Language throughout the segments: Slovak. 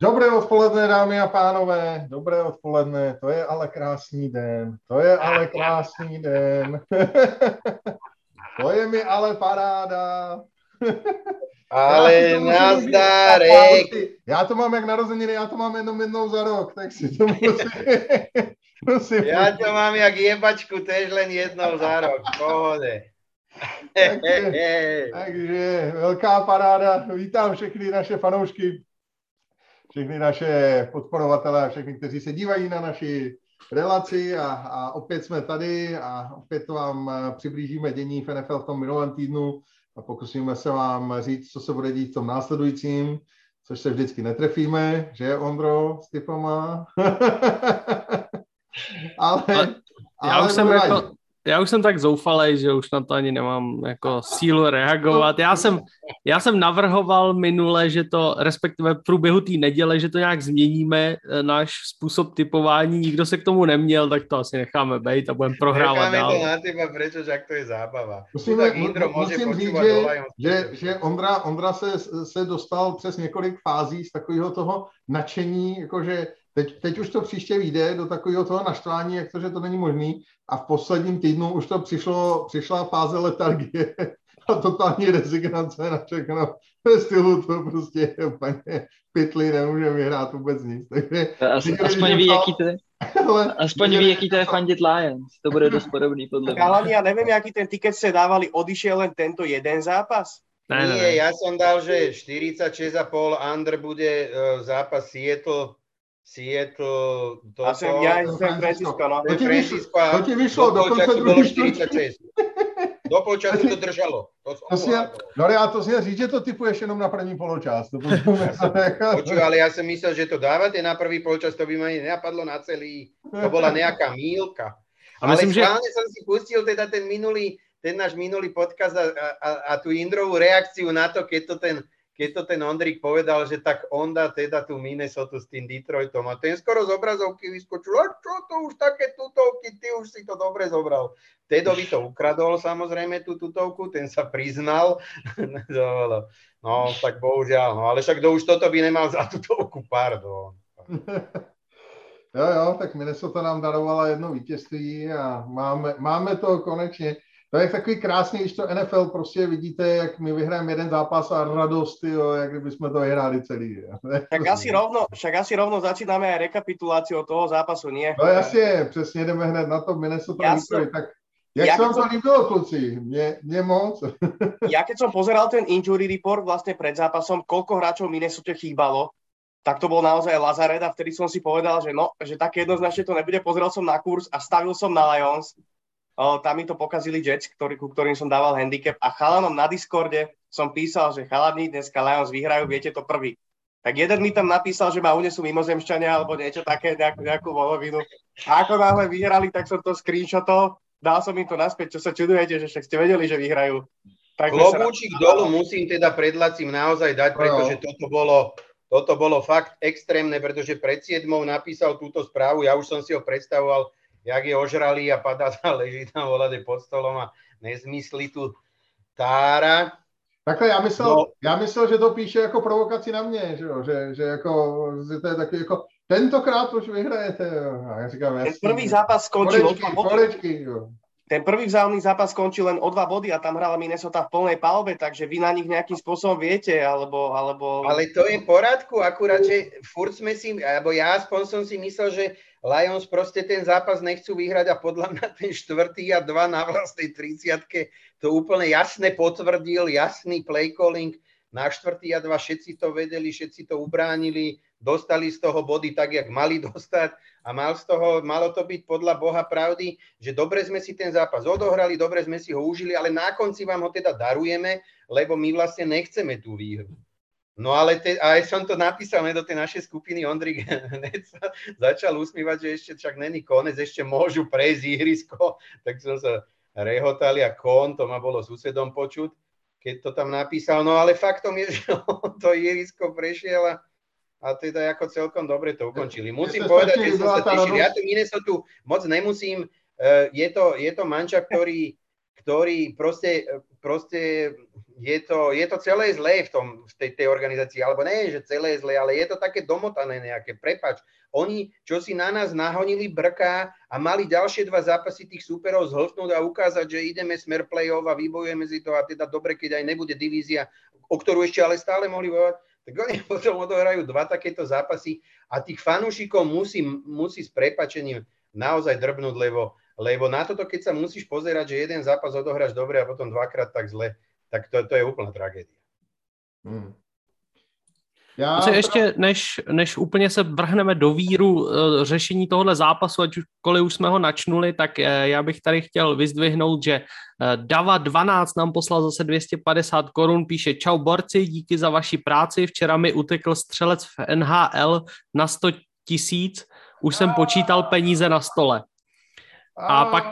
Dobré odpoledne, dámy a pánové, dobré odpoledne, to je ale krásný den, to je ale krásný den, to je mi ale paráda. Ale nazdárek. Já to mám jak narozeniny, já to mám jenom jednou za rok, tak si to musím... musím Ja to mám jak jebačku, tež len jednou za rok, pohode. takže, takže velká paráda, vítám všechny naše fanoušky, všechny naše podporovatele a všechny, kteří se dívají na naši relaci a, a opět jsme tady a opět vám přiblížíme dění v NFL v tom minulém týdnu a pokusíme se vám říct, co se bude dít v tom následujícím, což se vždycky netrefíme, že Ondro s typama. ale, já ale už jsem jako, já už jsem tak zoufalý, že už na to ani nemám jako sílu reagovat. Já jsem, já jsem navrhoval minule, že to, respektive v průběhu té neděle, že to nějak změníme, eh, náš způsob typování, nikdo se k tomu neměl, tak to asi necháme být a budeme prohrávat Necháme dál. to na teba, prečo, že to je zábava. Musíme, Tak Indro může musím říct, že, že, že Ondra, Ondra se, se dostal přes několik fází z takového toho nadšení, jakože teď, teď už to příště vyjde do takového toho naštvání, jak to, že to není možný a v posledním týdnu už to přišlo, přišla fáze letargie a totální rezignace na všechno. Ve stylu to prostě je úplně pytli, nemůže vyhrát vůbec nic. Takže, As, Viděli, aspoň ví, to- jaký to je. ale, Aspoň ví, jaký to je fandit Lions. To bude dost podobný, podle mě. Chalani, ja neviem, aký ten tiket ste dávali, odišiel len tento jeden zápas? Ne, ne, Nie, ne. ja som dal, že 46,5 under bude uh, zápas Seattle, Seattle, toto. A som ja aj San Francisco, no. To ti vyšlo- to ti vyšlo, do štvrtý. 46. Do polčasu to držalo. To To si, no já to si říct, že to typuješ jenom na první poločas. To Počuj, ale ja som myslel, že to dávate na prvý polčas, to by ma ani nenapadlo na celý. To bola nejaká mílka. A Ale myslím, že- som si pustil teda ten minulý, ten náš minulý podcast a, a, a tú Indrovú reakciu na to, keď to ten, keď to ten Ondrik povedal, že tak on dá teda tú Minnesota s tým Detroitom a ten skoro z obrazovky vyskočil, a čo to už také tutovky, ty už si to dobre zobral. Tedovi to ukradol samozrejme tú tutovku, ten sa priznal. no, tak bohužiaľ, no, ale však kto už toto by nemal za tutovku, pardon. Jo, jo, tak Minnesota nám darovala jedno vítězství a máme, máme to konečně. To je takový krásný, když to NFL prostě vidíte, jak my vyhrajeme jeden zápas a radost, jo, jak kdyby jsme to vyhráli celý. jo. Však asi rovno, však asi rovno začíname aj rekapituláciou toho zápasu, nie? No jasně, přesně jdeme hned na to Minnesota Detroit. Tak jak já se vám to líbilo, kluci? Mně, mně moc. Ja keď som pozeral ten injury report vlastne pred zápasom, koľko hráčov Minnesota chýbalo, tak to bol naozaj Lazaret a vtedy som si povedal, že no, že tak jednoznačne to nebude. Pozrel som na kurz a stavil som na Lions. Tam mi to pokazili Jets, ktorý, ku ktorým som dával handicap a chalanom na Discorde som písal, že chalani, dneska Lions vyhrajú, viete to prvý. Tak jeden mi tam napísal, že ma unesú mimozemšťania alebo niečo také, nejakú, nejakú volovinu. A ako náhle vyhrali, tak som to screenshotol, dal som im to naspäť, čo sa čudujete, že však ste vedeli, že vyhrajú. Takže sa- Klobúčik dolu musím teda pred Lacim naozaj dať, pretože toto bolo, toto bolo fakt extrémne, pretože pred 7 napísal túto správu, ja už som si ho predstavoval, jak je ožralý a padá tam, leží tam volade pod stolom a nezmyslí tu tára. Takhle já myslel, No. já myslel, že to píše jako provokaci na mě, že, jo? že, že, jako, že to je taky jako, tentokrát už vyhrajete. Jo? A já říkám, Ten jasný. prvý zápas skončil jo. Ten prvý vzájomný zápas skončil len o dva body a tam hrala Minnesota v plnej palbe, takže vy na nich nejakým spôsobom viete, alebo... alebo... Ale to je v poriadku, akurát, že furt sme si, alebo ja aspoň som si myslel, že Lions proste ten zápas nechcú vyhrať a podľa mňa ten štvrtý a dva na vlastnej 30 to úplne jasne potvrdil, jasný play calling na štvrtý a dva, všetci to vedeli, všetci to ubránili, dostali z toho body tak, jak mali dostať a mal z toho, malo to byť podľa Boha pravdy, že dobre sme si ten zápas odohrali, dobre sme si ho užili, ale na konci vám ho teda darujeme, lebo my vlastne nechceme tú výhru. No ale te, aj som to napísal ne, do tej našej skupiny, Ondrik hneď sa začal usmívať, že ešte však není konec, ešte môžu prejsť ihrisko, tak som sa rehotali a kon, to ma bolo susedom počuť, keď to tam napísal. No ale faktom je, že on to ihrisko prešiel a, a teda ako celkom dobre to ukončili. Musím povedať, že som sa tešil. Ja tu Minnesota moc nemusím, eh, je to, je to manča, ktorý, ktorý proste, proste je to, je to celé zlé v, tom, v tej, tej organizácii, alebo nie, že celé zlé, ale je to také domotané nejaké, prepač. Oni, čo si na nás nahonili brká a mali ďalšie dva zápasy tých súperov zhltnúť a ukázať, že ideme smer play-off a vybojujeme si to a teda dobre, keď aj nebude divízia, o ktorú ešte ale stále mohli bojovať, tak oni potom odohrajú dva takéto zápasy a tých fanúšikov musí, musí s prepačením naozaj drbnúť, lebo, lebo na toto, keď sa musíš pozerať, že jeden zápas odohráš dobre a potom dvakrát tak zle, tak to, to je úplná tragédia. Hmm. Já... Ještě než, než úplně se vrhneme do víru uh, řešení tohohle zápasu, ať kolik už jsme ho načnuli, tak uh, já bych tady chtěl vyzdvihnout, že uh, Dava 12 nám poslal zase 250 korun, píše čau borci, díky za vaši práci, včera mi utekl střelec v NHL na 100 tisíc, už jsem počítal peníze na stole. A pak,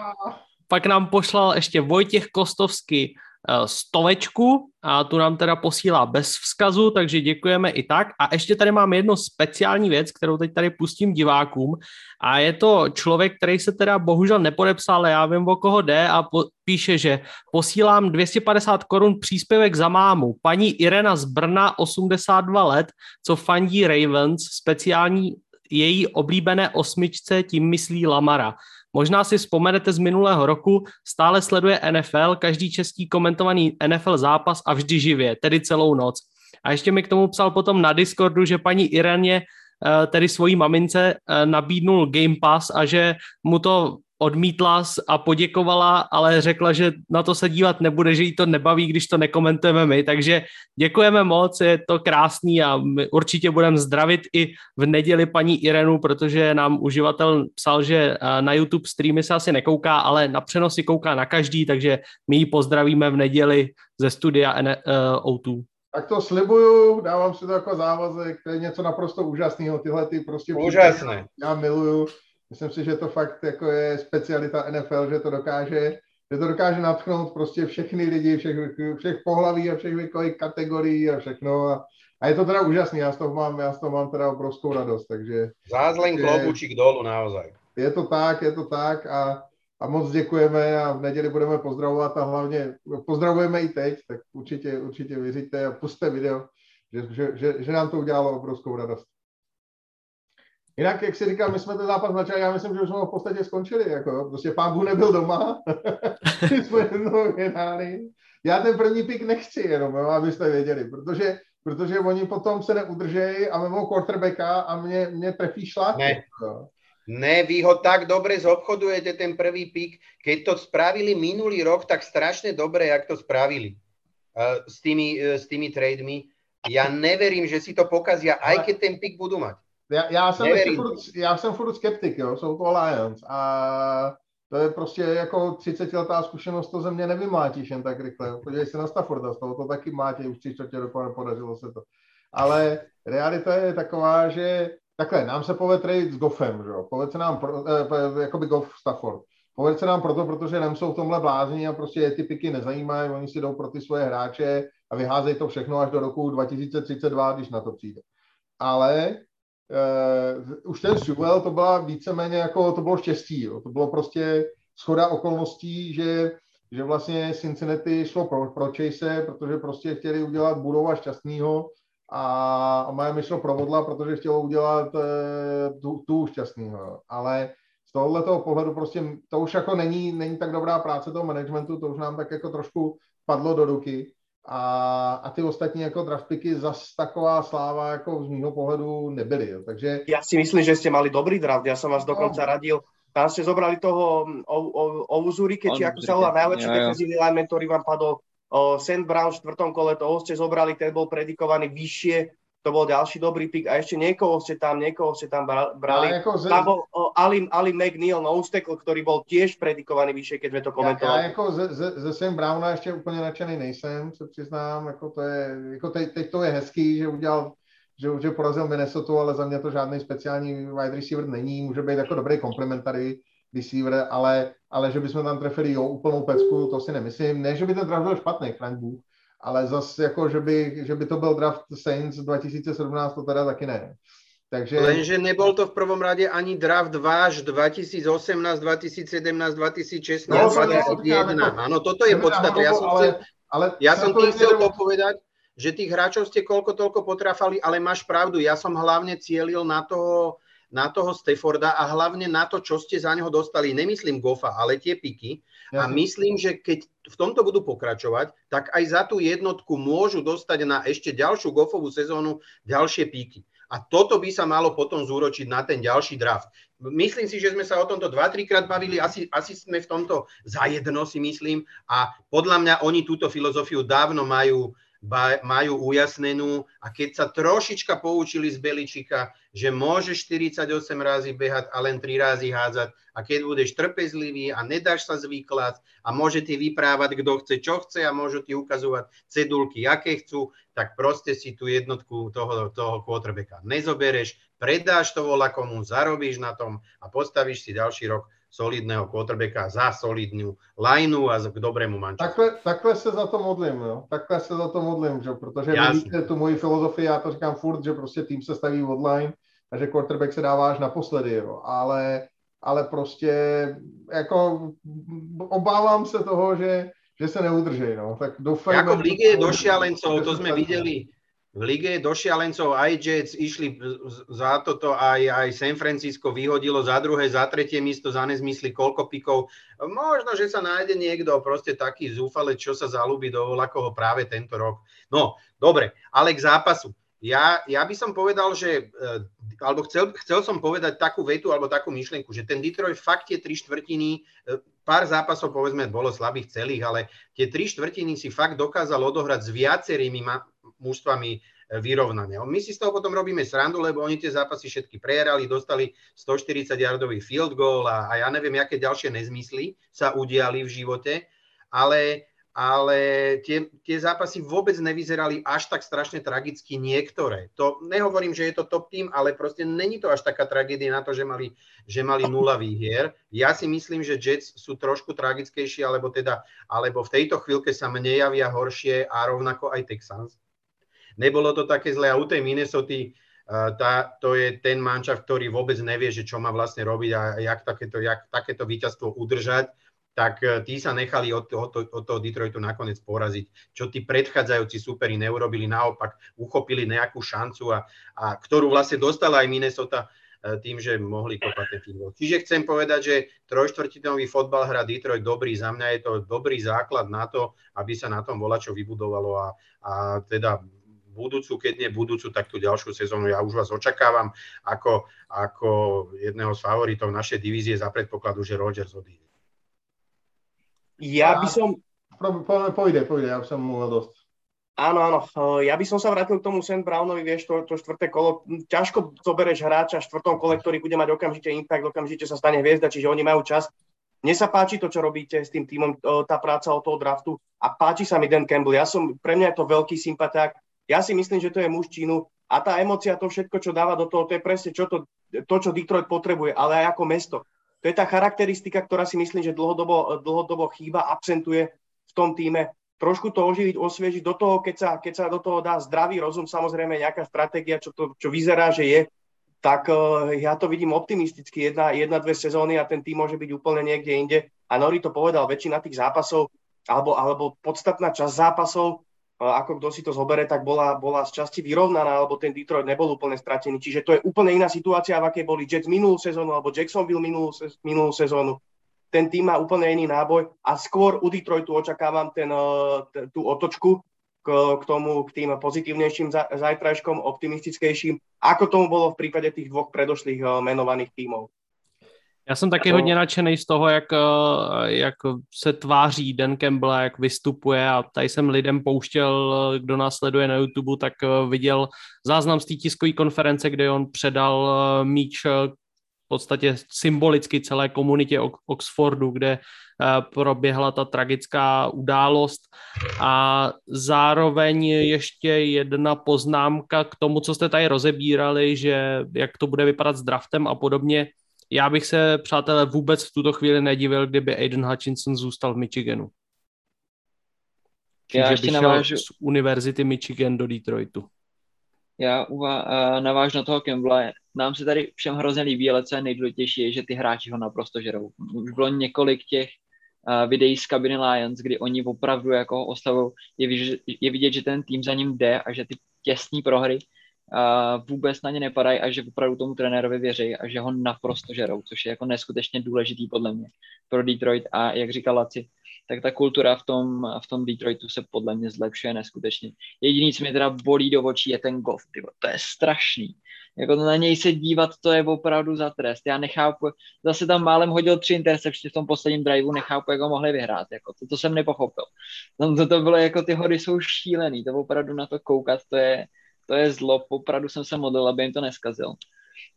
pak nám poslal ještě Vojtěch Kostovský Eh, stovečku a tu nám teda posílá bez vzkazu, takže děkujeme i tak. A ještě tady mám jednu speciální věc, kterou teď tady pustím divákům a je to člověk, který se teda bohužel nepodepsal, ale já vím, o koho jde a po, píše, že posílám 250 korun příspěvek za mámu. Paní Irena z Brna, 82 let, co fandí Ravens, speciální její oblíbené osmičce, tím myslí Lamara. Možná si vzpomenete z minulého roku, stále sleduje NFL, každý český komentovaný NFL zápas a vždy živě, tedy celou noc. A ještě mi k tomu psal potom na Discordu, že paní Ireně, eh, tedy svojí mamince, eh, nabídnul Game Pass a že mu to odmítla a poděkovala, ale řekla, že na to se dívat nebude, že jí to nebaví, když to nekomentujeme my. Takže děkujeme moc, je to krásný a my určitě budeme zdravit i v neděli paní Irenu, protože nám uživatel psal, že eh, na YouTube streamy se asi nekouká, ale na přenosy kouká na každý, takže my ji pozdravíme v neděli ze studia eh, O2. Tak to slibuju, dávám si to jako závazek, to je něco naprosto úžasného, tyhle ty prostě... Úžasné. Já miluju Myslím si, že to fakt jako je specialita NFL, že to dokáže, že to dokáže natchnout prostě všechny lidi, všech, všech pohlaví a všech věkových kategorií a všechno. A, a je to teda úžasný, já z toho mám, já z toho mám teda obrovskou radost, takže... Zázlen klobučík dolu naozaj. Je to tak, je to tak a, a moc děkujeme a v neděli budeme pozdravovat a hlavně pozdravujeme i teď, tak určitě, určitě věříte a puste video, že, že, že, že nám to udělalo obrovskou radost. Jinak, jak si říkal, my jsme ten zápas začali, já myslím, že už jsme ho v podstatě skončili. Jako, prostě pán nebyl doma, my jsme jednou vyhráli. Já ten první pik nechci jenom, jo, abyste věděli, protože, protože oni potom se neudržejí a memou quarterbacka a mě, mě trefí šlak. Ne. Ne, vy ho tak dobre zobchodujete, ten prvý pik. Keď to spravili minulý rok, tak strašne dobre, jak to spravili uh, s, tými, uh, s tými trademi. Ja neverím, že si to pokazia, aj keď ten pik budú mať. Já, já, jsem ještě furt, já jsem furt skeptik, jo, jsou to Lions a to je prostě jako 30 letá zkušenost, to země nevymlátíš jen tak rychle. Podívej se na Stafforda, z toho to taky mlátí, už tři čtvrtě roku nepodařilo se to. Ale realita je taková, že takhle, nám se povede trade s Goffem, že jo, povede se nám, eh, jakoby Goff Stafford. Povede se nám proto, protože nem jsou v tomhle blázni a prostě je ty piky nezajímají, oni si jdou pro ty svoje hráče a vyházejí to všechno až do roku 2032, když na to přijde. Ale už ten Sewell to byla víceméně jako, to bylo štěstí, jo. to bylo prostě schoda okolností, že, že vlastně Cincinnati šlo pro, pro Chase, protože prostě chtěli udělat Budova šťastného a, a Miami šlo pro Vodla, protože chtělo udělat uh, tu, tu šťastného, ale z tohoto pohledu prostě to už jako není, není tak dobrá práce toho managementu, to už nám tak jako trošku padlo do ruky a, a ty ostatní jako draftpiky zas taková sláva jako z mýho pohledu nebyly. Jo. Takže... Ja si myslím, že ste mali dobrý draft. Ja som vás dokonca no. radil. Tam ste zobrali toho Ouzurike, či ako sa volá najlepší defenzívny lineman, ktorý vám padol o, St. Brown v štvrtom kole, toho ste zobrali, ten bol predikovaný vyššie to bol ďalší dobrý pick a ešte niekoho ste tam, niekoho ste tam brali. Jako ze... Tam bol o, Ali, Ali McNeil nose tackle, ktorý bol tiež predikovaný vyššie, keď sme to komentovali. Já, já jako ze, ze, ze Sam Browna ještě úplně nadšený nejsem, se přiznám, jako to je, jako teď, teď to je hezký, že udělal že, že porazil Minnesota, ale za mě to žádný speciální wide receiver není, může být jako dobrý komplementary receiver, ale, ale že bychom tam trefili jo, úplnou pecku, to si nemyslím. Ne, že by ten draft byl špatný, Frank Bůh, ale zase jako, že by, že by to byl draft Saints 2017, to teda taky ne. Takže... Lenže nebol to v prvom rade ani draft váš 2018, 2017, 2016, no, 2021. Áno, toto je podstatné. Ja som chcel, ale ja som tým chcel dopovedať, že tých hráčov ste koľko toľko potrafali, ale máš pravdu, ja som hlavne cielil na toho, na toho Stafforda a hlavne na to, čo ste za neho dostali. Nemyslím Gofa, ale tie piky. A myslím, že keď v tomto budú pokračovať, tak aj za tú jednotku môžu dostať na ešte ďalšiu Goffovú sezónu ďalšie píky. A toto by sa malo potom zúročiť na ten ďalší draft. Myslím si, že sme sa o tomto 2-3 krát bavili, asi, asi sme v tomto zajedno si myslím a podľa mňa oni túto filozofiu dávno majú majú ujasnenú a keď sa trošička poučili z Beličika, že môže 48 razy behať a len 3 razy hádzať a keď budeš trpezlivý a nedáš sa zvyklať a môže ti vyprávať, kto chce, čo chce a môžu ti ukazovať cedulky, aké chcú, tak proste si tú jednotku toho, toho quarterbacka nezobereš, predáš to volakomu, zarobíš na tom a postavíš si ďalší rok solidného quarterbacka za solidnú lineu a k dobrému manču. Takhle, takhle se za to modlím, jo. Takhle se za to modlím, že? protože Jasne. vidíte tu moji filozofii, já to říkám furt, že prostě tým se staví online a že quarterback se dává až naposledy, jo. Ale, ale prostě jako obávám se toho, že že se neudrží, no. Tak doufajme... Jako v lige do šialencov, to sme videli, v lige do šialencov aj Jets išli za toto, aj, aj San Francisco vyhodilo za druhé, za tretie místo, za nezmysly koľko pikov. Možno, že sa nájde niekto proste taký zúfale, čo sa zalúbi do Volakoho práve tento rok. No, dobre, ale k zápasu. Ja, ja by som povedal, že, eh, alebo chcel, chcel som povedať takú vetu alebo takú myšlienku, že ten Detroit fakt tie tri štvrtiny, eh, pár zápasov povedzme bolo slabých celých, ale tie tri štvrtiny si fakt dokázal odohrať s viacerými mužstvami e, vyrovnania. My si z toho potom robíme srandu, lebo oni tie zápasy všetky prehrali, dostali 140-yardový field goal a, a ja neviem, aké ďalšie nezmysly sa udiali v živote, ale, ale tie, tie zápasy vôbec nevyzerali až tak strašne tragicky niektoré. To nehovorím, že je to top tým, ale proste není to až taká tragédia na to, že mali, že mali nula výhier. Ja si myslím, že Jets sú trošku tragickejší, alebo teda, alebo v tejto chvíľke sa mne javia horšie a rovnako aj Texans nebolo to také zlé. A u tej Minnesota tá, to je ten mančav, ktorý vôbec nevie, že čo má vlastne robiť a jak takéto, jak takéto víťazstvo udržať, tak e, tí sa nechali od, od, od toho Detroitu nakoniec poraziť. Čo tí predchádzajúci superi neurobili, naopak uchopili nejakú šancu, a, a ktorú vlastne dostala aj Minnesota e, tým, že mohli kopať ten field Čiže chcem povedať, že trojštvrtinový fotbal hrá Detroit dobrý. Za mňa je to dobrý základ na to, aby sa na tom volačo vybudovalo a, a teda budúcu, keď nie budúcu, tak tú ďalšiu sezónu ja už vás očakávam ako, ako jedného z favoritov našej divízie za predpokladu, že Rodgers odíde. Ja by som... Pojde, pojde, ja som mu dosť. Áno, áno. Ja by som sa vrátil k tomu St. Brownovi, vieš, to, to štvrté kolo. Ťažko zoberieš hráča v štvrtom kole, ktorý bude mať okamžite impact, okamžite sa stane hviezda, čiže oni majú čas. Mne sa páči to, čo robíte s tým týmom, tá práca od toho draftu a páči sa mi Dan Campbell. Ja som, pre mňa je to veľký sympaták. Ja si myslím, že to je muž Čínu a tá emocia, to všetko, čo dáva do toho, to je presne čo to, to, čo Detroit potrebuje, ale aj ako mesto. To je tá charakteristika, ktorá si myslím, že dlhodobo, dlhodobo chýba, absentuje v tom týme. Trošku to oživiť, osviežiť do toho, keď sa, keď sa do toho dá zdravý rozum, samozrejme nejaká stratégia, čo, to, čo vyzerá, že je, tak uh, ja to vidím optimisticky. Jedna, jedna, dve sezóny a ten tým môže byť úplne niekde inde. A Nori to povedal, väčšina tých zápasov, alebo, alebo podstatná časť zápasov ako kto si to zobere, tak bola, bola z časti vyrovnaná, alebo ten Detroit nebol úplne stratený. Čiže to je úplne iná situácia, v akej boli Jets minulú sezónu, alebo Jacksonville minulú, minulú sezónu. Ten tým má úplne iný náboj a skôr u Detroitu očakávam ten, ten, tú otočku k, k tomu, k tým pozitívnejším zajtrajškom, optimistickejším, ako tomu bolo v prípade tých dvoch predošlých menovaných tímov. Já jsem taky hodně nadšený z toho, jak, eh, jak se tváří Dan Campbell, jak vystupuje a tady jsem lidem pouštěl, eh, kdo nás sleduje na YouTube, tak eh, viděl záznam z té tiskové konference, kde on předal míč v podstatě symbolicky celé komunitě Oxfordu, kde proběhla ta tragická událost. A zároveň ještě jedna poznámka k tomu, co jste tady rozebírali, že jak to bude vypadat s draftem a podobně já bych se, přátelé, vůbec v tuto chvíli nedivil, kdyby Aiden Hutchinson zůstal v Michiganu. Čiže já ještě navážu... z Univerzity Michigan do Detroitu. Já uva- navážu na toho Campbella. Nám se tady všem hrozně líbí, ale co je nejdůležitější, je, že ty hráči ho naprosto žerou. Už bylo několik těch uh, videí z kabiny Lions, kdy oni opravdu jako ostavují, je, je vidět, že ten tým za ním jde a že ty těsní prohry uh, vůbec na ně nepadají a že opravdu tomu trenérovi věří a že ho naprosto žerou, což je jako neskutečně důležitý podle mě pro Detroit a jak říkal Laci, tak ta kultura v tom, v tom Detroitu se podle mě zlepšuje neskutečně. Jediný, co mě teda bolí do očí, je ten golf. Tyvo. To je strašný. Jako na něj se dívat, to je opravdu za trest. Já nechápu, zase tam málem hodil tři intercepty v tom posledním driveu, nechápu, jak ho mohli vyhrát. Jako, to, to jsem nepochopil. Tam to, to bylo jako, ty hody jsou šílený, to opravdu na to koukat, to je, to je zlo, opravdu jsem se modlil, aby jim to neskazil.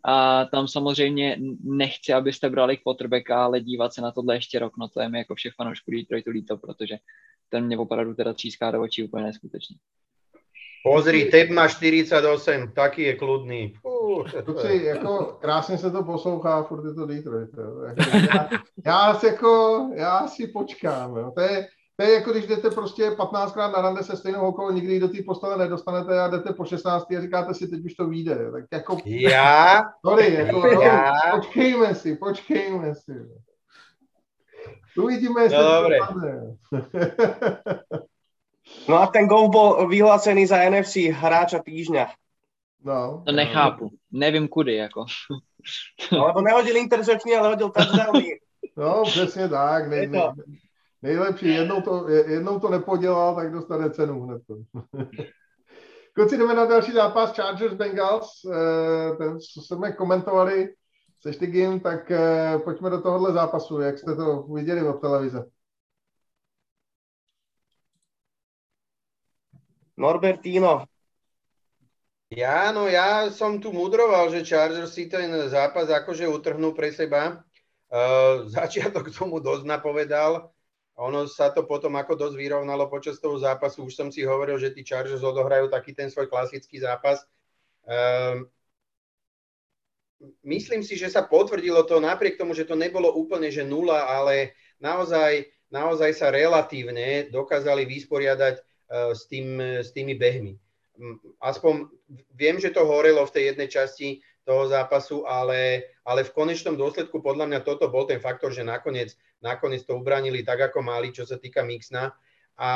A tam samozřejmě nechci, abyste brali quarterbacka, ale dívat se na tohle ještě rok, no to je mi jako všech fanoušků Detroitu líto, protože ten mě opravdu teda tříská do očí úplně neskutečně. Pozri, Tep má 48, taky je kludný. Kluci, jako krásně se to poslouchá, furt je to Detroit. Jo. Já, já, jako, já si počkám. Jo. To, je, to je jako když jdete prostě 15krát na rande se stejnou okolo, nikdy do té postele nedostanete a jdete po 16 a říkáte si, teď už to vyjde. Tak jako... Já? Sorry, jako, já? No, počkejme si, počkejme si. Uvidíme, jestli no, to No a ten gol bol vyhlásený za NFC hráča týždňa. No. To nechápu. Nevím kudy, jako. No, lebo nehodil intercepčný, ale hodil touchdowny. No, přesně tak. Ne, ne, nejlepší, jednou to, jednou to nepodělal, tak dostane cenu hned. Kluci, jdeme na další zápas Chargers Bengals. Eh, ten, co jsme komentovali se Štigim, tak eh, pojďme do tohohle zápasu. Jak jste to viděli od televize? Norbertino. Ja, no ja som tu mudroval, že Chargers si ten zápas akože utrhnú pre seba. Uh, začiatok tomu dosť napovedal. Ono sa to potom ako dosť vyrovnalo počas toho zápasu. Už som si hovoril, že tí Chargers odohrajú taký ten svoj klasický zápas. Uh, myslím si, že sa potvrdilo to napriek tomu, že to nebolo úplne že nula, ale naozaj, naozaj sa relatívne dokázali vysporiadať Eh, s, tým, s tými behmi. Aspoň viem, že to horelo v tej jednej časti toho zápasu, ale, ale v konečnom dôsledku podľa mňa toto bol ten faktor, že nakoniec, nakoniec to ubranili tak, ako mali, čo sa týka Mixna. A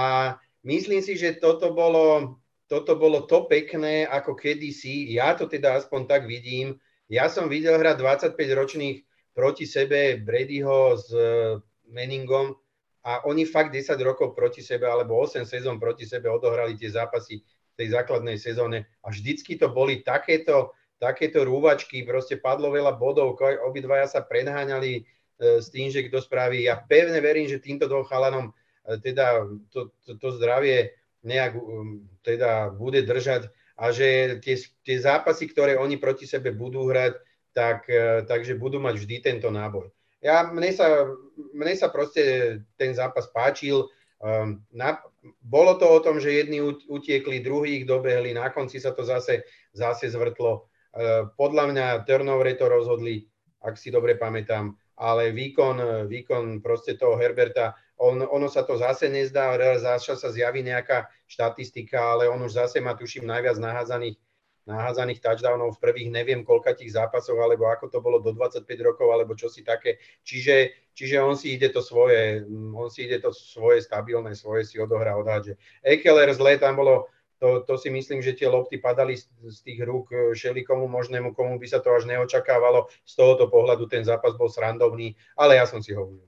myslím si, že toto bolo, toto bolo to pekné, ako kedysi. Ja to teda aspoň tak vidím. Ja som videl hrať 25 ročných proti sebe Bradyho s eh, Manningom a oni fakt 10 rokov proti sebe alebo 8 sezón proti sebe odohrali tie zápasy v tej základnej sezóne a vždycky to boli takéto, takéto rúvačky, proste padlo veľa bodov, obidvaja sa predháňali e, s tým, že kto spraví. Ja pevne verím, že týmto dvom chalanom e, teda to, to, to zdravie nejak um, teda bude držať a že tie, tie zápasy, ktoré oni proti sebe budú hrať, tak, e, takže budú mať vždy tento náboj ja, mne, sa, mne sa proste ten zápas páčil. Um, na, bolo to o tom, že jedni utiekli, druhí ich dobehli, na konci sa to zase, zase zvrtlo. Uh, podľa mňa turnovery to rozhodli, ak si dobre pamätám, ale výkon, výkon proste toho Herberta, on, ono sa to zase nezdá, zase sa zjaví nejaká štatistika, ale on už zase má, tuším, najviac nahádzaných nahádzaných touchdownov v prvých neviem koľkatých zápasoch, alebo ako to bolo do 25 rokov, alebo čo si také. Čiže, čiže on si ide to svoje, on si ide to svoje stabilné, svoje si odohrá odhádže. Ekeler zle, tam bolo, to, to si myslím, že tie lopty padali z, z tých rúk e, šelikomu možnému, komu by sa to až neočakávalo. Z tohoto pohľadu ten zápas bol srandovný, ale ja som si ho užil.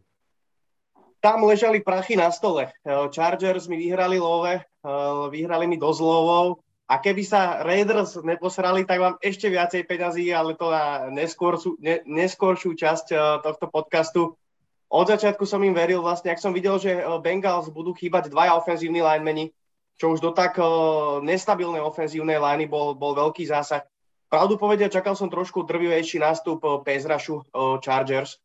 Tam ležali prachy na stole. E, Chargers mi vyhrali love, e, vyhrali mi dosť lovov, a keby sa Raiders neposrali, tak mám ešte viacej peňazí, ale to na neskôršiu, ne, neskôršiu časť tohto podcastu. Od začiatku som im veril vlastne, ak som videl, že Bengals budú chýbať dvaja ofenzívni linemeni, čo už do tak uh, nestabilnej ofenzívnej liney bol, bol veľký zásah. Pravdu povedia, čakal som trošku drvivejší nástup uh, Pezrašu uh, Chargers,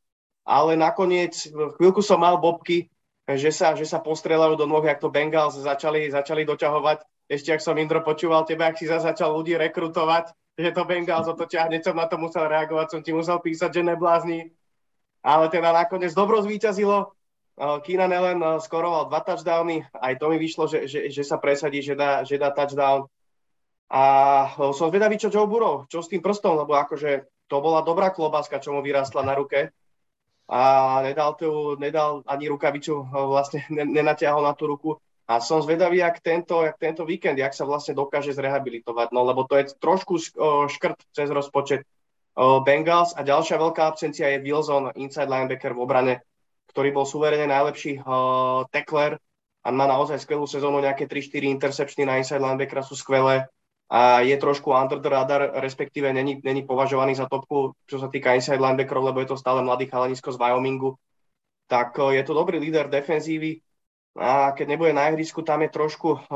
ale nakoniec chvíľku som mal bobky, že sa, že sa postrelajú do nôh, jak to Bengals začali, začali doťahovať ešte ak som Indro počúval teba, ak si zase začal ľudí rekrutovať, že to Bengals otočia, hneď som na to musel reagovať, som ti musel písať, že neblázni. Ale teda nakoniec dobro zvíťazilo. Keenan Allen skoroval dva touchdowny, aj to mi vyšlo, že, že, že sa presadí, že dá, že dá touchdown. A som zvedavý, čo Joe Burrow, čo s tým prstom, lebo akože to bola dobrá klobáska, čo mu vyrastla na ruke. a nedal, tu, nedal ani rukavicu, vlastne nenatiahol na tú ruku. A som zvedavý, jak tento, jak tento víkend, jak sa vlastne dokáže zrehabilitovať, no lebo to je trošku škrt cez rozpočet Bengals a ďalšia veľká absencia je Wilson, inside linebacker v obrane, ktorý bol suverene najlepší uh, tackler a má naozaj skvelú sezónu, nejaké 3-4 intercepčny na inside linebackera sú skvelé a je trošku under the radar, respektíve není, není považovaný za topku, čo sa týka inside linebackerov, lebo je to stále mladý chalanisko z Wyomingu. Tak uh, je to dobrý líder defenzívy, a keď nebude na ihrisku, tam je trošku,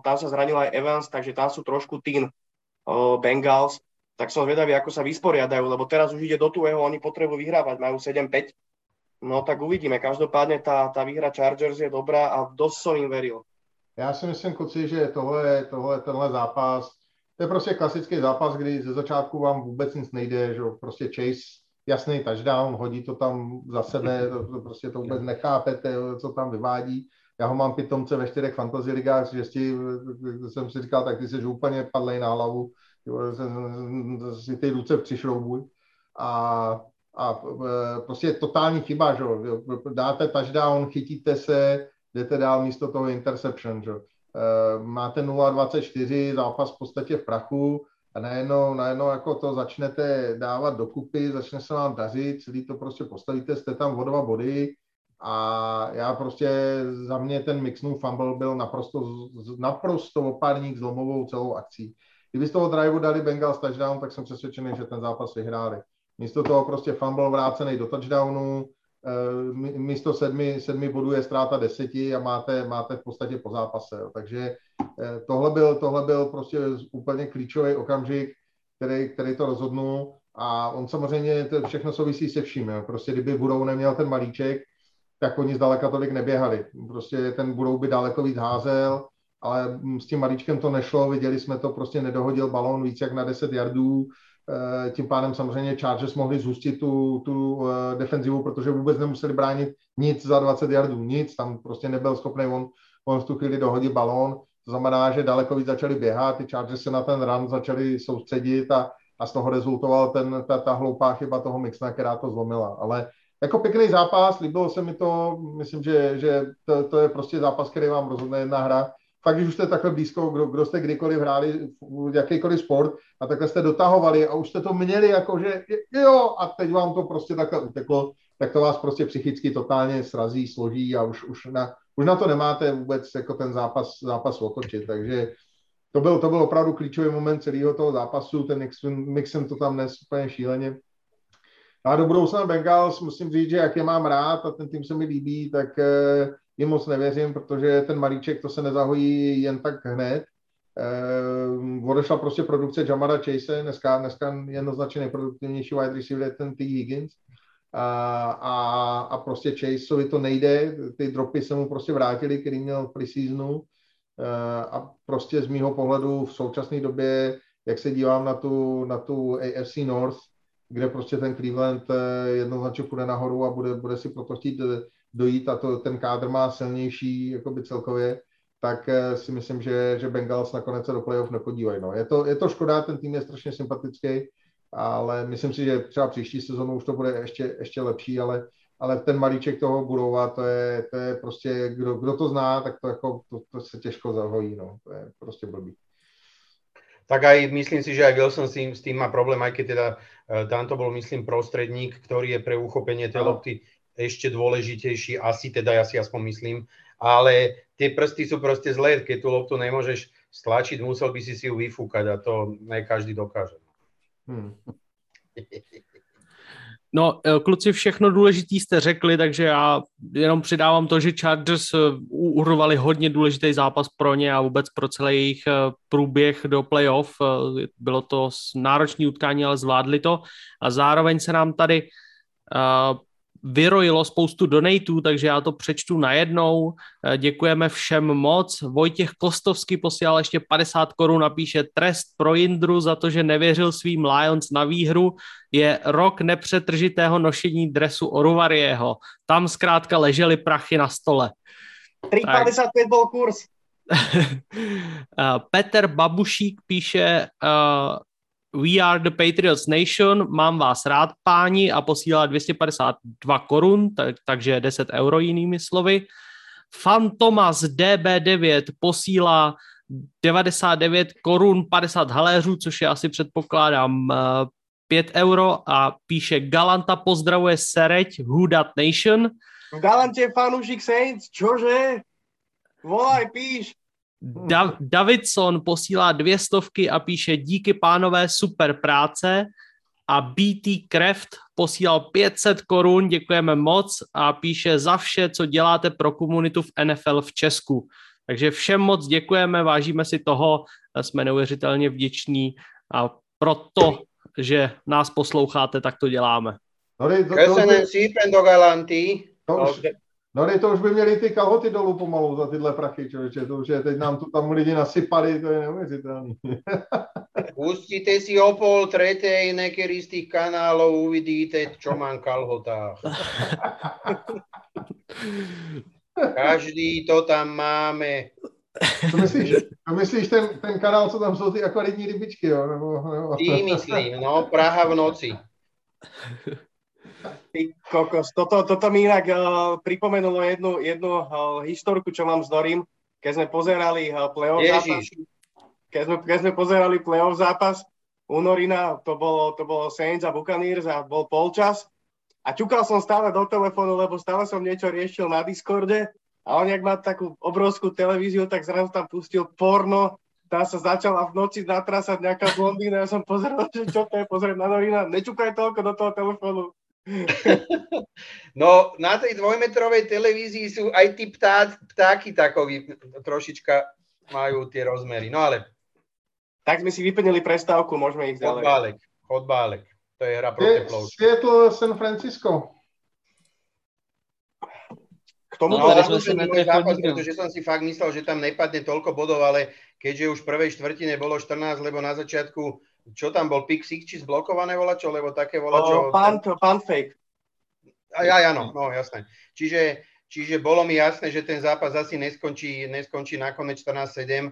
tam sa zranil aj Evans, takže tam sú trošku tým Bengals, tak som zvedavý, ako sa vysporiadajú, lebo teraz už ide do tuého, oni potrebujú vyhrávať, majú 7-5. No tak uvidíme, každopádne tá, tá výhra Chargers je dobrá a dosť som im veril. Já si myslím, kluci, že tohle, tohle, tenhle zápas, to je prostě klasický zápas, kdy ze začátku vám vůbec nic nejde, že prostě Chase jasný touchdown, hodí to tam za sebe, to, to prostě to vůbec nechápete, co tam vyvádí já ho mám pitomce ve čtyřech fantasy ligách, že jsem si říkal, tak ty jsi úplně padlej na hlavu, si ty ruce přišroubuj. A, a e, prostě je totální chyba, že dáte touchdown, chytíte se, jdete dál místo toho interception, že e, máte 0,24, zápas v podstatě v prachu, a najednou, najednou jako to začnete dávat dokupy, začne se vám dařit, celý to prostě postavíte, jste tam o dva body, a já prostě, za mě ten mixnou fumble byl naprosto, naprosto opárník zlomovou celou akcí. Kdyby z toho driveu dali Bengals touchdown, tak jsem přesvědčený, že ten zápas vyhráli. Místo toho prostě fumble vrácený do touchdownu, eh, místo sedmi, sedmi bodů je ztráta deseti a máte, máte v podstatě po zápase. Takže eh, tohle byl, tohle byl prostě úplně klíčový okamžik, který, který to rozhodnul a on samozřejmě to všechno souvisí se vším. Jo. Prostě kdyby budou neměl ten malíček, tak oni zdaleka tolik neběhali. Prostě ten budou by daleko víc házel, ale s tím malíčkem to nešlo, viděli jsme to, prostě nedohodil balón víc jak na 10 yardů, eh, tím pádem samozřejmě Chargers mohli zhustit tu, tu eh, defenzivu, protože vůbec nemuseli bránit nic za 20 yardů, nic, tam prostě nebyl schopný on, on v tu chvíli dohodit balón, to znamená, že daleko víc začali běhat, ty Chargers se na ten run začali soustředit a, a z toho rezultoval ten, ta, ta hloupá chyba toho Mixna, která to zlomila. Ale jako pěkný zápas, líbilo se mi to, myslím, že, že to, to je prostě zápas, který vám rozhodne jedna hra. Fakt, když už jste takhle blízko, kdo, kdo jste kdykoliv hráli jakýkoliv sport a takhle jste dotahovali a už jste to měli jako, že jo, a teď vám to prostě takhle uteklo, tak to vás prostě psychicky totálně srazí, složí a už, už, na, už na to nemáte vůbec jako ten zápas, zápas otočit, takže to byl, to byl opravdu klíčový moment celého toho zápasu, ten Mixon, Mixon to tam nes úplně šíleně a do budoucna Bengals musím říct, že jak je mám rád a ten tým se mi líbí, tak eh, jim moc nevěřím, protože ten malíček to se nezahojí jen tak hned. Eh, odešla prostě produkce Jamara Chase, dneska, dneska jednoznačně nejproduktivnější wide receiver je ten T. Higgins. A, a, a prostě Chaseovi to nejde, ty dropy se mu prostě vrátily, který měl v preseasonu. Eh, a prostě z mýho pohledu v současné době, jak se dívám na tu, na tu AFC North, kde prostě ten Cleveland eh, jednoznačně půjde nahoru a bude, bude si proto chtít eh, dojít a to, ten kádr má silnější jakoby celkově, tak eh, si myslím, že, že Bengals nakonec se do playoff nepodívají. No. Je, to, je to škoda, ten tým je strašně sympatický, ale myslím si, že třeba příští sezónu už to bude ještě, ještě lepší, ale, ale ten malíček toho budova, to je, to je prostě, kdo, kdo to zná, tak to, jako, to, to se těžko zahojí, no. to je prostě blbý tak aj myslím si, že aj Wilson s tým, s tým má problém, aj keď teda uh, tam to bol, myslím, prostredník, ktorý je pre uchopenie tej lopty ešte dôležitejší, asi teda, ja si aspoň myslím, ale tie prsty sú proste zlé, keď tú loptu nemôžeš stlačiť, musel by si si ju vyfúkať a to ne každý dokáže. Hmm. No, eh, kluci, všechno důležité jste řekli, takže já jenom přidávám to, že Chargers eh, urvali hodně důležitý zápas pro ně a vůbec pro celý jejich eh, průběh do playoff. Bylo to náročné utkání, ale zvládli to. A zároveň se nám tady vyrojilo spoustu donatů, takže já to přečtu najednou. Eh, děkujeme všem moc. Vojtěch Kostovský posílal ještě 50 korun a píše trest pro Jindru za to, že nevěřil svým Lions na výhru. Je rok nepřetržitého nošení dresu Oruvariého. Tam zkrátka ležely prachy na stole. 3,55 byl kurz. Eh, Petr Babušík píše, uh, We are the Patriots Nation, mám vás rád, páni, a posílá 252 korun, tak, takže 10 euro jinými slovy. Fantomas DB9 posílá 99 korun 50 haléřů, což je asi předpokládám 5 eh, euro a píše Galanta pozdravuje Sereď, That Nation. V Galante je fanúšik Saints, čože? Volaj, píš. Da- Davidson posílá dvě stovky a píše díky pánové, super práce. A BT Craft posílal 500 korun, děkujeme moc. A píše za vše, co děláte pro komunitu v NFL v Česku. Takže všem moc děkujeme, vážíme si toho, jsme neuvěřitelně vděční. A proto, že nás posloucháte, tak to děláme. No, to, to, to, to, to, to, No ne, to už by měli ty kalhoty dolů pomalu za tyhle prachy, člověče, to už je, teď nám tu tam lidi nasypali, to je neuvěřitelné. Pustite si o pol tretej nekedy z tých kanálov, uvidíte, čo mám kalhotách. Každý to tam máme. To myslíš, to myslíš ten, ten kanál, co tam jsou ty akvaritní rybičky, jo? Nebo, nebo... Ty myslím, no, Praha v noci. Ty kokos, toto, toto mi inak uh, pripomenulo jednu, jednu uh, historku, čo mám s Dorim, keď sme pozerali uh, playoff Ježiš. zápas. Keď sme, keď sme pozerali playoff zápas u Norina, to bolo, to bolo Saints a Buccaneers a bol polčas. A ťukal som stále do telefónu, lebo stále som niečo riešil na Discorde a on, jak má takú obrovskú televíziu, tak zrazu tam pustil porno, tá sa začala v noci natrasať nejaká blondína, ja som pozeral, že čo to je, pozrieť na novina, nečukaj toľko do toho telefónu. No, na tej dvojmetrovej televízii sú aj tí ptá, ptáky takoví, trošička majú tie rozmery. No ale... Tak sme si vyplnili prestávku, môžeme ísť ďalej. Chodbálek, chodbálek. To je hra proti ploučku. Seattle San Francisco. K tomu no, ale že môj zápas, pretože som si fakt myslel, že tam nepadne toľko bodov, ale keďže už v prvej štvrtine bolo 14, lebo na začiatku čo tam bol, six, či zblokované volačo, lebo také volačo... Oh, punt, punt fake. A ja, áno, no jasné. Čiže, čiže bolo mi jasné, že ten zápas asi neskončí, neskončí nakoniec 14-7,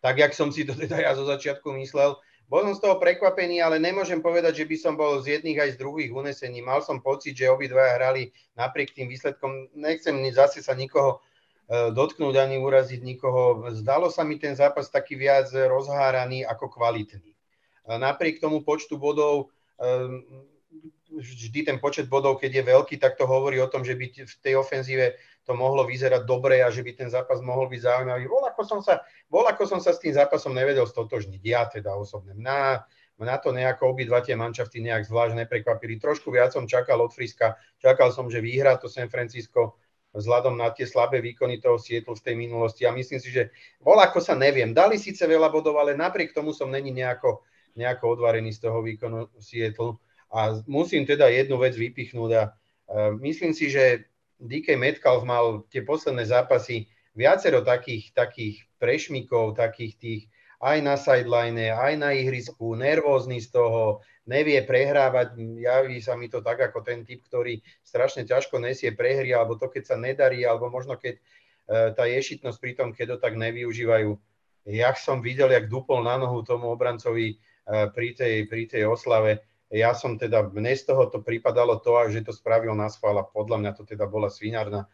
tak jak som si to teda ja zo začiatku myslel. Bol som z toho prekvapený, ale nemôžem povedať, že by som bol z jedných aj z druhých unesení. Mal som pocit, že obidvaja hrali napriek tým výsledkom. Nechcem zase sa nikoho e, dotknúť ani uraziť nikoho. Zdalo sa mi ten zápas taký viac rozháraný ako kvalitný napriek tomu počtu bodov, ehm, vždy ten počet bodov, keď je veľký, tak to hovorí o tom, že by v tej ofenzíve to mohlo vyzerať dobre a že by ten zápas mohol byť zaujímavý. Bol ako som sa, bol ako som sa s tým zápasom nevedel stotožniť, ja teda osobne. Na, na to nejako obidva tie manšafty nejak zvlášť neprekvapili. Trošku viac som čakal od Friska, čakal som, že vyhrá to San Francisco vzhľadom na tie slabé výkony toho Sietlu v tej minulosti. A myslím si, že bol ako sa neviem. Dali síce veľa bodov, ale napriek tomu som není nejako nejako odvarený z toho výkonu Seattle. A musím teda jednu vec vypichnúť a myslím si, že DK Metcalf mal tie posledné zápasy viacero takých, takých prešmikov, takých tých aj na sideline, aj na ihrisku, nervózny z toho, nevie prehrávať, javí sa mi to tak ako ten typ, ktorý strašne ťažko nesie prehry, alebo to, keď sa nedarí, alebo možno keď e, tá ješitnosť pri tom, keď to tak nevyužívajú. Ja som videl, jak dupol na nohu tomu obrancovi pri tej, pri tej oslave. Ja som teda, mne z toho to pripadalo to, že to spravil na schvál a podľa mňa to teda bola svinárna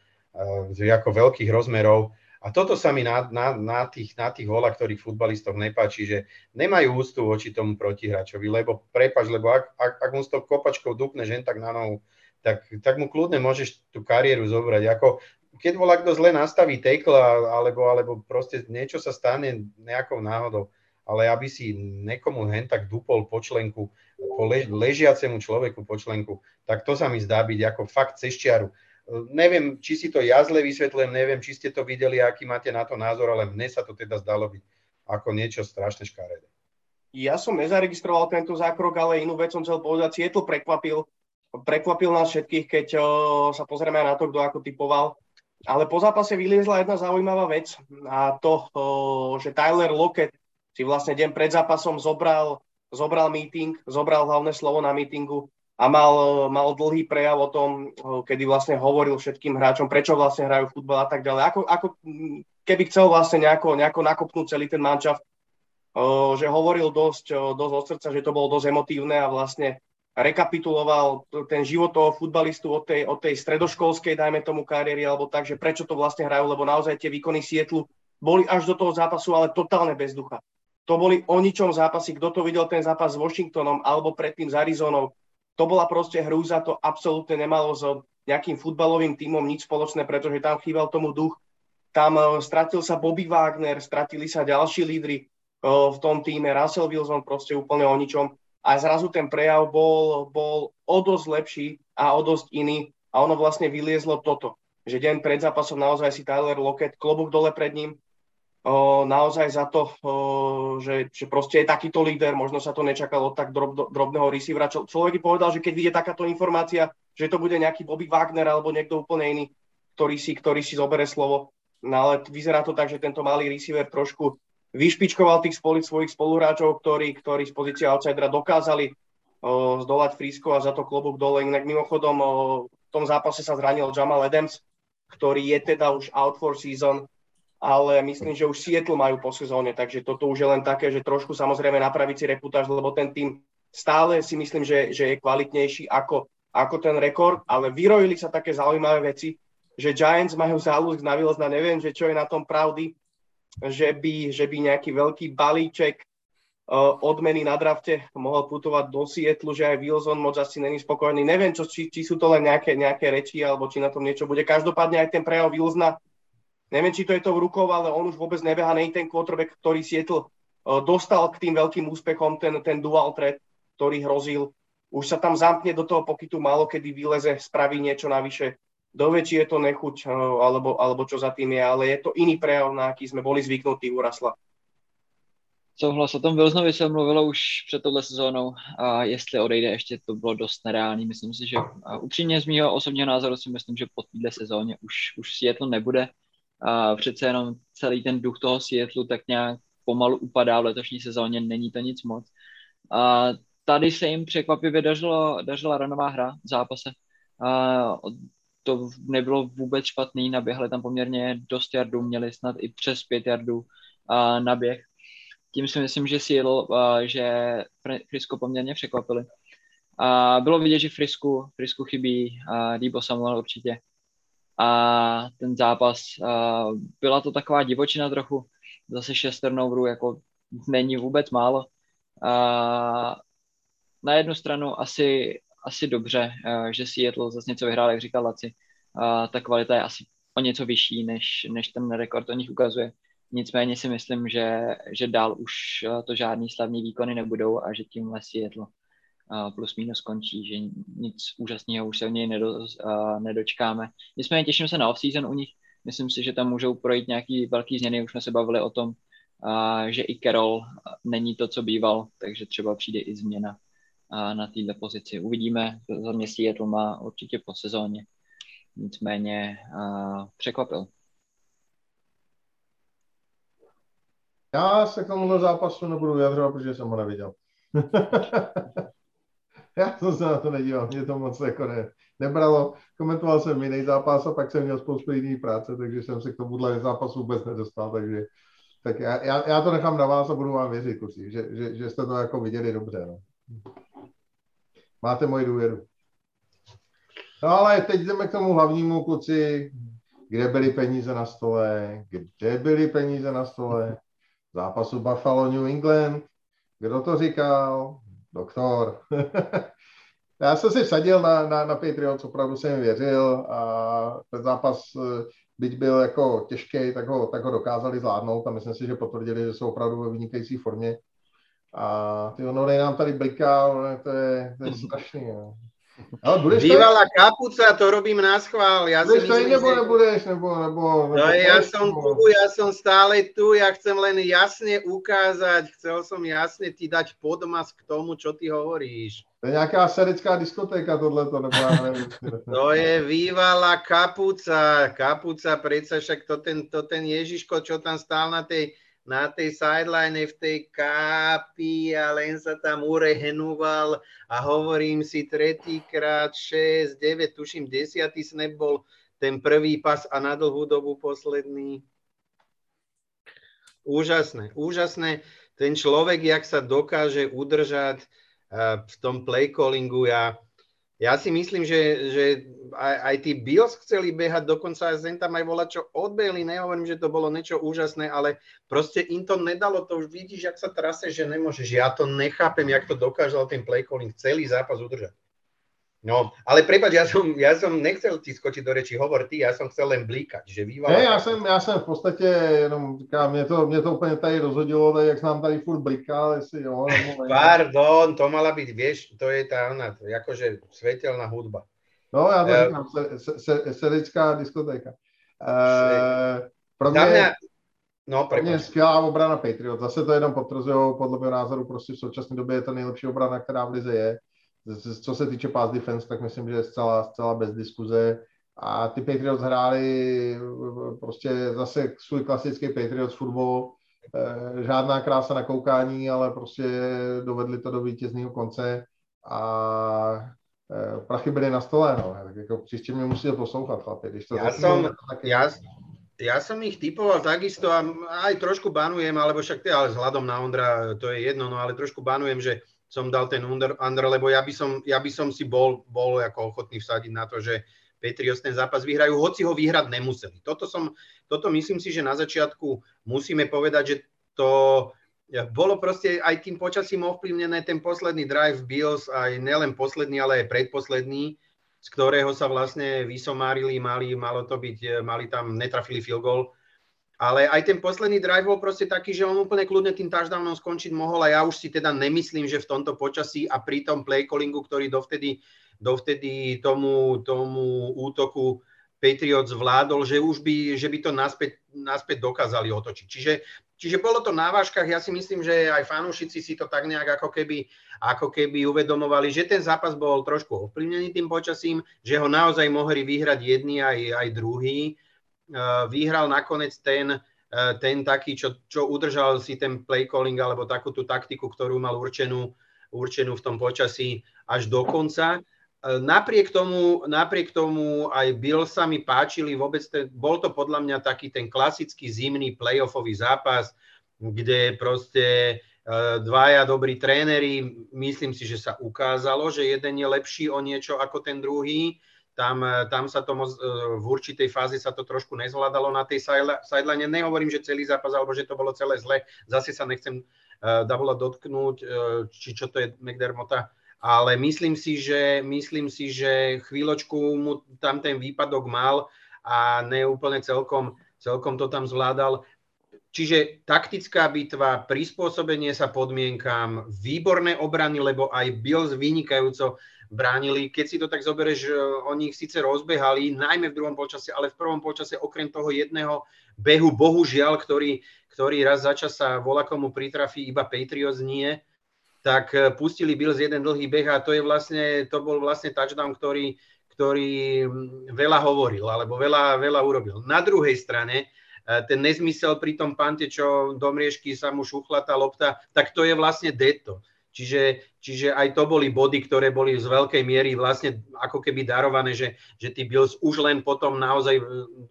ako veľkých rozmerov. A toto sa mi na, na, na, tých, na tých volách, ktorých futbalistoch nepáči, že nemajú ústu voči tomu protihráčovi, lebo prepač, lebo ak, ak, ak mu s tou kopačkou dupne žen tak na nohu, tak, tak mu kľudne môžeš tú kariéru zobrať. Ako, keď volá kto zle nastaví tekl alebo, alebo proste niečo sa stane nejakou náhodou, ale aby si nekomu hen tak dupol po členku, po lež, ležiacemu človeku po členku, tak to sa mi zdá byť ako fakt cez. Neviem, či si to ja zle vysvetľujem, neviem, či ste to videli, aký máte na to názor, ale mne sa to teda zdalo byť ako niečo strašne škaredé. Ja som nezaregistroval tento zákrok, ale inú vec som chcel povedať. Sietl prekvapil, prekvapil nás všetkých, keď o, sa pozrieme na to, kto ako typoval. Ale po zápase vyliezla jedna zaujímavá vec a to, o, že Tyler Lockett si vlastne deň pred zápasom zobral, zobral meeting, zobral hlavné slovo na meetingu a mal, mal dlhý prejav o tom, kedy vlastne hovoril všetkým hráčom, prečo vlastne hrajú futbal a tak ďalej. Ako, ako keby chcel vlastne nejako, nejako nakopnúť celý ten mančaft. že hovoril dosť, dosť od srdca, že to bolo dosť emotívne a vlastne rekapituloval ten život toho futbalistu od tej, od tej stredoškolskej, dajme tomu, kariéry, alebo tak, že prečo to vlastne hrajú, lebo naozaj tie výkony Sietlu boli až do toho zápasu, ale totálne bez ducha. To boli o ničom zápasy. Kto to videl ten zápas s Washingtonom alebo predtým s Arizonou, to bola proste hrúza, to absolútne nemalo s nejakým futbalovým tímom nič spoločné, pretože tam chýbal tomu duch. Tam uh, stratil sa Bobby Wagner, stratili sa ďalší lídry uh, v tom týme, Russell Wilson proste úplne o ničom a zrazu ten prejav bol, bol o dosť lepší a o dosť iný a ono vlastne vyliezlo toto, že deň pred zápasom naozaj si Tyler Lockett, klobúk dole pred ním, naozaj za to, že, že proste je takýto líder, možno sa to nečakalo od tak drob, drobného receivera. Človek by povedal, že keď vidie takáto informácia, že to bude nejaký Bobby Wagner alebo niekto úplne iný, ktorý si, ktorý si zobere slovo. No ale vyzerá to tak, že tento malý receiver trošku vyšpičkoval tých svojich spoluhráčov, ktorí, ktorí z pozície outsidera dokázali o, zdolať Frisko a za to klobúk dole. Inak mimochodom o, v tom zápase sa zranil Jamal Adams, ktorý je teda už out for season, ale myslím, že už Seattle majú po sezóne, takže toto už je len také, že trošku samozrejme napraviť si reputáž, lebo ten tým stále si myslím, že, že je kvalitnejší ako, ako ten rekord, ale vyrojili sa také zaujímavé veci, že Giants majú záľusk na na neviem, že čo je na tom pravdy, že by, že by nejaký veľký balíček uh, odmeny na drafte mohol putovať do Sietlu, že aj Wilson moc asi není spokojný. Neviem, čo, či, či sú to len nejaké, nejaké reči, alebo či na tom niečo bude. Každopádne aj ten prejav Wilsona, neviem, či to je to v rukou, ale on už vôbec nebeha, není ten quarterback, ktorý Sietl uh, dostal k tým veľkým úspechom, ten, ten dual threat, ktorý hrozil. Už sa tam zamkne do toho pokytu málo, kedy vyleze, spraví niečo navyše dovie, či je to nechuť, eh, alebo, alebo čo za tým je, ale je to iný prejav, na aký jsme boli zvyknutí u Rasla. Souhlas, o tom Wilsonovi se mluvilo už před touhle sezónou a jestli odejde ještě, to bylo dost nereálný. Myslím si, že upřímně z mého osobního názoru si myslím, že po téhle sezóně už, už Seattle nebude. A přece jenom celý ten duch toho Seattle tak nějak pomalu upadá v letošní sezóně, není to nic moc. A tady se jim překvapivě dařilo, dařila ranová hra v zápase. A to nebylo vůbec špatný, naběhli tam poměrně dost jardů, měli snad i přes pět jardů uh, na běh. Tím si myslím, že Seattle, že Frisco poměrně překvapili. A bylo vidět, že Frisku, Frisku chybí uh, Debo Samuel určitě. A ten zápas, uh, byla to taková divočina trochu, zase šest turnoverů, jako není vůbec málo. Uh, na jednu stranu asi asi dobře, že Seattle zase něco vyhrál, jak říkal Laci. Ta kvalita je asi o něco vyšší, než, než ten rekord o nich ukazuje. Nicméně si myslím, že, že dál už to žádný slavní výkony nebudou a že tímhle Seattle plus minus končí, že nic úžasného už se v něj nedo, nedočkáme. Nicméně těším se na off-season u nich. Myslím si, že tam můžou projít nějaký velký změny. Už jsme se bavili o tom, že i Carroll není to, co býval, takže třeba přijde i změna na této pozici. Uvidíme, za mě to má určitě po sezóně. Nicméně překvapil. Já se k tomuhle zápasu nebudu vyjadřovat, protože jsem ho neviděl. Já jsem se na to nedíval, mě to moc jako ne, nebralo. Komentoval jsem jiný zápas a pak jsem měl spoustu jiný práce, takže jsem se k tomuhle zápasu vůbec nedostal, takže tak já, já, já to nechám na vás a budu vám věřit, kluci, že, že, že jste to jako viděli dobře. No. Máte moji důvěru. No ale teď jdeme k tomu hlavnímu kluci, kde byly peníze na stole, kde byly peníze na stole, zápasu Buffalo New England, kdo to říkal? Doktor. Já jsem si vsadil na, na, na Patriots, opravdu jsem věřil a ten zápas, byť byl jako těžký, tak ho, tak ho dokázali zvládnout a myslím si, že potvrdili, že jsou opravdu ve vynikající formě. A ty Honory nám tady bliká, to je, to je strašný. Jo. Ale budeš Bývalá tady... kapuca, to robím na schvál. Ja budeš tady nebo nebudeš? Nebo, nebo, nebo no, ja som tu, ja som stále tu, ja chcem len jasne ukázať, chcel som jasne ti dať podmas k tomu, čo ty hovoríš. To je nějaká serická diskotéka tohleto, nebo ja neviem. to je bývalá kapuca, kapuca, predsa však to ten, to ten Ježiško, čo tam stál na tej na tej sideline v tej kápi a len sa tam urehenoval a hovorím si tretíkrát, 6, 9, tuším 10. snap bol ten prvý pas a na dlhú dobu posledný. Úžasné, úžasné. ten človek, jak sa dokáže udržať v tom play callingu, ja, ja si myslím, že, že aj, aj tí Bills chceli behať, dokonca Zen tam aj volať, čo odbehli, nehovorím, že to bolo niečo úžasné, ale proste im to nedalo, to už vidíš, jak sa trase, že nemôžeš. Ja to nechápem, jak to dokázal ten play calling celý zápas udržať. No, ale prepáč, ja som, ja som nechcel ti skočiť do reči, hovor ty, ja som chcel len blíkať, že vývala... Ne, já jsem, já jsem v podstatě jenom říkám, mě to, mě to úplně tady rozhodilo, tak jak nám tady furt blikal, jestli jo, nebo. Pardon, to mala byť, vieš, to je tá ona, akože svetelná hudba. No, já to uh, říkám, se, se, se, diskotéka. Uh, pro mě, mě, no, pro mě skvělá obrana Patriot, zase to jenom potvrzují, podle mého názoru, prostě v současné době je to nejlepší obrana, která v lize je co se týče pass defense, tak myslím, že je zcela, zcela bez diskuze. A ty Patriots hráli prostě zase svůj klasický Patriots fotbal, eh, žádná krása na koukání, ale prostě dovedli to do vítězného konce a eh, prachy byly na stole, no. Tak jako příště mě musíte poslouchat, chlapi. Když to ja som, taky... ja, ja som ich typoval takisto a aj trošku banujem, alebo však ale vzhľadom na Ondra to je jedno, no ale trošku banujem, že som dal ten under, under lebo ja by, som, ja by som si bol, bol ako ochotný vsadiť na to, že Patriots ten zápas vyhrajú, hoci ho vyhrať nemuseli. Toto, som, toto myslím si, že na začiatku musíme povedať, že to bolo proste aj tým počasím ovplyvnené ten posledný drive Bills, aj nelen posledný, ale aj predposledný, z ktorého sa vlastne vysomárili, mali, malo to byť, mali tam, netrafili field goal, ale aj ten posledný drive bol proste taký, že on úplne kľudne tým touchdownom skončiť mohol a ja už si teda nemyslím, že v tomto počasí a pri tom play callingu, ktorý dovtedy, dovtedy tomu, tomu útoku Patriots zvládol, že už by, že by to naspäť, naspäť dokázali otočiť. Čiže, čiže bolo to na vážkach, ja si myslím, že aj fanúšici si to tak nejak ako keby, ako keby uvedomovali, že ten zápas bol trošku ovplyvnený tým počasím, že ho naozaj mohli vyhrať jedni aj, aj druhý vyhral nakoniec ten, eh, ten taký, čo, čo udržal si ten play calling alebo takú tú taktiku, ktorú mal určenú, určenú v tom počasí až do konca. Eh, napriek tomu, napriek tomu aj Bill sa mi páčili, vôbec ten, bol to podľa mňa taký ten klasický zimný playoffový zápas, kde proste dvaja dobrí tréneri, myslím si, že sa ukázalo, že jeden je lepší o niečo ako ten druhý tam, e, tam sa to moc, e, v určitej fáze sa to trošku nezvládalo na tej sideline. Nehovorím, že celý zápas, alebo že to bolo celé zle. Zase sa nechcem uh, Davola dotknúť, uh, či čo to je McDermotta, ale myslím si, že, myslím si, že chvíľočku mu tam ten výpadok mal a neúplne celkom, celkom to tam zvládal. Čiže taktická bitva, prispôsobenie sa podmienkám, výborné obrany, lebo aj Bills vynikajúco bránili. Keď si to tak zoberieš, oni ich síce rozbehali, najmä v druhom polčase, ale v prvom polčase okrem toho jedného behu, bohužiaľ, ktorý, ktorý raz za čas sa volá komu pritrafí, iba Patriots nie, tak eh, pustili Bills jeden dlhý beh a to, je vlastne, to bol vlastne touchdown, ktorý, ktorý hm, veľa hovoril, alebo veľa, veľa urobil. Na druhej strane, eh, ten nezmysel pri tom pante, čo do mriežky sa mu šuchla tá lopta, tak to je vlastne deto. Čiže, čiže aj to boli body, ktoré boli z veľkej miery vlastne ako keby darované, že, že tí Bills už len potom naozaj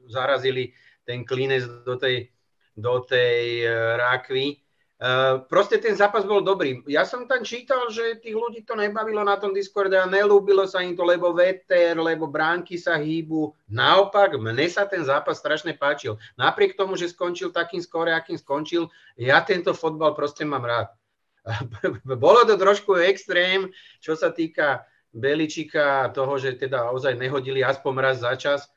zarazili ten klínec do tej, do tej e, rákvy. Uh, proste ten zápas bol dobrý. Ja som tam čítal, že tých ľudí to nebavilo na tom Discorde a nelúbilo sa im to, lebo veter, lebo bránky sa hýbu. Naopak, mne sa ten zápas strašne páčil. Napriek tomu, že skončil takým skore, akým skončil, ja tento fotbal proste mám rád. Bolo to trošku extrém, čo sa týka Beličika, toho, že teda ozaj nehodili aspoň raz za čas,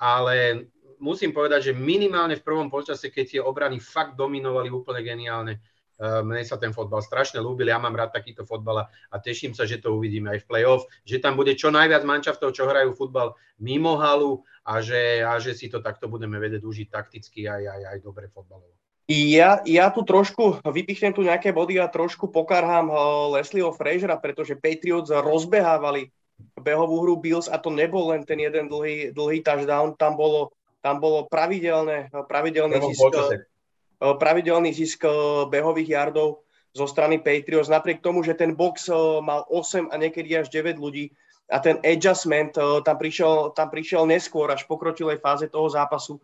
ale musím povedať, že minimálne v prvom počase, keď tie obrany fakt dominovali úplne geniálne, eh, mne sa ten fotbal strašne ľúbil, ja mám rád takýto fotbal a teším sa, že to uvidíme aj v play-off, že tam bude čo najviac mančaftov, čo hrajú futbal mimo halu a že, a že si to takto budeme vedieť užiť takticky aj, aj, aj dobre fotbalovo. Ja, ja tu trošku vypichnem tu nejaké body a trošku pokarhám eh, Leslieho Frasera, pretože Patriots rozbehávali behovú hru Bills a to nebol len ten jeden dlhý, dlhý touchdown, tam bolo, tam bolo pravidelné, pravidelný zisk, eh, pravidelný zisk eh, behových yardov zo strany Patriots, napriek tomu, že ten box mal 8 a niekedy až 9 ľudí a ten adjustment tam prišiel, tam prišiel neskôr, až v pokročilej fáze toho zápasu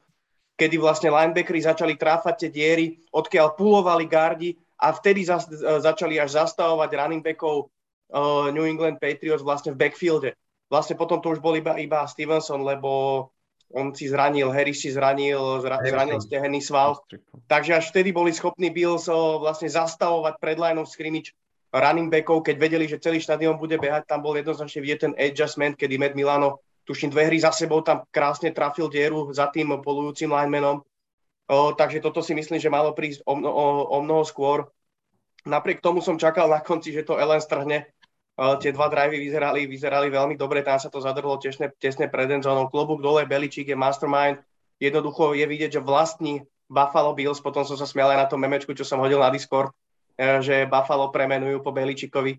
kedy vlastne linebackery začali tráfať tie diery, odkiaľ pulovali gardi a vtedy za, začali až zastavovať running backov uh, New England Patriots vlastne v backfielde. Vlastne potom to už bol iba, iba Stevenson, lebo on si zranil, Harris si zranil, zra, zranil stehenný sval. Takže až vtedy boli schopní Bills uh, vlastne zastavovať pred line of scrimmage running backov, keď vedeli, že celý štadión bude behať, tam bol jednoznačne vidieť ten adjustment, kedy Matt Milano tuším dve hry za sebou tam krásne trafil dieru za tým polujúcim linemanom. O, takže toto si myslím, že malo prísť o, o, o mnoho skôr. Napriek tomu som čakal na konci, že to Ellen strhne. O, tie dva drivey vyzerali, vyzerali veľmi dobre, tam sa to zadrlo tesne, tesne pred endzónou. Klobúk dole, Beličík je mastermind. Jednoducho je vidieť, že vlastní Buffalo Bills, potom som sa smial aj na tom memečku, čo som hodil na Discord, e, že Buffalo premenujú po Beličíkovi.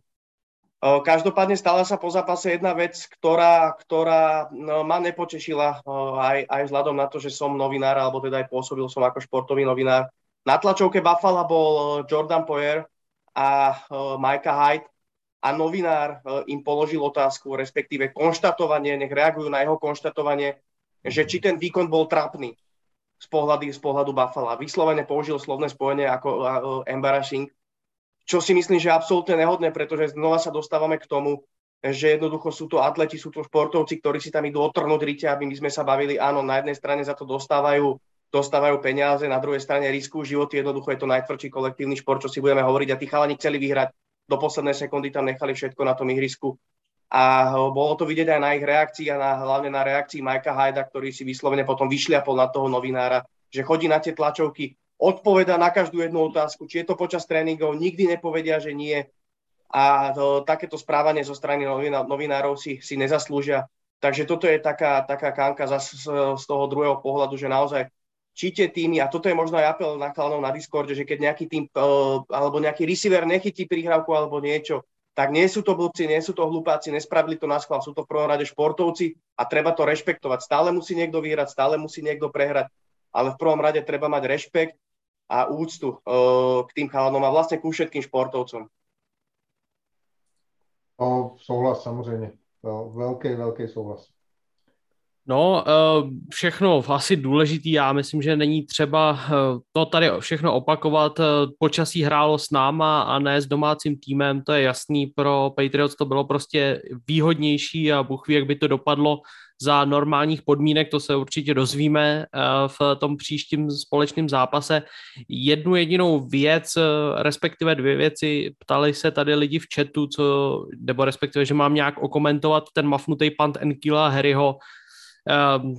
Každopádne stala sa po zápase jedna vec, ktorá, ktorá no, ma nepotešila aj, aj vzhľadom na to, že som novinár, alebo teda aj pôsobil som ako športový novinár. Na tlačovke Buffalo bol Jordan Poyer a Micah Hyde a novinár im položil otázku, respektíve konštatovanie, nech reagujú na jeho konštatovanie, že či ten výkon bol trapný z pohľadu, z pohľadu Buffalo. Vyslovene použil slovné spojenie ako embarrassing čo si myslím, že je absolútne nehodné, pretože znova sa dostávame k tomu, že jednoducho sú to atleti, sú to športovci, ktorí si tam idú otrhnúť rite, aby my sme sa bavili, áno, na jednej strane za to dostávajú, dostávajú peniaze, na druhej strane riskujú životy, jednoducho je to najtvrdší kolektívny šport, čo si budeme hovoriť a tí chalani chceli vyhrať, do poslednej sekundy tam nechali všetko na tom ihrisku. A bolo to vidieť aj na ich reakcii a na, hlavne na reakcii Majka Hajda, ktorý si vyslovene potom vyšliapol na toho novinára, že chodí na tie tlačovky, odpoveda na každú jednu otázku, či je to počas tréningov, nikdy nepovedia, že nie. A to, takéto správanie zo strany novinárov si, si nezaslúžia. Takže toto je taká, taká kánka z, z toho druhého pohľadu, že naozaj či tie týmy, a toto je možno aj apel na klanov na Discorde, že keď nejaký tým uh, alebo nejaký receiver nechytí prihrávku alebo niečo, tak nie sú to blbci, nie sú to hlupáci, nespravili to na schvál, sú to v prvom rade športovci a treba to rešpektovať. Stále musí niekto vyhrať, stále musí niekto prehrať, ale v prvom rade treba mať rešpekt a úctu uh, k tým chalanom a vlastne ku všetkým športovcom. No, souhlas samozřejmě. No, velký, velký souhlas. No, eh, všechno asi důležitý, já myslím, že není třeba eh, to tady všechno opakovat. Počasí hrálo s náma a ne s domácím týmem, to je jasný. Pro Patriots to bylo prostě výhodnější a Bůh ví, jak by to dopadlo za normálních podmínek, to se určitě dozvíme eh, v tom příštím společném zápase. Jednu jedinou věc, eh, respektive dvě věci, ptali se tady lidi v chatu, co, nebo respektive, že mám nějak okomentovat ten mafnutý pant Enkila Harryho, ehm,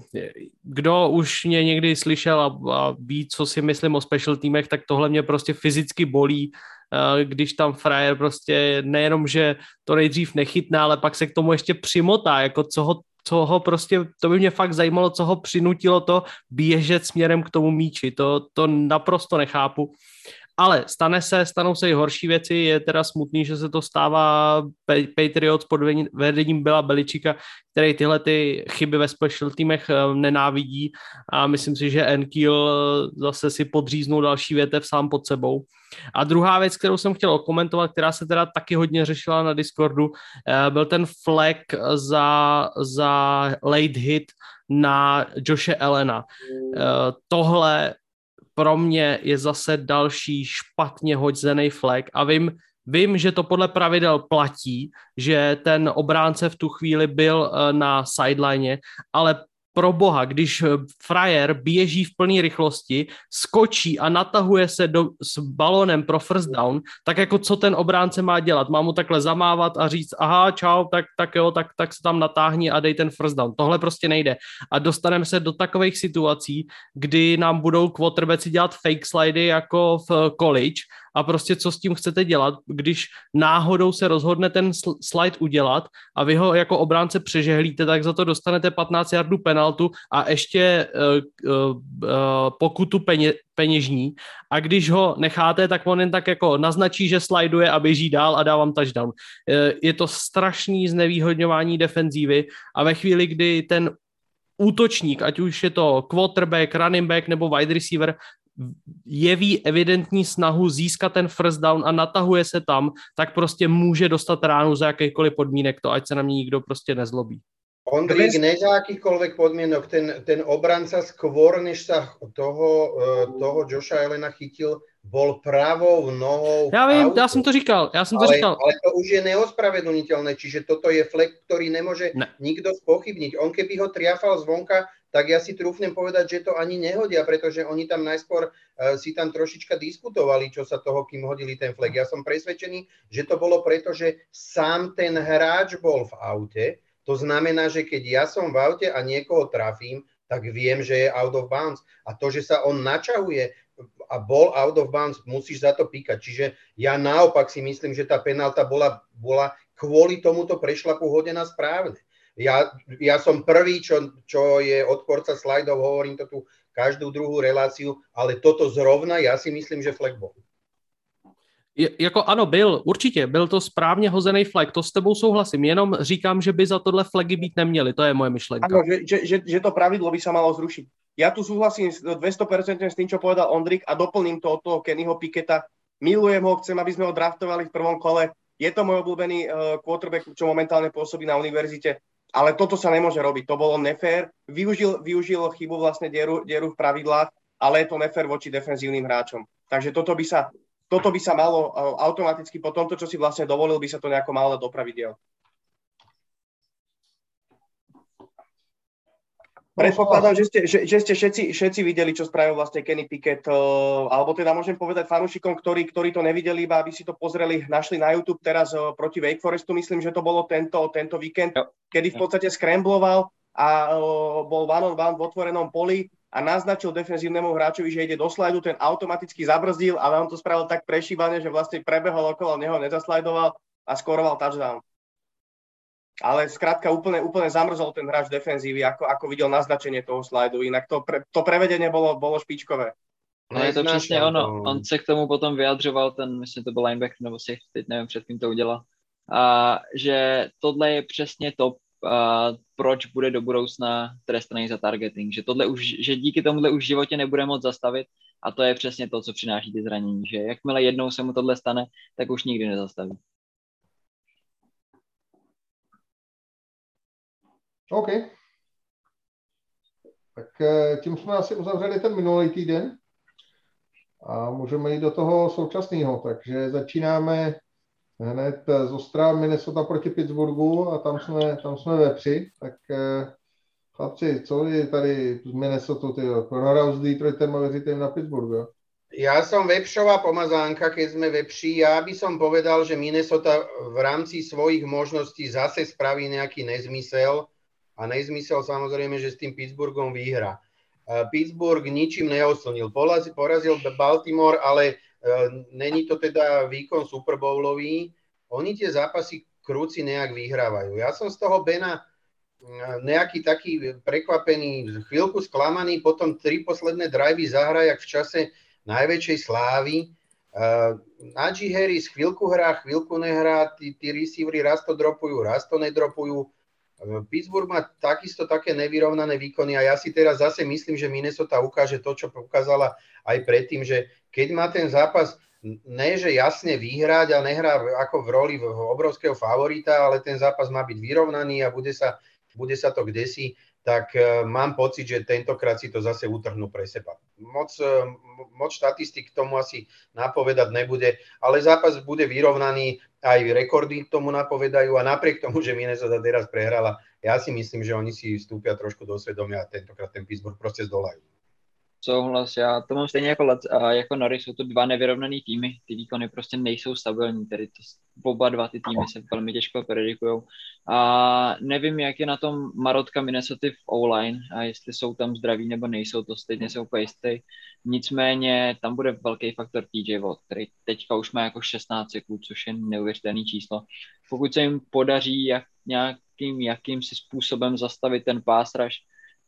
kdo už mě někdy slyšel a, a ví, co si myslím o special týmech, tak tohle mě prostě fyzicky bolí, eh, když tam frajer prostě nejenom, že to nejdřív nechytne, ale pak se k tomu ještě přimotá, jako co ho co ho prostě, to by mě fakt zajímalo, co ho přinutilo to běžet směrem k tomu míči, to, to naprosto nechápu. Ale stane se, stanou se i horší věci, je teda smutný, že se to stává Patriots pod vedením Byla Beličika, který tyhle ty chyby ve special týmech eh, nenávidí a myslím si, že Enkil eh, zase si podříznou další větev sám pod sebou. A druhá věc, kterou jsem chtěl okomentovat, která se teda taky hodně řešila na Discordu, eh, byl ten flag za, za late hit na Joshe Elena. Tohle pro mě je zase další špatně hoďzený flag a vím, Vím, že to podle pravidel platí, že ten obránce v tu chvíli byl eh, na sideline, ale pro boha, když eh, frajer běží v plné rychlosti, skočí a natahuje se do, s balonem pro first down, tak jako co ten obránce má dělat? Má mu takhle zamávat a říct, aha, čau, tak, tak jo, tak, tak se tam natáhni a dej ten first down. Tohle prostě nejde. A dostaneme se do takových situací, kdy nám budou quarterbacki dělat fake slidy jako v college a prostě co s tím chcete dělat, když náhodou se rozhodne ten slide udělat a vy ho jako obránce přežehlíte, tak za to dostanete 15 jardů penaltu a ještě uh, uh, pokutu peně, peněžní a když ho necháte, tak on jen tak jako naznačí, že slajduje a běží dál a dávám touchdown. Je to strašný znevýhodňování defenzívy a ve chvíli, kdy ten útočník, ať už je to quarterback, running back nebo wide receiver, jeví evidentní snahu získat ten first down a natahuje se tam, tak prostě může dostat ránu za jakýkoliv podmínek, to ať se na mě nikdo prostě nezlobí. Ondrík, ne za akýchkoľvek podmienok, ten, ten obranca skôr, než sa toho, e, toho Josha Elena chytil, bol pravou nohou. Já vím, já jsem to říkal, já jsem to ale, říkal. Ale to už je neospravedlniteľné, čiže toto je flek, ktorý nemôže ne. nikto spochybniť. On keby ho triafal zvonka, tak ja si trúfnem povedať, že to ani nehodia, pretože oni tam najskôr uh, si tam trošička diskutovali, čo sa toho, kým hodili ten flek. Ja som presvedčený, že to bolo preto, že sám ten hráč bol v aute. To znamená, že keď ja som v aute a niekoho trafím, tak viem, že je out of bounds. A to, že sa on načahuje a bol out of bounds, musíš za to píkať. Čiže ja naopak si myslím, že tá penálta bola, bola kvôli tomuto prešlapu hodená správne. Ja, ja som prvý, čo, čo je odporca slajdov, hovorím to tu každú druhú reláciu, ale toto zrovna ja si myslím, že flag bol. Je, jako ano, byl, určitě, byl to správně hozený flag, to s tebou souhlasím, jenom říkám, že by za tohle flagy být neměli, to je moje myšlenka. Ano, že, že, že, že to pravidlo by sa malo zrušiť. Ja tu súhlasím 200% s tým, čo povedal Ondrik a doplním to od toho Kennyho Piketa. Milujem ho, chcem, aby sme ho draftovali v prvom kole. Je to môj obľúbený uh, quarterback, čo momentálne pôsobí na univerzite ale toto sa nemôže robiť. To bolo nefér. Využil, využil chybu vlastne dieru, dieru v pravidlách, ale je to nefér voči defenzívnym hráčom. Takže toto by sa, toto by sa malo automaticky po tomto, čo si vlastne dovolil, by sa to nejako malo do Predpokladám, že ste, že, že ste všetci, všetci videli, čo spravil vlastne Kenny Pickett, uh, alebo teda môžem povedať fanúšikom, ktorí, ktorí to nevideli, iba aby si to pozreli, našli na YouTube teraz uh, proti Wake Forestu, myslím, že to bolo tento, tento víkend, jo. kedy v podstate skrambloval a uh, bol one on one v otvorenom poli a naznačil defenzívnemu hráčovi, že ide do slajdu, ten automaticky zabrzdil, ale on to spravil tak prešíbane, že vlastne prebehol okolo neho, nezaslajdoval a skoroval touchdown ale skrátka úplne, úplne zamrzol ten hráč defenzívy, ako, ako videl naznačenie toho slajdu, inak to, pre, to prevedenie bolo, bolo špičkové. No je to přesně ono. On se k tomu potom vyjadřoval, ten, myslím, to byl linebacker, nebo si teď nevím, před kým to udělal, a, že tohle je přesně to, a, proč bude do budoucna trestaný za targeting. Že, tohle už, že díky tomuhle už v životě nebude moc zastavit a to je přesně to, co přináší ty zranění. Že jakmile jednou se mu tohle stane, tak už nikdy nezastaví. OK. Tak eh, tím jsme asi uzavřeli ten minulý týden a můžeme jít do toho současného. Takže začínáme hned z Ostra Minnesota proti Pittsburghu a tam jsme, tam jsme ve při. Tak eh, chlapci, co je tady z Minnesota, ty prohrál s Detroitem a věříte na Pittsburghu, jo? Ja som Vepšová pomazánka, keď sme Vepši. Ja by som povedal, že Minnesota v rámci svojich možností zase spraví nejaký nezmysel a nezmysel samozrejme, že s tým Pittsburghom vyhra. Pittsburgh ničím neoslnil. Porazil Baltimore, ale e, není to teda výkon Super Bowlový. Oni tie zápasy krúci nejak vyhrávajú. Ja som z toho Bena e, nejaký taký prekvapený, chvíľku sklamaný, potom tri posledné drivey zahra, jak v čase najväčšej slávy. Uh, Najee Harris chvíľku hrá, chvíľku nehrá, tí, tí receivery raz to dropujú, raz to nedropujú. Pittsburgh má takisto také nevyrovnané výkony a ja si teraz zase myslím, že Minnesota ukáže to, čo ukázala aj predtým, že keď má ten zápas ne, že jasne vyhrať a nehrá ako v roli obrovského favorita, ale ten zápas má byť vyrovnaný a bude sa, bude sa to kdesi tak e, mám pocit, že tentokrát si to zase utrhnú pre seba. Moc, e, moc štatistik k tomu asi napovedať nebude, ale zápas bude vyrovnaný, aj rekordy tomu napovedajú a napriek tomu, že Minnesota teraz prehrala, ja si myslím, že oni si vstúpia trošku do svedomia a tentokrát ten Pittsburgh proste zdolajú. Souhlas, já to mám stejně jako, jako Norris, jsou to dva nevyrovnané týmy, ty výkony prostě nejsou stabilní, tedy to, oba dva ty týmy se velmi těžko predikují. A nevím, jak je na tom Marotka Minnesota v online a jestli jsou tam zdraví nebo nejsou, to stejně se úplně jistý. Nicméně tam bude velký faktor TJ Watt, který teďka už má jako 16 sekund, což je neuvěřitelný číslo. Pokud se jim podaří jak, nějakým jakýmsi způsobem zastavit ten rush,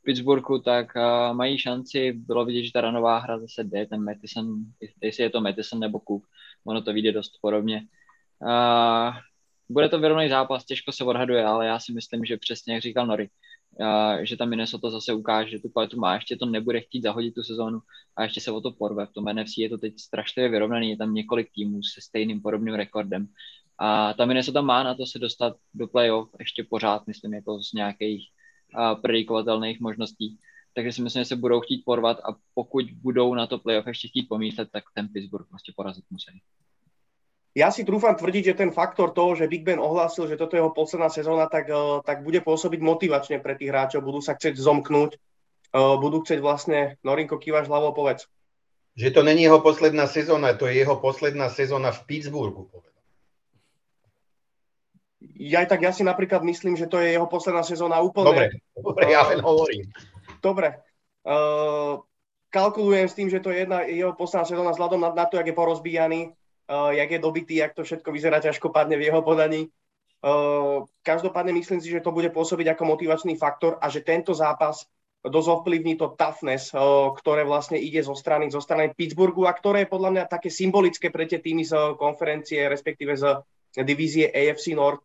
Pittsburghu, tak uh, mají šanci, bylo vidět, že ta ranová hra zase jde, ten Matheson, jestli je to Matheson nebo Cook, ono to vyjde dost podobně. Uh, bude to vyrovnaný zápas, těžko se odhaduje, ale já si myslím, že přesně jak říkal Nori, uh, že tam Minnesota zase ukáže, že tu kvalitu má, ještě to nebude chtít zahodit tu sezónu a ještě se o to porve. V tom NFC je to teď strašně vyrovnaný, je tam několik týmů se stejným podobným rekordem. A ta Minnesota má na to se dostat do playoff ještě pořád, myslím, jako z nějakých predikovatelných možností. takže si myslím, že se budou chtít porvat a pokud budou na to playoff ještě chtít pomýšlet, tak ten Pittsburgh prostě porazit musí. Ja si trúfam tvrdiť, že ten faktor toho, že Big Ben ohlásil, že toto je jeho posledná sezóna, tak, eh, tak bude pôsobiť motivačne pre tých hráčov. Budú sa chcieť zomknúť, eh, budú chcieť vlastne, Norinko, kývaš hlavou, povedz. Že to není jeho posledná sezóna, to je jeho posledná sezóna v Pittsburghu, povedal. Ja tak ja si napríklad myslím, že to je jeho posledná sezóna úplne. Dobre, dobre ja len hovorím. Dobre. Uh, kalkulujem s tým, že to je jedna jeho posledná sezóna vzhľadom na, na to, jak je porozbíjaný uh, jak je dobitý, jak to všetko vyzerá ťažko padne v jeho podaní. Uh, každopádne myslím si, že to bude pôsobiť ako motivačný faktor a že tento zápas dosť ovplyvní to toughness, uh, ktoré vlastne ide zo strany, zo strany Pittsburghu a ktoré je podľa mňa také symbolické pre tie týmy z konferencie, respektíve z divízie AFC North,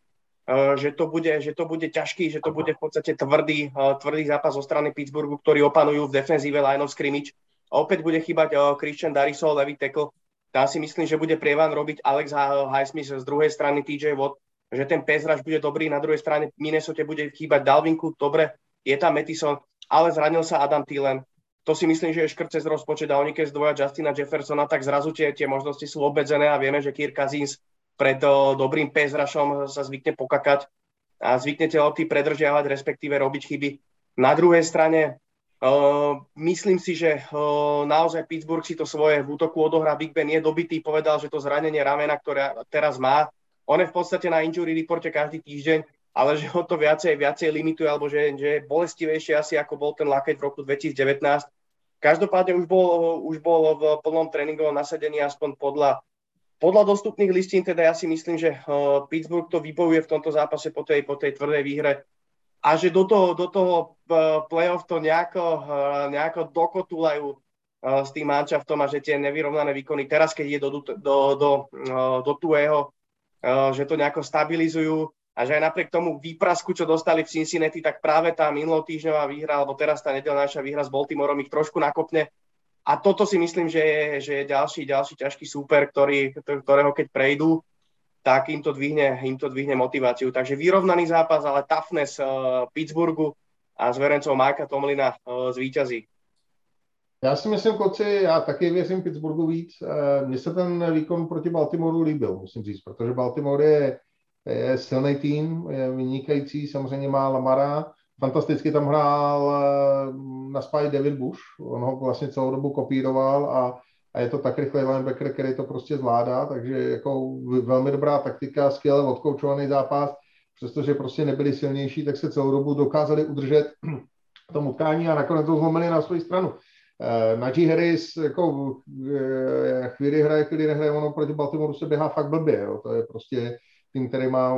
že to bude, že to bude ťažký, že to bude v podstate tvrdý, uh, tvrdý zápas zo strany Pittsburghu, ktorí opanujú v defenzíve line of scrimmage. A opäť bude chýbať uh, Christian Darisol, levý tackle, tam si myslím, že bude prievan robiť Alex Highsmith z druhej strany TJ Watt, že ten pezraž bude dobrý, na druhej strane Minnesota bude chýbať Dalvin Cook, dobre, je tam Mattison, ale zranil sa Adam Thielen. To si myslím, že je škrt cez rozpočet a oni keď zdvoja Justina Jeffersona, tak zrazu tie, tie možnosti sú obmedzené a vieme, že Kirk Cousins pred dobrým pezrašom sa zvykne pokakať a zvykne tie lopty predržiavať, respektíve robiť chyby. Na druhej strane Uh, myslím si, že uh, naozaj Pittsburgh si to svoje v útoku odohrá. Big Ben je dobitý, povedal, že to zranenie ramena, ktoré teraz má, on je v podstate na injury reporte každý týždeň, ale že ho to viacej, viacej limituje, alebo že, že je bolestivejšie asi ako bol ten lakeť v roku 2019. Každopádne už bol, už bol v plnom tréningovom nasadení aspoň podľa, podľa dostupných listín, teda ja si myslím, že uh, Pittsburgh to vybojuje v tomto zápase po tej, po tej tvrdej výhre a že do toho, do toho eh, play-off to nejako, eh, nejako dokotulajú eh, s tým mančaftom a že tie nevyrovnané výkony teraz, keď je do, do, do, do, do tuého, že to nejako stabilizujú a že aj napriek tomu výprasku, čo dostali v Cincinnati, tak práve tá minulotýždňová výhra, alebo teraz tá nedelnáša výhra s Baltimoreom ich trošku nakopne. A toto si myslím, že je, že je ďalší, ďalší ťažký súper, ktorý, ktorého keď prejdú, tak im to dvihne, im to dvihne motiváciu. Takže vyrovnaný zápas, ale toughness uh, Pittsburghu a s verencov Marka Tomlina uh, zvíťazí. Já si myslím, kluci, já taky věřím Pittsburghu víc. Mně se ten výkon proti Baltimoru líbil, musím říct, protože Baltimore je, je silný tým, je vynikající, samozřejmě má Lamara, fantasticky tam hrál na spáji David Bush, on ho vlastně celou dobu kopíroval a a je to tak rychlý linebacker, který to prostě zvládá, takže jako velmi dobrá taktika, skvěle odkoučovaný zápas, přestože prostě nebyli silnější, tak se celou dobu dokázali udržet v tom utkání a nakonec to zlomili na svou stranu. Uh, Najee Harris jako uh, chvíli hraje, chvíli nehraje, ono proti Baltimoru se běhá fakt blbě, jo. to je prostě tým, který má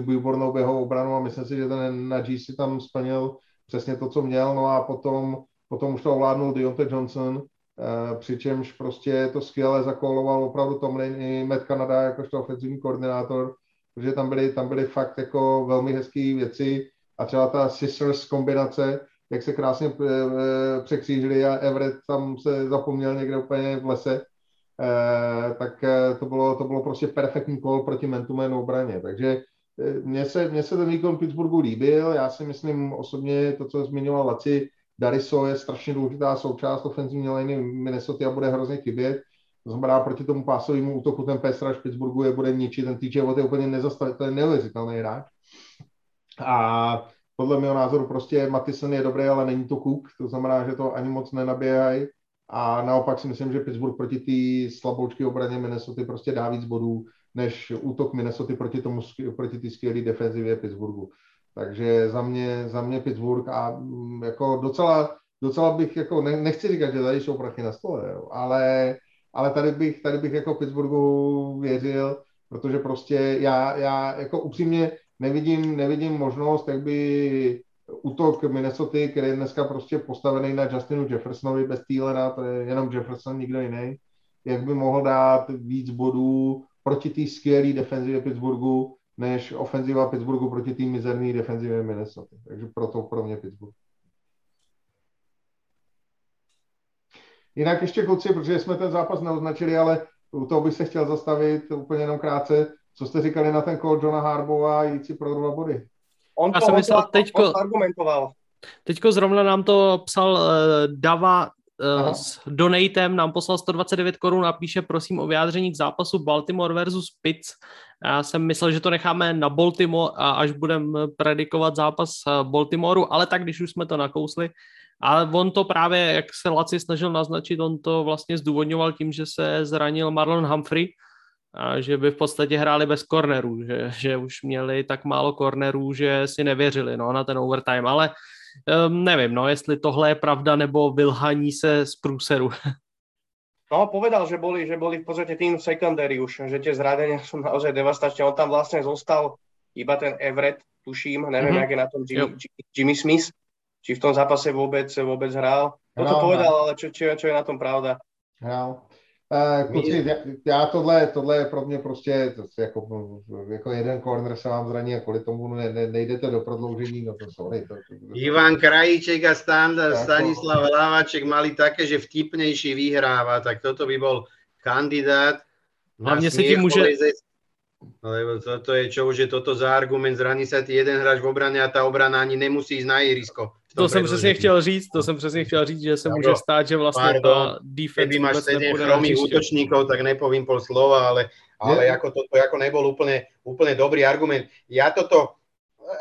výbornou běhovou obranu a myslím si, že ten Najee si tam splnil přesně to, co měl, no a potom, potom už to ovládnul Deontay Johnson, Eh, přičemž prostě to skvěle zakoloval opravdu Tomlin i Matt Canada jakožto ofenzivní koordinátor, protože tam byly, tam byly fakt jako velmi hezké věci a třeba ta Sisters kombinace, jak se krásně eh, překřížili a Everett tam se zapomněl někde úplně v lese, eh, tak to bylo, to bylo prostě perfektní kol proti Mentumenu obraně. Takže mně se, mně se ten výkon Pittsburghu líbil, já si myslím osobně to, co zmiňoval Laci, Dariso je strašně důležitá součást ofenzivní liney Minnesota a bude hrozně chybět. To znamená, proti tomu pásovému útoku ten v Pittsburghu je bude ničit, ten TJ Watt je úplně nezastavit, to je neuvěřitelný hráč. A podle mého názoru prostě Matison je dobrý, ale není to Cook, to znamená, že to ani moc nenabíhají. A naopak si myslím, že Pittsburgh proti té slaboučky obraně Minnesota prostě dá víc bodů, než útok Minnesota proti tomu, proti té skvělé defenzivě Pittsburghu. Takže za mě, za mě Pittsburgh a mm, jako docela, docela bych, jako ne, nechci říkat, že tady jsou prachy na stole, jo, ale, ale tady bych, tady bych jako Pittsburghu věřil, protože prostě já, já jako upřímně nevidím, nevidím možnost, jak by útok Minnesota, který je dneska prostě postavený na Justinu Jeffersonovi bez Thielena, to je jenom Jefferson, nikdo jiný, jak by mohl dát víc bodů proti té skvělé defenzivě Pittsburghu, než ofenziva Pittsburghu proti tým mizerný defenzivě Minnesota. Takže proto pro mě Pittsburgh. Jinak ještě kluci, protože jsme ten zápas neoznačili, ale u toho bych se chtěl zastavit úplně jenom krátce. Co jste říkali na ten call Johna Harbova a jít si pro dva body? On Já to, jsem myslel teďko... argumentoval. Teďko zrovna nám to psal uh, Dava uh, s donatem, nám poslal 129 korun a píše prosím o vyjádření k zápasu Baltimore versus Pitts. Já jsem myslel, že to necháme na Baltimore, až budeme predikovat zápas eh, Baltimoreu, ale tak, když už jsme to nakousli, ale on to právě, jak se Laci snažil naznačit, on to vlastně zdůvodňoval tím, že se zranil Marlon Humphrey, a že by v podstatě hráli bez kornerů, že, že už měli tak málo kornerů, že si nevěřili no, na ten overtime, ale um, nevím, no, jestli tohle je pravda nebo vylhaní se z průseru. No, povedal, že boli, že boli v podstate tým secondary už, že tie zradenia sú naozaj devastačné. On tam vlastne zostal iba ten Everett, tuším, neviem, mm-hmm. jak je na tom Jimmy, Jimmy Smith, či v tom zápase vôbec, vôbec hral. No, povedal, ale čo, čo, čo je na tom pravda? Hral. Kluci, já, já tohle, tohle je pro mě prostě jako, jako jeden corner se vám zraní a kvůli tomu ne, ne, nejdete do prodloužení, no to sorry. To, to, to, Ivan Krajíček a Standa, jako... Stanislav Hlavaček mali také, že vtipnejší vyhráva, tak toto by bol kandidát. Hlavně se ti může... Lebo to, to je čo už je toto za argument, zraní sa ti jeden hráč v obrane a tá obrana ani nemusí ísť na irisko. To jsem přesně chtěl říct, to jsem přesně chtěl říct, že se může stát, že vlastně Pardon, ta defense Keby máš 7 chromých útočníkov, tak nepovím pol slova, ale, ale ne? ako toto ako nebol úplne, úplne dobrý argument. Ja toto,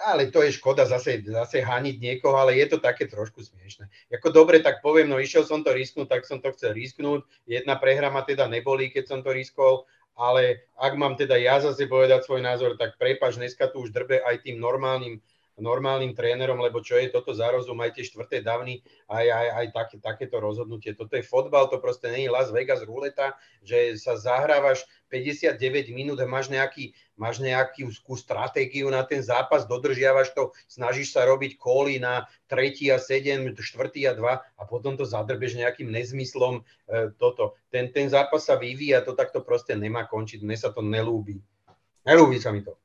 ale to je škoda zase, zase haniť niekoho, ale je to také trošku smiešne. Ako dobre, tak poviem, no išiel som to risknúť, tak som to chcel risknúť. Jedna prehra ma teda nebolí, keď som to riskol, ale ak mám teda ja zase povedať svoj názor, tak prepač, dneska tu už drbe aj tým normálnym normálnym trénerom, lebo čo je toto za rozum, aj tie štvrté dávny, aj, aj, aj také, takéto rozhodnutie. Toto je fotbal, to proste není Las Vegas ruleta, že sa zahrávaš 59 minút a máš nejaký, máš nejakú stratégiu na ten zápas, dodržiavaš to, snažíš sa robiť kóly na tretí a 7, štvrtý a 2 a potom to zadrbeš nejakým nezmyslom e, toto. Ten, ten zápas sa vyvíja, to takto proste nemá končiť, mne sa to nelúbi. Nelúbi sa mi to.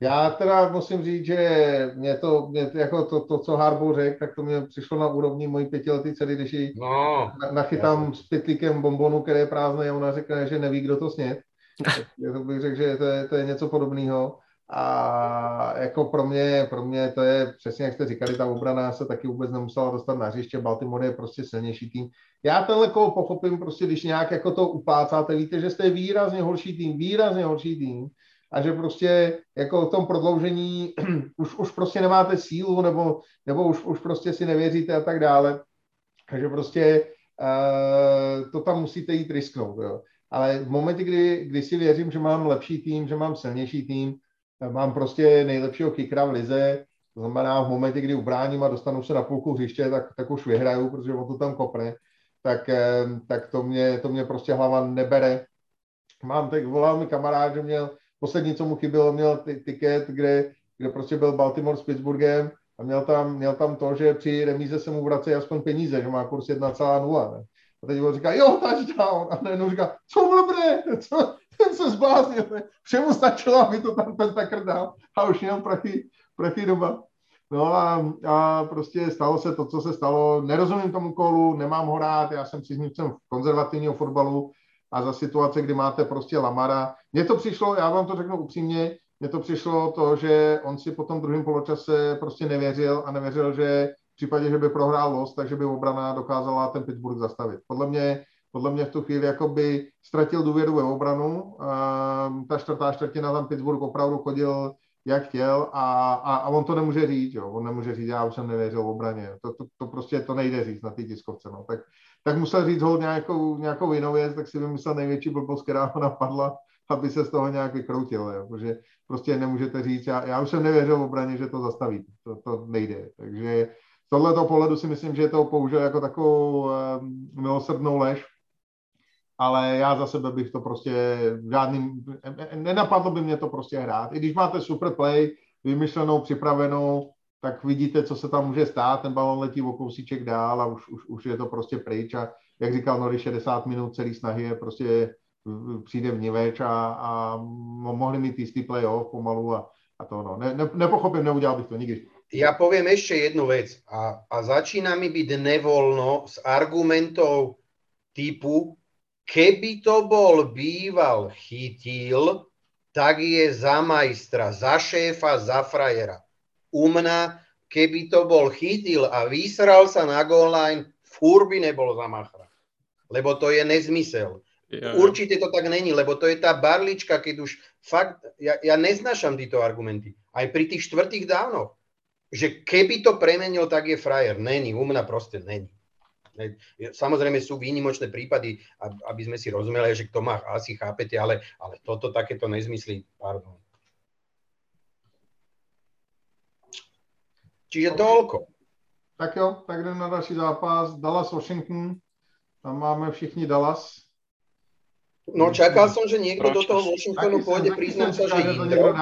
Já teda musím říct, že mě to, mě jako to, to, co Harbo řekl, tak to mě přišlo na úrovni mojí pětiletý dcery, když ji no, nachytám jasný. s pytlíkem bombonu, který je prázdný a ona řekne, že neví, kdo to snět. to bych řekl, že to je, to je něco podobného. A jako pro mě, pro mě to je přesně, jak jste říkali, ta obrana se taky vůbec nemusela dostat na hřiště. Baltimore je prostě silnější tým. Já tenhle kol pochopím prostě, když nějak jako to upácáte, víte, že jste výrazně horší tým, výrazně horší tým a že prostě jako v tom prodloužení už, už prostě nemáte sílu nebo, nebo už, už prostě si nevěříte a tak dále. Takže prostě uh, to tam musíte jít risknout. Jo. Ale v momentě, kdy, kdy si věřím, že mám lepší tým, že mám silnější tým, mám prostě nejlepšího kickera v lize, to znamená v momentě, kdy ubráním a dostanu se na půlku hřiště, tak, tak už vyhraju, protože on to tam kopne, tak, eh, tak to, mě, to mě prostě hlava nebere. Mám tak, volal mi kamarád, že měl poslední, co mu chybělo, měl ty, tiket, kde, kde prostě byl Baltimore s Pittsburghem a měl tam, měl tam to, že při remíze se mu vrací aspoň peníze, že má kurz 1,0. Ne? A teď on říká, jo, touchdown. A najednou říká, co blbne, co, ten se zbláznil. Ne? Všemu stačilo, aby to tam ten Tucker dal a už měl prachy, prachy doba. No a, a prostě stalo se to, co se stalo. Nerozumím tomu kolu, nemám ho rád, já jsem příznivcem konzervativního fotbalu, a za situace, kdy máte prostě Lamara. Mně to přišlo, já vám to řeknu upřímně, mně to přišlo to, že on si po tom druhém poločase prostě nevěřil a nevěřil, že v případě, že by prohrál los, takže by obrana dokázala ten Pittsburgh zastavit. Podle mě, podle mě v tu chvíli jakoby ztratil důvěru ve obranu. Um, ta čtvrtá čtvrtina tam Pittsburgh opravdu chodil jak chtěl a, a, a on to nemůže říct, jo. on nemůže říct, já už jsem nevěřil v obraně, to, to, to prostě to nejde říct na té tiskovce, no. tak tak musel říct hol nějakou, nějakou jinou věc, tak si vymyslel největší blbost, která ho napadla, aby se z toho nějak vykroutil, jo. protože prostě nemůžete říct, já, já už jsem nevěřil v obraně, že to zastaví, to, to nejde, takže z tohoto pohledu si myslím, že to použil jako takovou um, milosrdnou lež, ale já za sebe bych to prostě žádným, nenapadlo by mě to prostě hrát. I když máte super play, vymyšlenou, připravenou, tak vidíte, co se tam může stát, ten balon letí o kousíček dál a už, už, už je to prostě pryč a jak říkal Nori, 60 minut celý snahy je prostě přijde vniveč a, a mohli mít jistý playoff pomalu a, a to no. Ne, ne, nepochopím, neudělal bych to nikdy. Ja poviem ešte jednu vec a, a začína mi byť nevoľno z argumentov typu, keby to bol býval chytil, tak je za majstra, za šéfa, za frajera u mňa keby to bol chytil a vysral sa na goal line, by nebol za machra. Lebo to je nezmysel. Ja, Určite to tak není, lebo to je tá barlička, keď už fakt, ja, ja neznášam tieto argumenty. Aj pri tých štvrtých dávnoch. Že keby to premenil, tak je frajer. Není, u mňa proste není. Samozrejme sú výnimočné prípady, aby sme si rozumeli, že kto má asi chápete, ale, ale toto takéto nezmyslí, pardon. Čiže toľko. Tak jo, tak jdem na další zápas. Dallas Washington. Tam máme všichni Dallas. No čakal som, že niekto do toho Washingtonu pôjde, priznám sa, že Indro.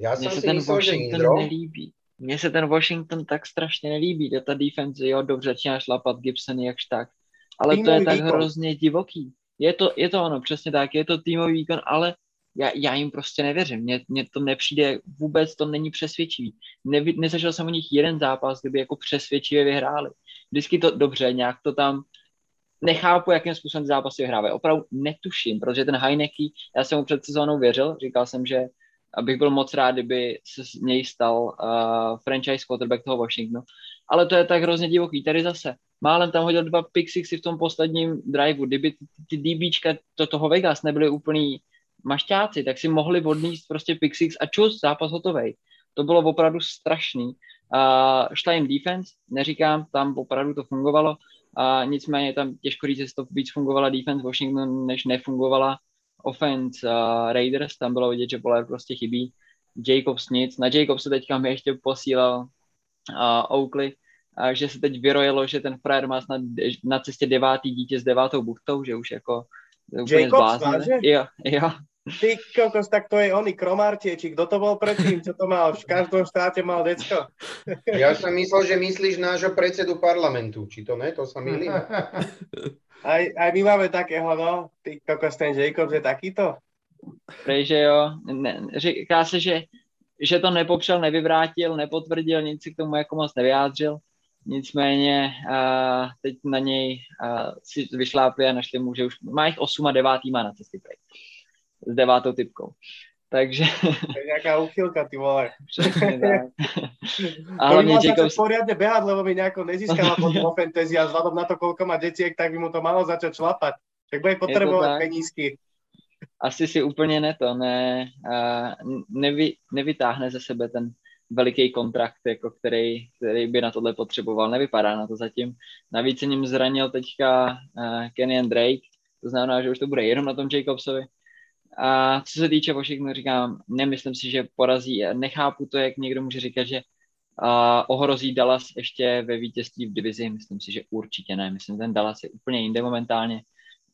Ja som si ten myslel, že Indro. Nelíbí. Mně se ten Washington tak strašně nelíbí, že ta defense, jo, dobře začíná šlapat Gibson jakž tak, ale týmový to je tak výkon. hrozně divoký. Je to, je to ono, přesně tak, je to týmový výkon, ale já, já jim prostě nevěřím. Mně, mně to nepřijde, vůbec to není přesvědčivý. Ne, nezažil jsem u nich jeden zápas, kdyby jako přesvědčivě vyhráli. Vždycky to dobře, nějak to tam nechápu, jakým způsobem zápasy vyhrávají. Opravdu netuším, protože ten Heineke, já jsem mu před sezónou věřil, říkal jsem, že abych byl moc rád, kdyby se z něj stal uh, franchise quarterback toho Washingtonu. Ale to je tak hrozně divoký. Tady zase málem tam hodil dva pick v tom posledním driveu. Kdyby ty, ty DBčka to, toho Vegas nebyly úplný mašťáci, tak si mohli odníst prostě pick a čus, zápas hotovej. To bylo opravdu strašný. Uh, Stein defense, neříkám, tam opravdu to fungovalo, a nicméně tam těžko říct, jestli to víc fungovala defense Washington, než nefungovala offense uh, Raiders, tam bylo vidět, že Polar prostě chybí. Jacobs nic, na Jacobs se teďka mi ještě posílal uh, Oakley, a že se teď vyrojilo, že ten frajer má snad na cestě devátý dítě s devátou buchtou, že už jako Jacobs, Jo, jo. Ty kokos, tak to je oný či Kto to bol predtým? Čo to mal? V každom štáte mal decko. Ja som myslel, že myslíš nášho predsedu parlamentu. Či to ne? To sa milí. Aj, aj my máme takého, no. Ty kokos, ten Jacob je takýto. Takže jo, ne, říká se, že, že to nepopřel, nevyvrátil, nepotvrdil, nic si k tomu jako moc nevyjádřil. Nicméně uh, teď na něj uh, si vyšlápli a našli mu, že už má jich 8 a 9 má na cestě prej. S devátou typkou. Takže... To je nejaká uchylka, ty vole. a hlavne Jacobs... poriadne behať, lebo mi nejako nezískala potom fantasy a vzhľadom na to, koľko má detiek, tak by mu to malo začať šlapať. Tak bude potrebovať penízky. Asi si úplně ne to, ne, nevy, nevytáhne ze sebe ten veliký kontrakt, jako který, který by na tohle potřeboval. Nevypadá na to zatím. Navíc se ním zranil teďka uh, Kenny Drake, to znamená, že už to bude jenom na tom Jacobsovi. A co se týče Washingtonu, říkám, nemyslím si, že porazí. Nechápu to, jak někdo může říkat, že uh, ohrozí Dallas ještě ve vítězství v divizi. Myslím si, že určitě ne. Myslím, že ten Dallas je úplně jinde momentálně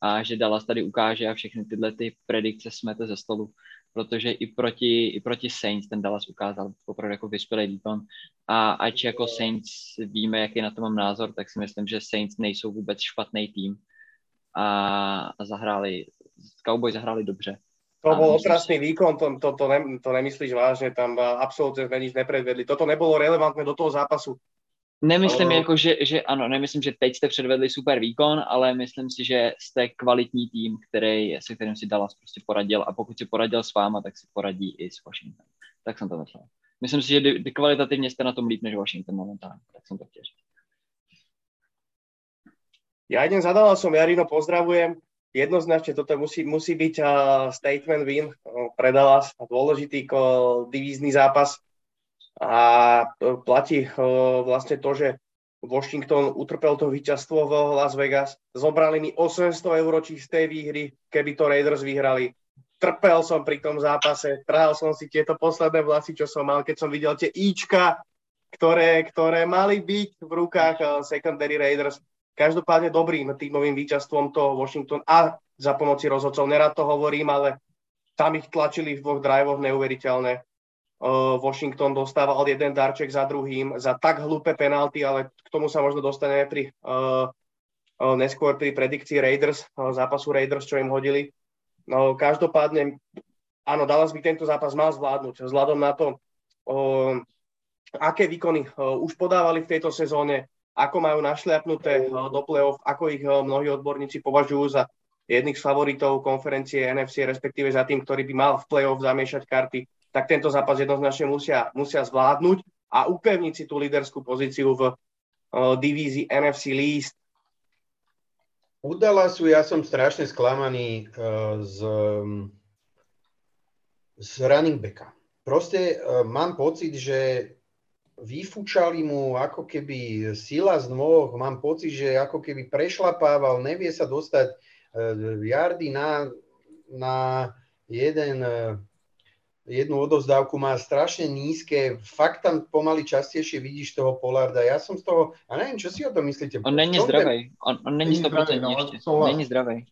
a že Dallas tady ukáže a všechny tyhle ty predikce smete ze stolu, protože i proti, i proti Saints ten Dallas ukázal opravdu jako vyspělý výkon a ať jako Saints víme, jaký na to mám názor, tak si myslím, že Saints nejsou vůbec špatný tým a, a zahráli, Cowboys zahráli dobře to bol otrasný výkon, to, to, to, ne, to nemyslíš vážne, tam absolútne sme nič nepredvedli. Toto nebolo relevantné do toho zápasu. Nemyslím, ale... jako, že, že ano, nemyslím, že teď jste předvedli super výkon, ale myslím si, že jste kvalitní tým, který, se kterým si Dallas prostě poradil a pokud si poradil s váma, tak si poradí i s Washington. Tak jsem to myslel. Myslím si, že kvalitativně jste na tom líp než Washington momentálně, tak jsem to chtěl. Ja idem za Dallasom, Jarino, pozdravujem jednoznačne toto musí, musí byť uh, statement win uh, pre Dallas, dôležitý uh, divízny zápas. A platí uh, vlastne to, že Washington utrpel to víťazstvo v Las Vegas, zobrali mi 800 eur čistej výhry, keby to Raiders vyhrali. Trpel som pri tom zápase, trhal som si tieto posledné vlasy, čo som mal, keď som videl tie Ička, ktoré, ktoré mali byť v rukách secondary Raiders Každopádne dobrým tímovým víťazstvom to Washington a za pomoci rozhodcov. Nerad to hovorím, ale tam ich tlačili v dvoch drivoch neuveriteľné. Washington dostával jeden darček za druhým za tak hlúpe penalty, ale k tomu sa možno dostaneme pri neskôr pri predikcii Raiders, zápasu Raiders, čo im hodili. No, každopádne, áno, Dallas by tento zápas mal zvládnuť, vzhľadom na to, aké výkony už podávali v tejto sezóne, ako majú našliapnuté eh, do play-off, ako ich eh, mnohí odborníci považujú za jedných z favoritov konferencie NFC, respektíve za tým, ktorý by mal v play-off zamiešať karty, tak tento zápas jednoznačne musia, musia zvládnuť. a upevniť si tú líderskú pozíciu v uh, divízii NFC Least. U Dallasu ja som strašne sklamaný z, z running backa. Proste mám pocit, že vyfúčali mu ako keby sila z nôh, mám pocit, že ako keby prešlapával, nevie sa dostať uh, jardy na, na jeden uh, jednu odovzdávku má strašne nízke, fakt tam pomaly častejšie vidíš toho Polarda. Ja som z toho, a neviem, čo si o tom myslíte? On není zdravý, on, on není 100% no, ještě, není zdravý.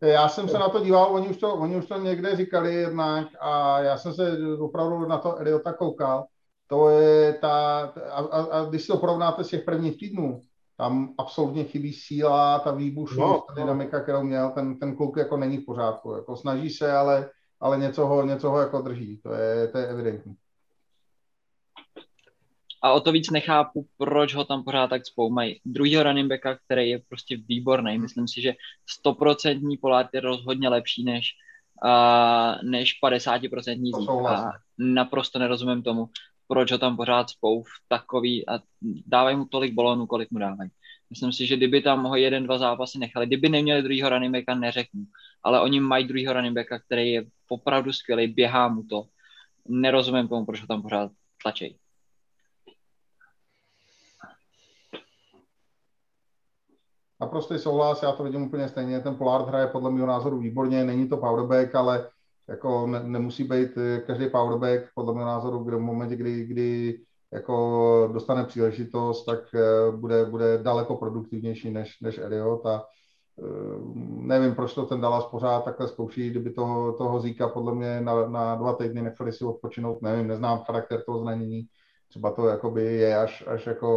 Já jsem se na to díval, oni už to, oni už to někde říkali jednak a já jsem se opravdu na to Eliota koukal. To je ta, a, a, a když si to porovnáte z těch prvních týdnů, tam absolutně chybí síla, ta výbušnost, no, ta dynamika, kterou měl, ten, ten kluk jako není v pořádku. Jako snaží se, ale ale něco ho, něco ho jako drží, to je, to je evidentní. A o to víc nechápu, proč ho tam pořád tak spoumají. Druhýho running backa, který je prostě výborný. Myslím si, že 100% polát je rozhodně lepší než, uh, než 50% zít. A naprosto nerozumím tomu, proč ho tam pořád spou v takový a dávají mu tolik balónů, kolik mu dávají. Myslím si, že kdyby tam ho jeden, dva zápasy nechali, kdyby neměli druhýho running backa, neřeknu. Ale oni mají druhýho running který je opravdu skvělý, běhá mu to. Nerozumím tomu, proč ho tam pořád tlačí. Naprostý souhlas, já to vidím úplně stejně. Ten Pollard hraje podle mého názoru výborně, není to powerback, ale jako ne, nemusí být každý powerback, podle mého názoru, kde v momentě, kdy, kdy jako dostane příležitost, tak eh, bude, bude daleko produktivnější než, než Eliot a eh, nevím, proč to ten Dallas pořád takhle zkouší, kdyby toho, toho Zíka podle mě na, na dva týdny nechali si odpočinout, nevím, neznám charakter toho zranění, třeba to jakoby je až, až jako,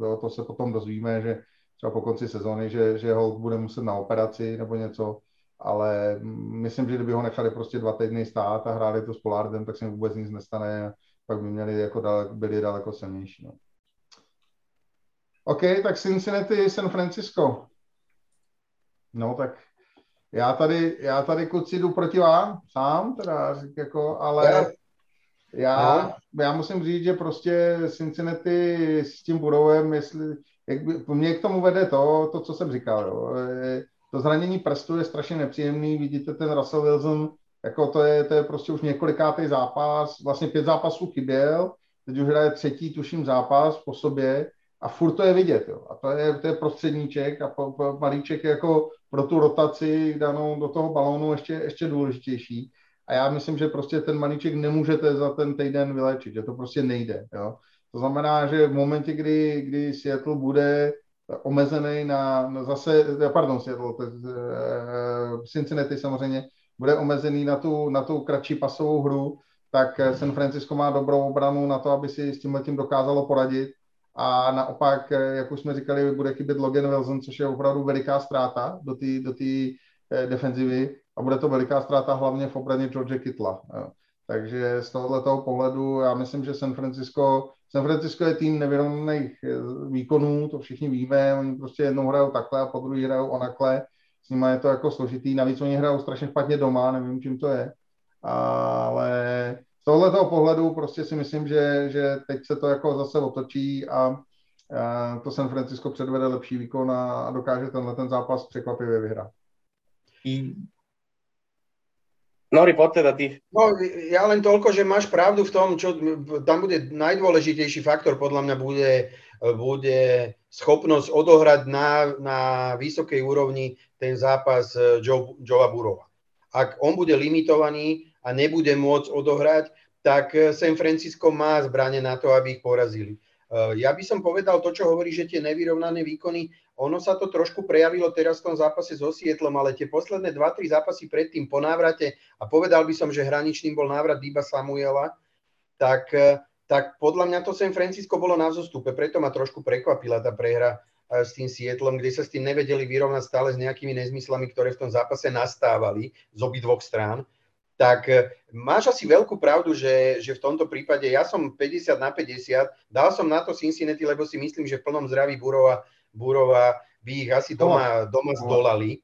to, to se potom dozvíme, že třeba po konci sezóny, že, že ho bude muset na operaci nebo něco, ale myslím, že kdyby ho nechali prostě dva týdny stát a hráli to s Polardem, tak se vůbec nic nestane pak by měli jako daleko, byli daleko silnější. No. OK, tak Cincinnati, San Francisco. No tak já tady, já tady kluci jdu proti vám, sám teda, jako, ale já, já musím říct, že prostě Cincinnati s tím budovem, jestli, jak by, mě k tomu vede to, to, co jsem říkal, jo. To zranění prstu je strašně nepříjemný, vidíte ten Russell Wilson, jako to je, to je prostě už několikátý zápas, vlastně pět zápasů chyběl, teď už hraje třetí, tuším, zápas po sobě a furt to je vidět, jo. A to je, to je prostředníček a po, po, malíček jako pro tu rotaci danou do toho balónu ještě, ještě důležitější. A já myslím, že prostě ten malíček nemůžete za ten týden vylečit, že to prostě nejde, jo. To znamená, že v momentě, kdy, kdy Seattle bude omezený na, na zase, pardon, Seattle, to, uh, Cincinnati samozřejmě, bude omezený na tu, na tu kratší pasovou hru, tak San Francisco má dobrou obranu na to, aby si s tím dokázalo poradit. A naopak, jak už jsme říkali, bude chybět Logan Wilson, což je opravdu veliká ztráta do té do eh, defenzivy a bude to veliká ztráta hlavně v obraně George Kittla. Takže z tohoto pohledu já myslím, že San Francisco, San Francisco je tým nevyrovnaných eh, výkonů, to všichni víme, oni prostě jednou hrajou takhle a po druhé hrajou onakle s nimi je to jako složitý, navíc oni hrajou strašně špatně doma, nevím, čím to je, ale z tohoto pohledu prostě si myslím, že, že teď se to jako zase otočí a, a to San Francisco předvede lepší výkon a, a dokáže tenhle ten zápas překvapivě vyhrát. No, report teda ty. No, ja len toľko, že máš pravdu v tom, čo tam bude najdôležitejší faktor, podľa mňa bude, bude schopnosť odohrať na, na vysokej úrovni ten zápas eh, Joe, Joea Burova. Ak on bude limitovaný a nebude môcť odohrať, tak eh, San Francisco má zbranie na to, aby ich porazili. Eh, ja by som povedal to, čo hovorí, že tie nevyrovnané výkony, ono sa to trošku prejavilo teraz v tom zápase so Sietlom, ale tie posledné 2-3 zápasy predtým po návrate, a povedal by som, že hraničným bol návrat Diba Samuela, tak tak podľa mňa to San Francisco bolo na vzostupe, preto ma trošku prekvapila tá prehra eh, s tým Sietlom, kde sa s tým nevedeli vyrovnať stále s nejakými nezmyslami, ktoré v tom zápase nastávali z obidvoch strán. Tak eh, máš asi veľkú pravdu, že, že v tomto prípade ja som 50 na 50, dal som na to Cincinnati, lebo si myslím, že v plnom zdraví Burova, Burova by ich asi doma, doma zdolali.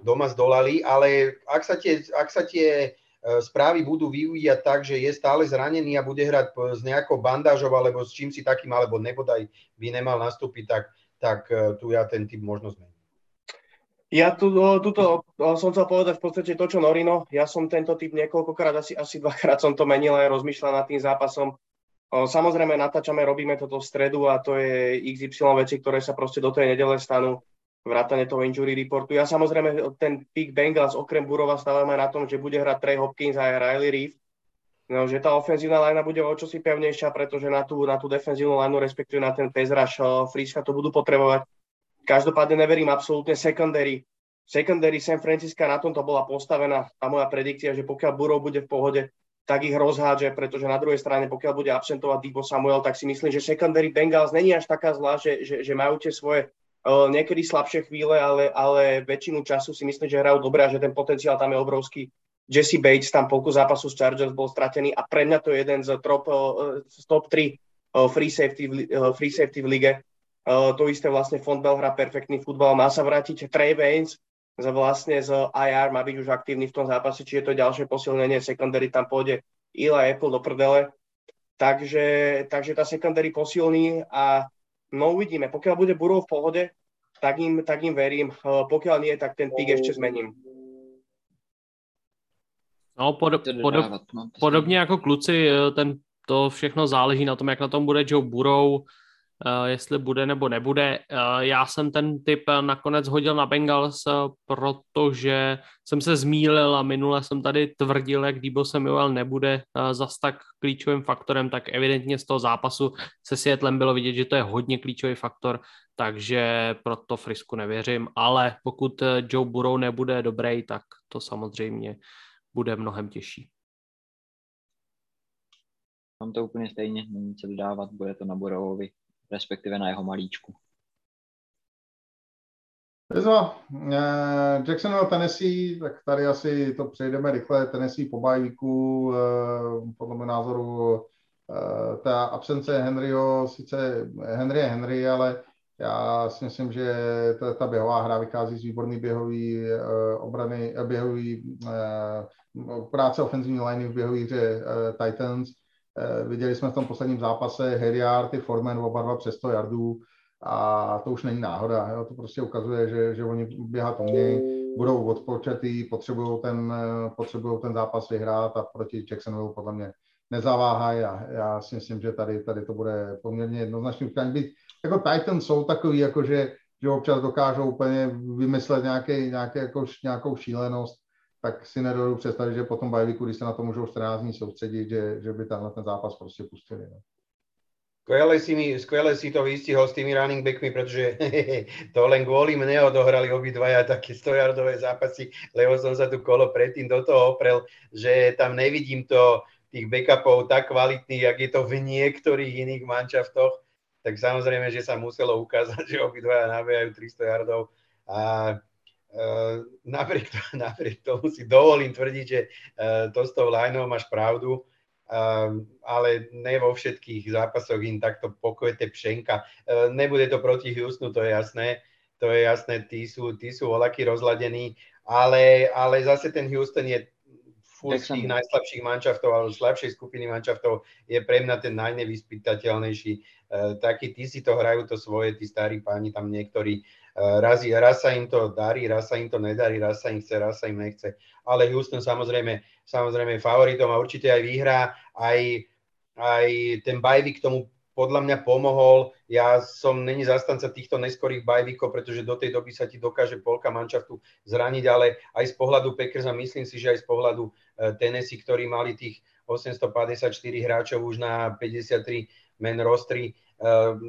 Doma zdolali, ale ak sa tie, ak sa tie správy budú vyvíjať tak, že je stále zranený a bude hrať s nejakou bandážou alebo s čím si takým, alebo nebodaj by nemal nastúpiť, tak, tak tu ja ten typ možno zmením. Ja tu, tuto som chcel povedať v podstate to, čo Norino. Ja som tento typ niekoľkokrát, asi, asi dvakrát som to menil a rozmýšľal nad tým zápasom. Samozrejme, natáčame, robíme toto v stredu a to je XY veci, ktoré sa proste do tej nedele stanú vrátane toho injury reportu. Ja samozrejme ten pick Bengals okrem Burova stávame na tom, že bude hrať Trey Hopkins a Riley Reef. No, že tá ofenzívna linea bude o čosi pevnejšia, pretože na tú, na tú defenzívnu lineu, respektíve na ten pass rush, Friska to budú potrebovať. Každopádne neverím absolútne secondary. Secondary San Francisco na tomto bola postavená tá moja predikcia, že pokiaľ Burov bude v pohode, tak ich rozhádže, pretože na druhej strane, pokiaľ bude absentovať Debo Samuel, tak si myslím, že secondary Bengals není až taká zlá, že, že, že majú tie svoje uh, niekedy slabšie chvíle, ale, ale väčšinu času si myslím, že hrajú dobre a že ten potenciál tam je obrovský. Jesse Bates tam polku zápasu s Chargers bol stratený a pre mňa to je jeden z top, uh, top 3 uh, free, safety, free safety v lige. Uh, to isté vlastne Fontbell hrá perfektný futbal. Má sa vrátiť Trey Waynes, z vlastne z IR má byť už aktívny v tom zápase, to je ďalšie posilnenie secondary, tam pôjde Ila Apple do prdele. Takže, takže tá secondary posilní a no uvidíme. Pokiaľ bude Burov v pohode, tak im, tak im verím. Uh, pokiaľ nie, tak ten pík ešte zmením. No, pod, podob, podobně jako kluci, ten, to všechno záleží na tom, jak na tom bude Joe Burrow, jestli bude nebo nebude. Eh, já jsem ten typ nakonec hodil na Bengals, eh, protože jsem se zmílil a minule jsem tady tvrdil, jak Debo Samuel nebude zas tak klíčovým faktorem, tak evidentně z toho zápasu se Seattlem bylo vidět, že to je hodně klíčový faktor, takže proto Frisku nevěřím, ale pokud Joe Burrow nebude dobrý, tak to samozřejmě bude mnohem těžší. Mám to úplně stejně, není co dodávat, bude to na Borovovi respektive na jeho malíčku. Bezva, eh, Jacksonville, Tennessee, tak tady asi to přejdeme rychle. Tennessee po bajvíku, eh, podle mého názoru eh, ta absence Henryho, sice Henry je Henry, ale já si myslím, že ta, ta běhová hra vychází z výborný běhový obrany, běhový práce ofenzivní liney v běhové hře Titans Eh, viděli jsme v tom posledním zápase Harry ty Foreman, oba dva přes 100 yardů a to už není náhoda. Jo? To prostě ukazuje, že, že oni běhat umějí, budou odpočetý, potřebují ten, potřebují ten zápas vyhrát a proti Jacksonville podle mě nezaváhají a já si myslím, že tady, tady to bude poměrně jednoznačný utkání. Být, jako Titans jsou takový, jako že, že občas dokážou úplně vymyslet nějaký, nějaký, jako, nějakou šílenost, tak si nedovedu představit, že potom bajviku, když se na to můžou 14 dní soustředit, že, že by tam ten zápas prostě pustili. No. Skvelé si, mi, skvelé si to vystihol s tými running backmi, pretože to len kvôli mne odohrali obidvaja také 100-yardové zápasy, lebo som sa tu kolo predtým do toho oprel, že tam nevidím to tých backupov tak kvalitných, jak je to v niektorých iných manšaftoch, tak samozrejme, že sa muselo ukázať, že obidvaja nabijajú 300 yardov a napriek, to, napriek tomu si dovolím tvrdiť, že uh, to s tou lineou máš pravdu, uh, ale ne vo všetkých zápasoch im takto pokojete pšenka. Uh, nebude to proti Houstonu, to je jasné, to je jasné, tí sú, tí sú voľakí rozladení, ale, ale zase ten Houston je furt z tých najslabších mančaftov alebo slabšej skupiny mančaftov je pre mňa ten najnevyspytateľnejší. Uh, takí, tí si to hrajú to svoje, tí starí páni tam niektorí raz, raz sa im to darí, raz sa im to nedarí, raz sa im chce, raz sa im nechce. Ale Houston samozrejme, samozrejme favoritom a určite aj vyhrá, aj, aj ten bajvik tomu podľa mňa pomohol. Ja som není zastanca týchto neskorých bajvíkov, pretože do tej doby sa ti dokáže polka manšaftu zraniť, ale aj z pohľadu Packers myslím si, že aj z pohľadu e, Tennessee, ktorí mali tých 854 hráčov už na 53 men rostri,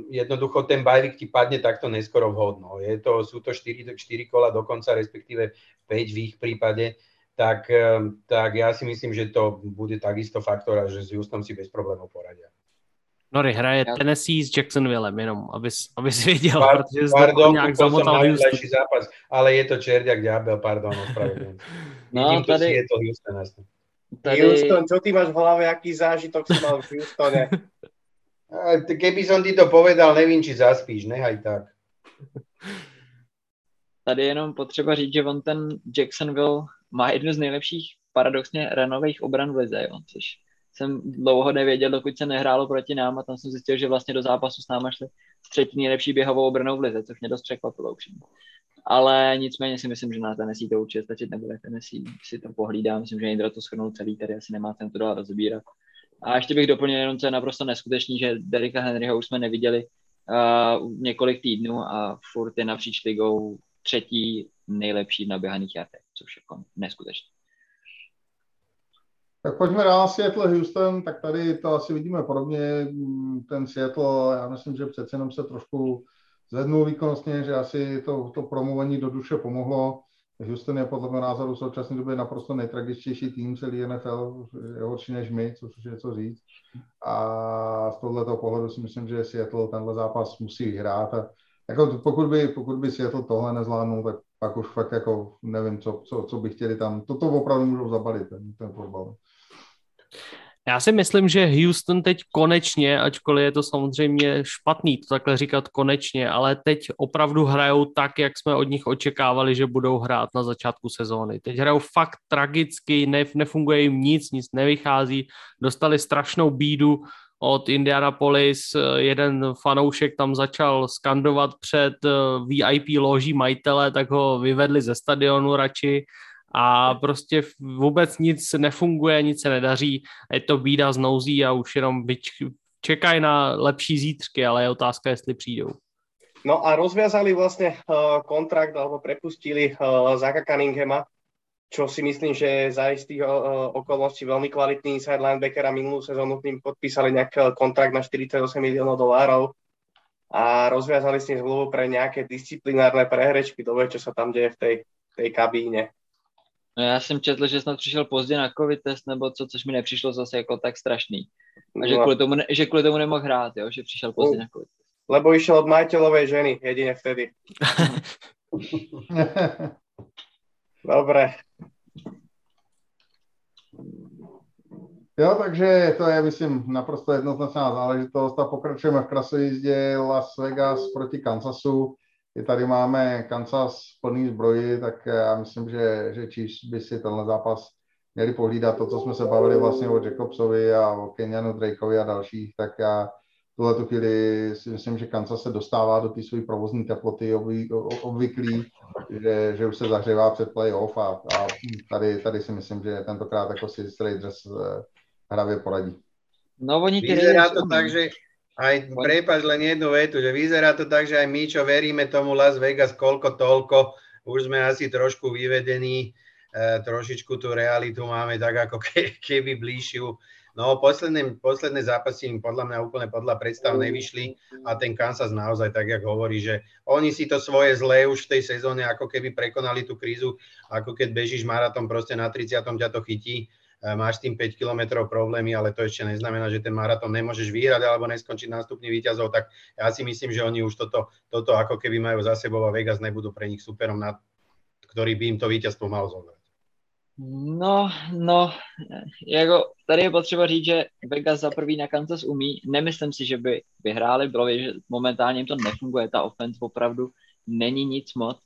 jednoducho ten bajvik ti padne takto neskoro vhodno. Je to, sú to 4, 4 kola dokonca, respektíve 5 v ich prípade, tak, ehm, tak ja si myslím, že to bude takisto faktor a že s Houston si bez problémov poradia. Nori hraje ja. Tennessee s Jacksonvillem, jenom abys, abys věděl, Par, protože pardon, nějak zamotal Houston. zápas, ale je to čerdiak ďábel, pardon, ospravedlňujem. no, Vidím tady, to, je to Houston. Tady... Houston, čo ty máš v hlave, aký zážitok si mal v Houstone? Keby som ti to povedal, nevím, či zaspíš, nehaj tak. Tady jenom potřeba říct, že on ten Jacksonville má jednu z nejlepších paradoxně ranových obran v lize, jo, což jsem dlouho nevěděl, dokud se nehrálo proti nám a tam jsem zjistil, že vlastně do zápasu s náma šli s třetí nejlepší běhovou obranou v lize, což mě dost překvapilo upřímně. Ale nicméně si myslím, že na Tennessee to určitě stačit nebude. Tennessee si to pohlídá, myslím, že Indra to schrnul celý, tady asi nemá ten to dál rozbírat. A ještě bych doplnil jenom, co je naprosto neskutečný, že Derika Henryho už jsme neviděli uh, několik týdnů a furt je napříč ligou třetí nejlepší v naběhaných jardech, což je neskutečné. Tak pojďme dál Seattle Houston, tak tady to asi vidíme podobně. Ten Seattle, já myslím, že přece jenom se trošku zvednul výkonnostně, že asi to, to promluvení do duše pomohlo. Houston je podle mého názoru v současné době naprosto nejtragičtější tým celý NFL, je horší než my, což je co říct. A z tohoto pohledu si myslím, že Seattle tenhle zápas musí vyhrát. A jako pokud by, pokud by Seattle tohle nezvládnul, tak pak už fakt jako nevím, co, co, co by chtěli tam. Toto opravdu můžou zabalit, ten, ten fotbal. Já si myslím, že Houston teď konečně, ačkoliv je to samozřejmě špatný to takhle říkat konečně, ale teď opravdu hrajou tak, jak jsme od nich očekávali, že budou hrát na začátku sezóny. Teď hrajou fakt tragicky, ne, nefunguje jim nic, nic nevychází, dostali strašnou bídu od Indianapolis, jeden fanoušek tam začal skandovat před eh, VIP loží majitele, tak ho vyvedli ze stadionu radši a prostě vůbec nic nefunguje, nic se nedaří, je to bída znouzí a už jenom čekají na lepší zítřky, ale je otázka, jestli přijdou. No a rozviazali vlastne uh, kontrakt alebo prepustili uh, Zaka Cunninghama, čo si myslím, že za istých uh, okolností veľmi kvalitný inside linebacker a minulú sezónu tým podpísali nejaký kontrakt na 48 miliónov dolárov a rozviazali s ním zmluvu pre nejaké disciplinárne prehrečky, to čo sa tam deje v tej, tej kabíne. No já jsem četl, že snad přišel pozdě na covid test nebo co, což mi nepřišlo zase jako tak strašný. A že, no. kvůli tomu, ne, že kvůli tomu nemohl hrát, jo, že přišel pozdě na covid test. Lebo išiel od majiteľovej ženy, jedine vtedy. Dobre. Jo, takže to je, myslím, naprosto jednoznačná záležitost a pokračujeme v krasojízdě Las Vegas proti Kansasu i tady máme Kansas plný zbroji, tak já myslím, že, že Chiefs by si tenhle zápas měli pohlídat. To, co jsme se bavili vlastně o Jacobsovi a o Kenyanu Drakeovi a dalších, tak já tuhle tu chvíli si myslím, že Kansas se dostává do té své provozní teploty obvyklý, že, že už se zahřívá před playoff a, a tady, tady si myslím, že tentokrát jako si Raiders eh, hravě poradí. No oni Vyzerá to tak, že aj prepáč len jednu vetu, že vyzerá to tak, že aj my, čo veríme tomu Las Vegas koľko toľko, už sme asi trošku vyvedení, e, trošičku tú realitu máme tak ako ke, keby bližšiu. No posledné, posledné zápasy im podľa mňa úplne podľa predstav nevyšli a ten Kansas naozaj tak, jak hovorí, že oni si to svoje zlé už v tej sezóne ako keby prekonali tú krízu, ako keď bežíš maratón proste na 30. ťa to chytí E, máš tým 5 kilometrov problémy, ale to ešte neznamená, že ten maratón nemôžeš vyhrať alebo neskončiť na stupni výťazov, tak ja si myslím, že oni už toto, toto ako keby majú za sebou a Vegas nebudú pre nich superom, na, ktorý by im to víťazstvo mal zobrať. No, no, jako tady je potřeba říct, že Vegas za prvý na Kansas umí. Nemyslím si, že by vyhráli, bylo že momentálně jim to nefunguje, ta offense opravdu není nic moc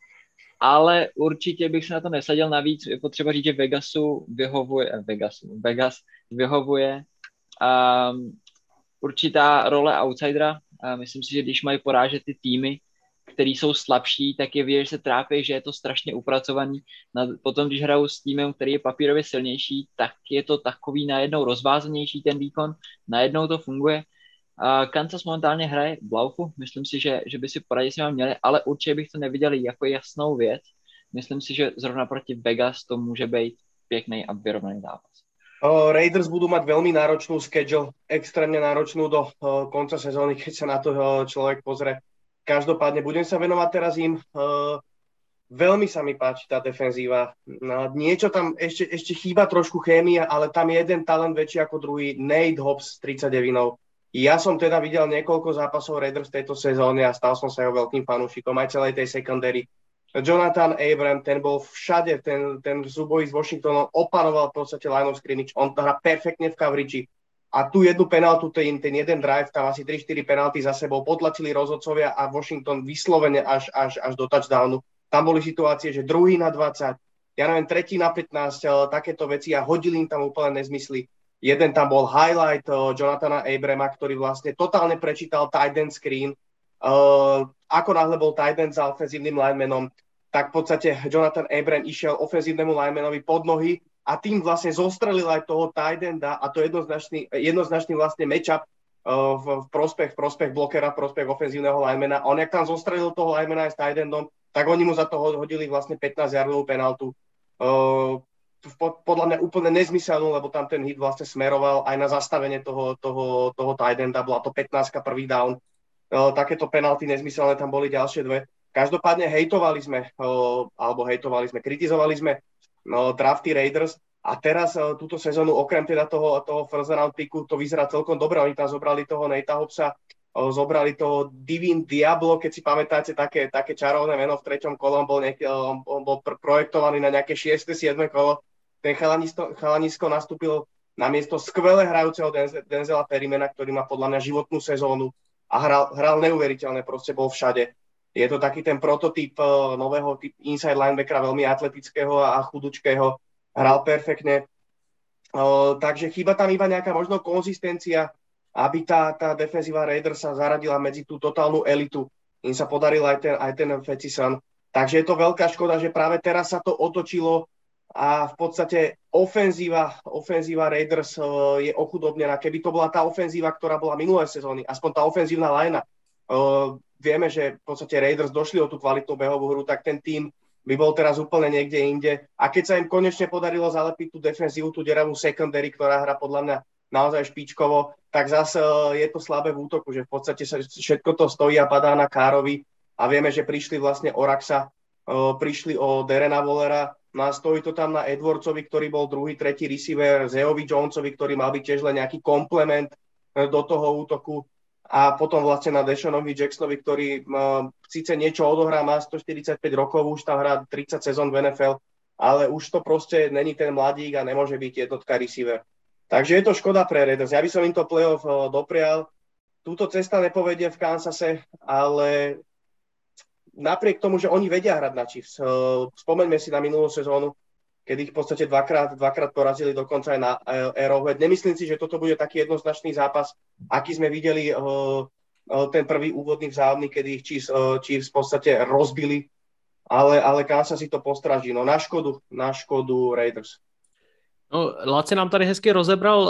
ale určitě bych se na to nesadil. Navíc je potřeba říct, že Vegasu vyhovuje, eh, Vegasu, Vegas vyhovuje um, určitá role outsidera. A myslím si, že když mají porážet ty týmy, které jsou slabší, tak je vidět, že se trápí, že je to strašně upracovaný. Na, potom, když hrajou s týmem, který je papírově silnější, tak je to takový najednou rozvázanější ten výkon, najednou to funguje Uh, Kansas momentálně hraje v laufu, myslím si, že, že by si poradit s nimi měli, ale určitě bych to neviděl jako jasnou věc. Myslím si, že zrovna proti Vegas to může být pěkný a vyrovnaný zápas. Uh, Raiders budú mať veľmi náročnú schedule, extrémne náročnú do konca sezóny, keď sa na to človek pozrie. Každopádne budem sa venovať teraz im. Veľmi sa mi páči tá defenzíva. No, niečo tam ešte, ešte chýba trošku chémia, ale tam je jeden talent väčší ako druhý. Nate Hobbs 39 ja som teda videl niekoľko zápasov Raiders tejto sezóne a stal som sa jeho veľkým fanúšikom aj celej tej secondary. Jonathan Abram, ten bol všade, ten, ten súboj s Washingtonom opanoval v podstate line of scrimmage, on hrá perfektne v coverage. A tu jednu penaltu, ten, ten jeden drive, tam asi 3-4 penalty za sebou potlačili rozhodcovia a Washington vyslovene až, až, až do touchdownu. Tam boli situácie, že druhý na 20, ja neviem, tretí na 15, takéto veci a hodili im tam úplne nezmysly. Jeden tam bol highlight Jonathana Abrama, ktorý vlastne totálne prečítal tight end screen. Ako náhle bol tight end za ofenzívnym linemanom, tak v podstate Jonathan Abram išiel ofenzívnemu linemanovi pod nohy a tým vlastne zostrelil aj toho tight enda a to je jednoznačný, jednoznačný vlastne matchup uh, v, v prospech, v prospech blokera, v prospech ofenzívneho linemana. A on jak tam zostrelil toho linemana aj s tight endom, tak oni mu za to hodili vlastne 15 yardovú penaltu. Podľa mňa úplne nezmyselnú, lebo tam ten hit vlastne smeroval aj na zastavenie toho, toho, toho tight enda, bola to 15 prvý down. Takéto penalty nezmyselné tam boli ďalšie dve. Každopádne hejtovali sme, alebo hejtovali sme, kritizovali sme drafty Raiders a teraz túto sezónu okrem teda toho, toho first round picku to vyzerá celkom dobre. Oni tam zobrali toho Nate Hopsa, zobrali toho Divin Diablo, keď si pamätáte také, také čarovné meno v treťom kole, on bol, nejaký, on bol projektovaný na nejaké 6. 7. kolo. Ten chalanisko, chalanisko nastúpil na miesto skvele hrajúceho Denzela Perimena, ktorý má podľa mňa životnú sezónu a hral, hral neuveriteľne, proste bol všade. Je to taký ten prototyp eh, nového typ inside linebackera, veľmi atletického a chudučkého. Hral perfektne. Eh, takže chýba tam iba nejaká možno konzistencia, aby tá, tá defenzíva Raiders sa zaradila medzi tú totálnu elitu. Im sa podaril aj ten, aj ten Fecisan. Takže je to veľká škoda, že práve teraz sa to otočilo a v podstate ofenzíva, ofenzíva Raiders eh, je ochudobnená. Keby to bola tá ofenzíva, ktorá bola minulé sezóny, aspoň tá ofenzívna linea, vieme, že v podstate Raiders došli o tú kvalitnú behovú hru, tak ten tým by bol teraz úplne niekde inde. A keď sa im konečne podarilo zalepiť tú defenzívu, tú deravú secondary, ktorá hra podľa mňa naozaj špičkovo, tak zase je to slabé v útoku, že v podstate sa všetko to stojí a padá na Károvi a vieme, že prišli vlastne o Raxa, prišli o Derena Volera, no a stojí to tam na Edwardsovi, ktorý bol druhý, tretí receiver, Zeovi Jonesovi, ktorý mal byť tiež len nejaký komplement e, do toho útoku a potom vlastne na Deshaonovi Jacksonovi, ktorý uh, síce niečo odohrá, má 145 rokov, už tam hrá 30 sezón v NFL, ale už to proste není ten mladík a nemôže byť jednotka receiver. Takže je to škoda pre Raiders. Ja by som im to playoff uh, doprial. Túto cesta nepovedie v Kansase, ale napriek tomu, že oni vedia hrať na Chiefs. Uh, spomeňme si na minulú sezónu, kedy ich v podstate dvakrát, dvakrát porazili dokonca aj na eh, Arrowhead. Nemyslím si, že toto bude taký jednoznačný zápas, aký sme videli uh, ten prvý úvodný vzájomný, kedy ich Chiefs, Chiefs v podstate rozbili, ale, ale Kansas si to postraží. No na škodu, na škodu Raiders. No, Laci nám tady hezky rozebral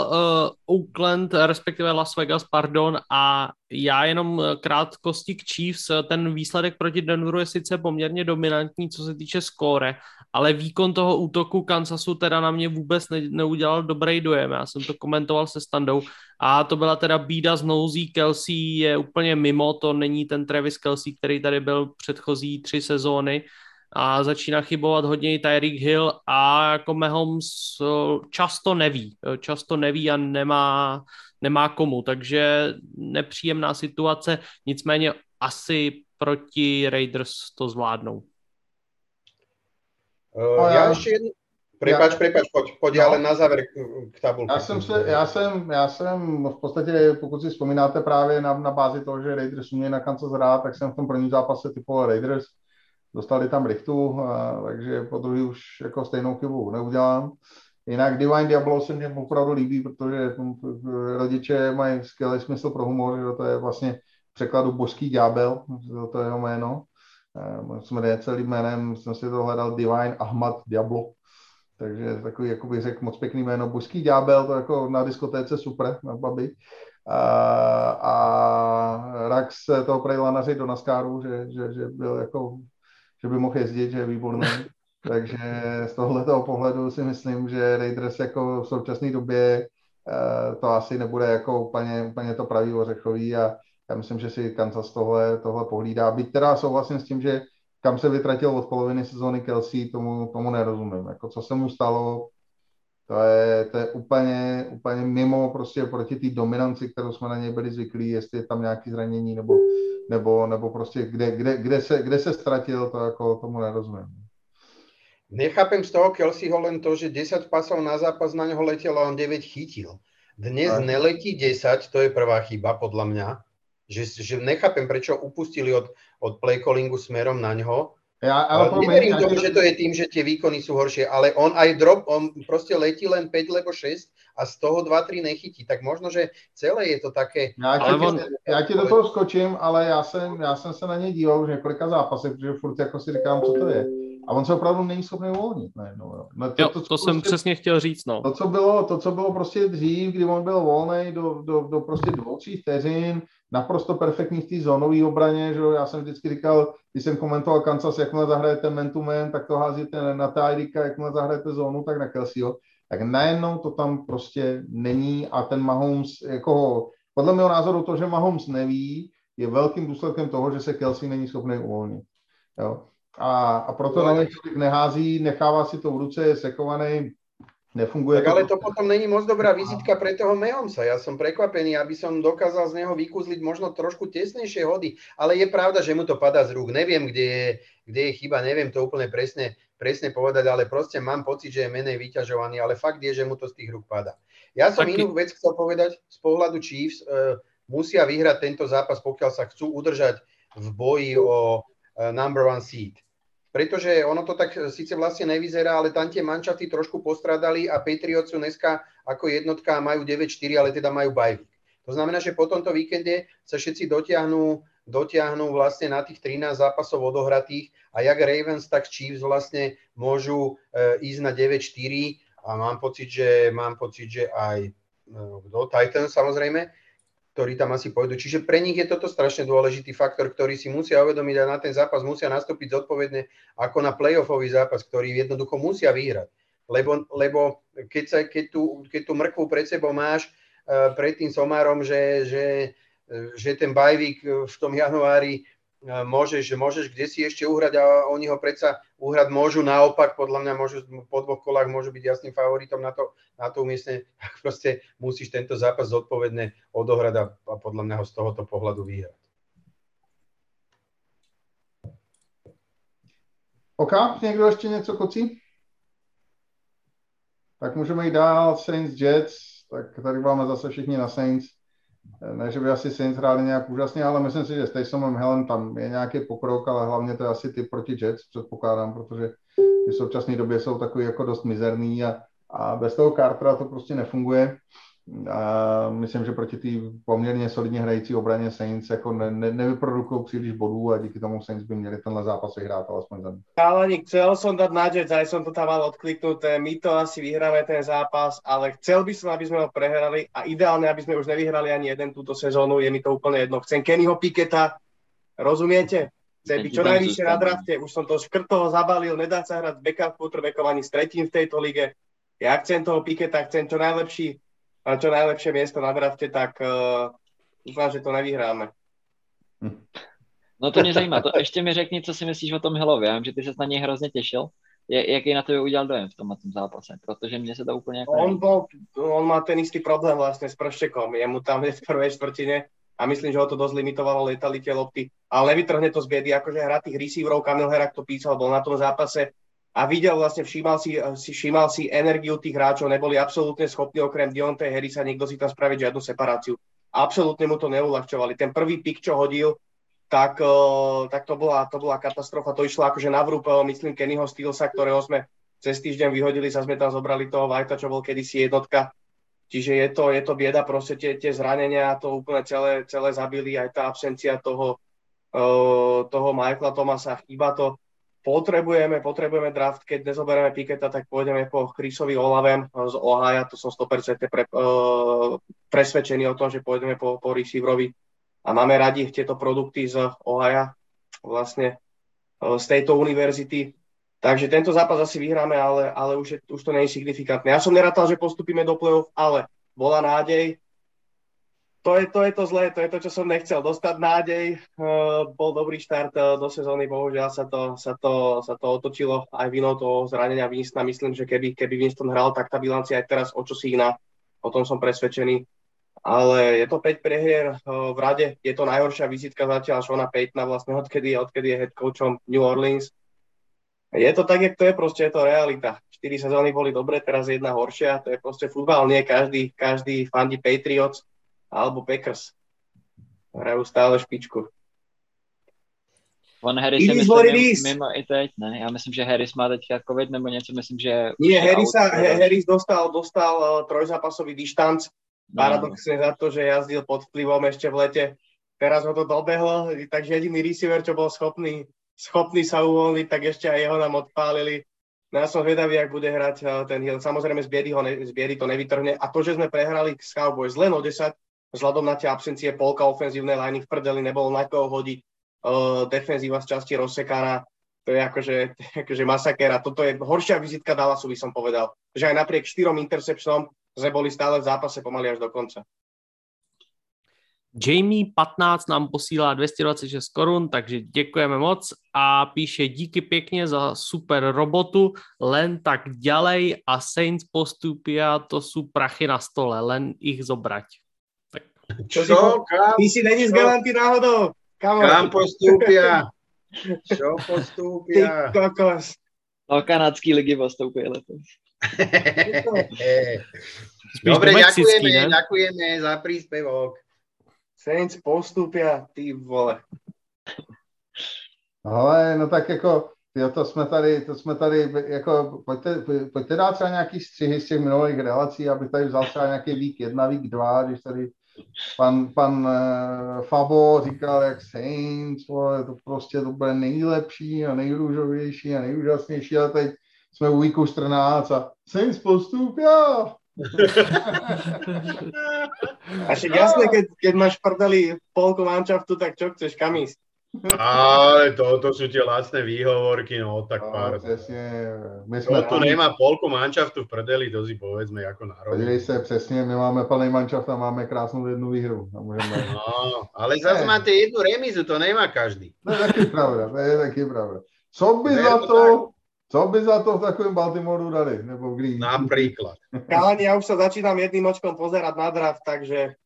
uh, Oakland, respektive Las Vegas, pardon, a já jenom krátkosti k Chiefs. Ten výsledek proti Denveru je sice poměrně dominantní, co se týče skóre, ale výkon toho útoku Kansasu teda na mě vůbec ne, neudělal dobrý dojem. Já jsem to komentoval se standou a to byla teda bída z nouzí. Kelsey je úplně mimo, to není ten Travis Kelsey, který tady byl předchozí tři sezóny a začíná chybovat hodně i Tyreek Hill a jako Mahomes často neví, často neví a nemá, nemá komu, takže nepříjemná situace, nicméně asi proti Raiders to zvládnou. Uh, já ještě jednu, Prepač, prepač, pojď, pojď no, ale na závěr k, k tabulce. Já jsem, se, já, jsem, já jsem v podstatě, pokud si vzpomínáte právě na, na bázi toho, že Raiders umějí na Kansas hrát, tak jsem v tom prvním zápase typoval Raiders dostali tam Richtu, a, takže po druhý už jako stejnou chybu neudělám. Jinak Divine Diablo se mě opravdu líbí, protože rodiče mají skvělý smysl pro humor, že to je vlastně v překladu božský ďábel, to je jeho jméno. Jsme ne celým jménem, jsem si to hledal Divine Ahmad Diablo, takže takový, jako bych řekl, moc pěkný jméno. Božský ďábel, to jako na diskotéce super, na babi. A, a Rax toho prej lanaři do Nascaru, že, že, že byl jako že by mohl jezdit, že je výborný. Takže z tohoto pohledu si myslím, že Raiders jako v současné době eh, to asi nebude jako úplně, úplně to pravý ořechový a já myslím, že si Kansas tohle, tohle pohlídá. Byť teda souhlasím s tím, že kam se vytratil od poloviny sezóny Kelsey, tomu, tomu nerozumím. Jako co se mu stalo, to je, to je úplně, úplně mimo prostě proti té dominanci, kterou jsme na něj byli zvyklí, jestli je tam nějaké zranění nebo, nebo, nebo prostě kde, kde, kde, se, kde se ztratil, to jako tomu nerozumím. Nechápem z toho Kelseyho len to, že 10 pasov na zápas na neho letelo a on 9 chytil. Dnes Aj. neletí 10, to je prvá chyba podľa mňa. Že, že nechápem, prečo upustili od, od play callingu smerom na ňo Ja, ale Neverím tomu, že to je tým, že tie výkony sú horšie, ale on aj drop, on proste letí len 5 lebo 6 a z toho 2-3 nechytí. Tak možno, že celé je to také... Já ti, on... já ti do toho skočím, ale já jsem, já jsem se na ně díval už několika zápasech, protože furt jako si říkám, co to je. A on se opravdu není schopný uvolnit najednou. Jo. No, to, jo, to, to, jsem prostě, přesně chtěl říct. No. To, co bylo, to, co bylo prostě dřív, kdy on byl volný do, do, do prostě dvou, tří vteřin, naprosto perfektní v té zónové obraně, že já jsem vždycky říkal, když jsem komentoval Kansas, jakmile zahrajete man to man, tak to házíte na Tyrika, jakmile zahrajete zónu, tak na Kelseyho. Tak najednou to tam prostě není a ten Mahomes, jako podle mého názoru to, že Mahomes neví, je velkým důsledkem toho, že se Kelsey není schopný uvolnit. Jo. A, a proto no, na něj nehází, nechává si to v ruce, je sekovaný, Nefunguje tak to. ale to potom není moc dobrá vizitka pre toho Mehomsa. Ja som prekvapený, aby som dokázal z neho vykúzliť možno trošku tesnejšie hody, ale je pravda, že mu to padá z rúk. Neviem, kde je, kde je chyba, neviem to úplne presne, presne povedať, ale proste mám pocit, že je menej vyťažovaný, ale fakt je, že mu to z tých rúk padá. Ja som Taký... inú vec chcel povedať z pohľadu Chiefs. Uh, musia vyhrať tento zápas, pokiaľ sa chcú udržať v boji o uh, number one seed pretože ono to tak síce vlastne nevyzerá, ale tam tie mančaty trošku postradali a Patriots sú dneska ako jednotka majú 9-4, ale teda majú bajvik. To znamená, že po tomto víkende sa všetci dotiahnú, dotiahnú vlastne na tých 13 zápasov odohratých a jak Ravens, tak Chiefs vlastne môžu e, ísť na 9-4 a mám pocit, že, mám pocit, že aj e, Titans samozrejme, ktorí tam asi pôjdu. Čiže pre nich je toto strašne dôležitý faktor, ktorý si musia uvedomiť a na ten zápas musia nastúpiť zodpovedne ako na playoffový zápas, ktorý jednoducho musia vyhrať. Lebo, lebo keď, sa, keď, tú, keď tú mrkvu pred sebou máš uh, pred tým somárom, že, že, že ten bajvík v tom januári môžeš, môžeš kde si ešte uhrať a oni ho predsa uhrať môžu naopak, podľa mňa môžu, po dvoch kolách môžu byť jasným favoritom na to, na to umiestne, proste musíš tento zápas zodpovedne odohrať a, a podľa mňa ho z tohoto pohľadu vyhrať. OK, někdo ještě něco kocí? Tak můžeme jít dál, Saints Jets, tak tady máme zase všichni na Saints ne, že by asi Saints hráli nějak úžasně, ale myslím si, že s Taysonem Helen tam je nějaký pokrok, ale hlavně to je asi ty proti Jets, předpokládám, protože v současné době jsou takový jako dost mizerný a, a bez toho Cartera to prostě nefunguje. A myslím, že proti té poměrně solidně hrající obraně Saints jako ne, ne, nevyprodukují příliš bodů a díky tomu Saints by měli tenhle zápas vyhrát alespoň za Chalani, chcel som dať na Jets, aj som to tam mal odkliknuté, my to asi vyhráme ten zápas, ale chcel by som, aby sme ho prehrali a ideálne, aby sme už nevyhrali ani jeden túto sezónu, je mi to úplne jedno. Chcem Kennyho Piketa, rozumiete? Chce byť čo najvyššie na drafte, už som to škrtoho zabalil, nedá sa hrať s backup quarterbackom ani s tretím v tejto lige. Ja chcem toho Piketa, chcem čo najlepší a čo najlepšie miesto na drafte, tak uh, dúfam, že to nevyhráme. No to mě zajímá. To ještě mi řekni, co si myslíš o tom Hillovi. Já vím, že ty se na něj hrozně těšil. Jaký na tebe udělal dojem v tomhle tom zápase? Protože mně se to úplně jako... On, bol, on má ten istý problém vlastne s prščekom. Je mu tam v prvej štvrtine a myslím, že ho to dosť limitovalo, letali tie lopty. Ale nevytrhne to z biedy, akože hra tých receiverov, Kamil Herak to písal, bol na tom zápase a videl vlastne, všímal si, si, všímal si energiu tých hráčov, neboli absolútne schopní okrem Dionte Harrisa niekto si tam spraviť žiadnu separáciu. Absolútne mu to neulahčovali. Ten prvý pik, čo hodil, tak, tak to, bola, to bola katastrofa. To išlo akože na vrúb, myslím, Kennyho Steelsa, ktorého sme cez týždeň vyhodili, sa sme tam zobrali toho Vajta, čo bol kedysi jednotka. Čiže je to, je to bieda, proste tie, tie zranenia to úplne celé, celé zabili, aj tá absencia toho, toho Michaela Tomasa, chýba to potrebujeme, potrebujeme draft, keď nezoberieme Piketa, tak pôjdeme po Chrisovi Olavem z Ohio, to som 100% pre, uh, presvedčený o tom, že pôjdeme po, po receiverovi a máme radi tieto produkty z Ohio, vlastne uh, z tejto univerzity. Takže tento zápas asi vyhráme, ale, ale už, je, už to nie je signifikantné. Ja som nerátal, že postupíme do play-off, ale bola nádej, to je, to je to zlé, to je to, čo som nechcel. Dostať nádej, uh, bol dobrý štart uh, do sezóny, bohužiaľ sa to, sa to, sa to otočilo aj vinou toho zranenia Winstona. Myslím, že keby, keby Winston hral, tak tá bilancia aj teraz o čo si iná. O tom som presvedčený. Ale je to 5 prehier uh, v rade. Je to najhoršia vizitka zatiaľ Shona Paytona vlastne odkedy, odkedy je head coachom New Orleans. Je to tak, jak to je, proste je to realita. 4 sezóny boli dobre, teraz jedna horšia. To je proste futbal, nie každý, každý fandí Patriots alebo Packers. Hrajú stále špičku. On Harris je myslím, mimo i teď, ne? Já myslím, že Harris má teďka covid nebo něco, myslím, že... Nie, Harris, sa, Harris dostal, dostal uh, trojzápasový dištanc, no. paradoxne za to, že jazdil pod vplyvom ešte v lete. Teraz ho to dobehlo, takže jediný receiver, čo bol schopný, schopný sa uvoľniť, tak ešte aj jeho nám odpálili. No ja som vedavý, ak bude hrať uh, ten Hill. Samozrejme z biedy, ho ne, z biedy to nevytrhne. A to, že sme prehrali s Cowboys len o 10, vzhľadom na tie absencie polka ofenzívnej liney v prdeli, nebolo na koho hodiť uh, defenzíva z časti rozsekaná. To je akože, akože masaker a toto je horšia vizitka Dallasu, by som povedal. Že aj napriek štyrom interceptionom sme boli stále v zápase pomaly až do konca. Jamie 15 nám posílá 226 korun, takže děkujeme moc a píše díky pěkně za super robotu, len tak ďalej a Saints postupia, to sú prachy na stole, len ich zobrať. Čo, Čo? Kam? Ty si není z Galanty náhodou? Kam, Kam postúpia? Čo postúpia? Ty kokos. No, kanadský ligy postúpia letos. Dobre, ďakujeme, ne? ďakujeme za príspevok. Saints postúpia, ty vole. Ale no tak jako, jo, to jsme tady, to jsme tady, jako, pojďte, pojďte dát třeba nějaký střihy z těch minulých relací, aby tady vzal třeba nějaký vík jedna, vík dva, když tady pan, pan uh, Fabo říkal, jak Saints, vole, to prostě to bude nejlepší a nejrůžovější a nejúžasnější, a teď jsme u víku 14 a Saints postup, jo. a jasné, keď, keď máš prdeli polku manšaftu, tak čo chceš, kam ísť? Ale to, to sú tie lacné výhovorky, no tak no, pár. Přesně, my jsme to tu nemá polku manšaftu v prdeli, to si povedzme ako národ. Podívej se, přesně, my máme plný manšaft a máme krásnou jednu výhru. Můžeme... No, ale zase máte jednu remizu, to nemá každý. To je taky pravda, to je taky pravda. Co by ne, za to, to co by za to v takovém Baltimoru dali? Nebo v Green? Napríklad. Kalani, ja už sa začínam jedným očkom pozerať na draft, takže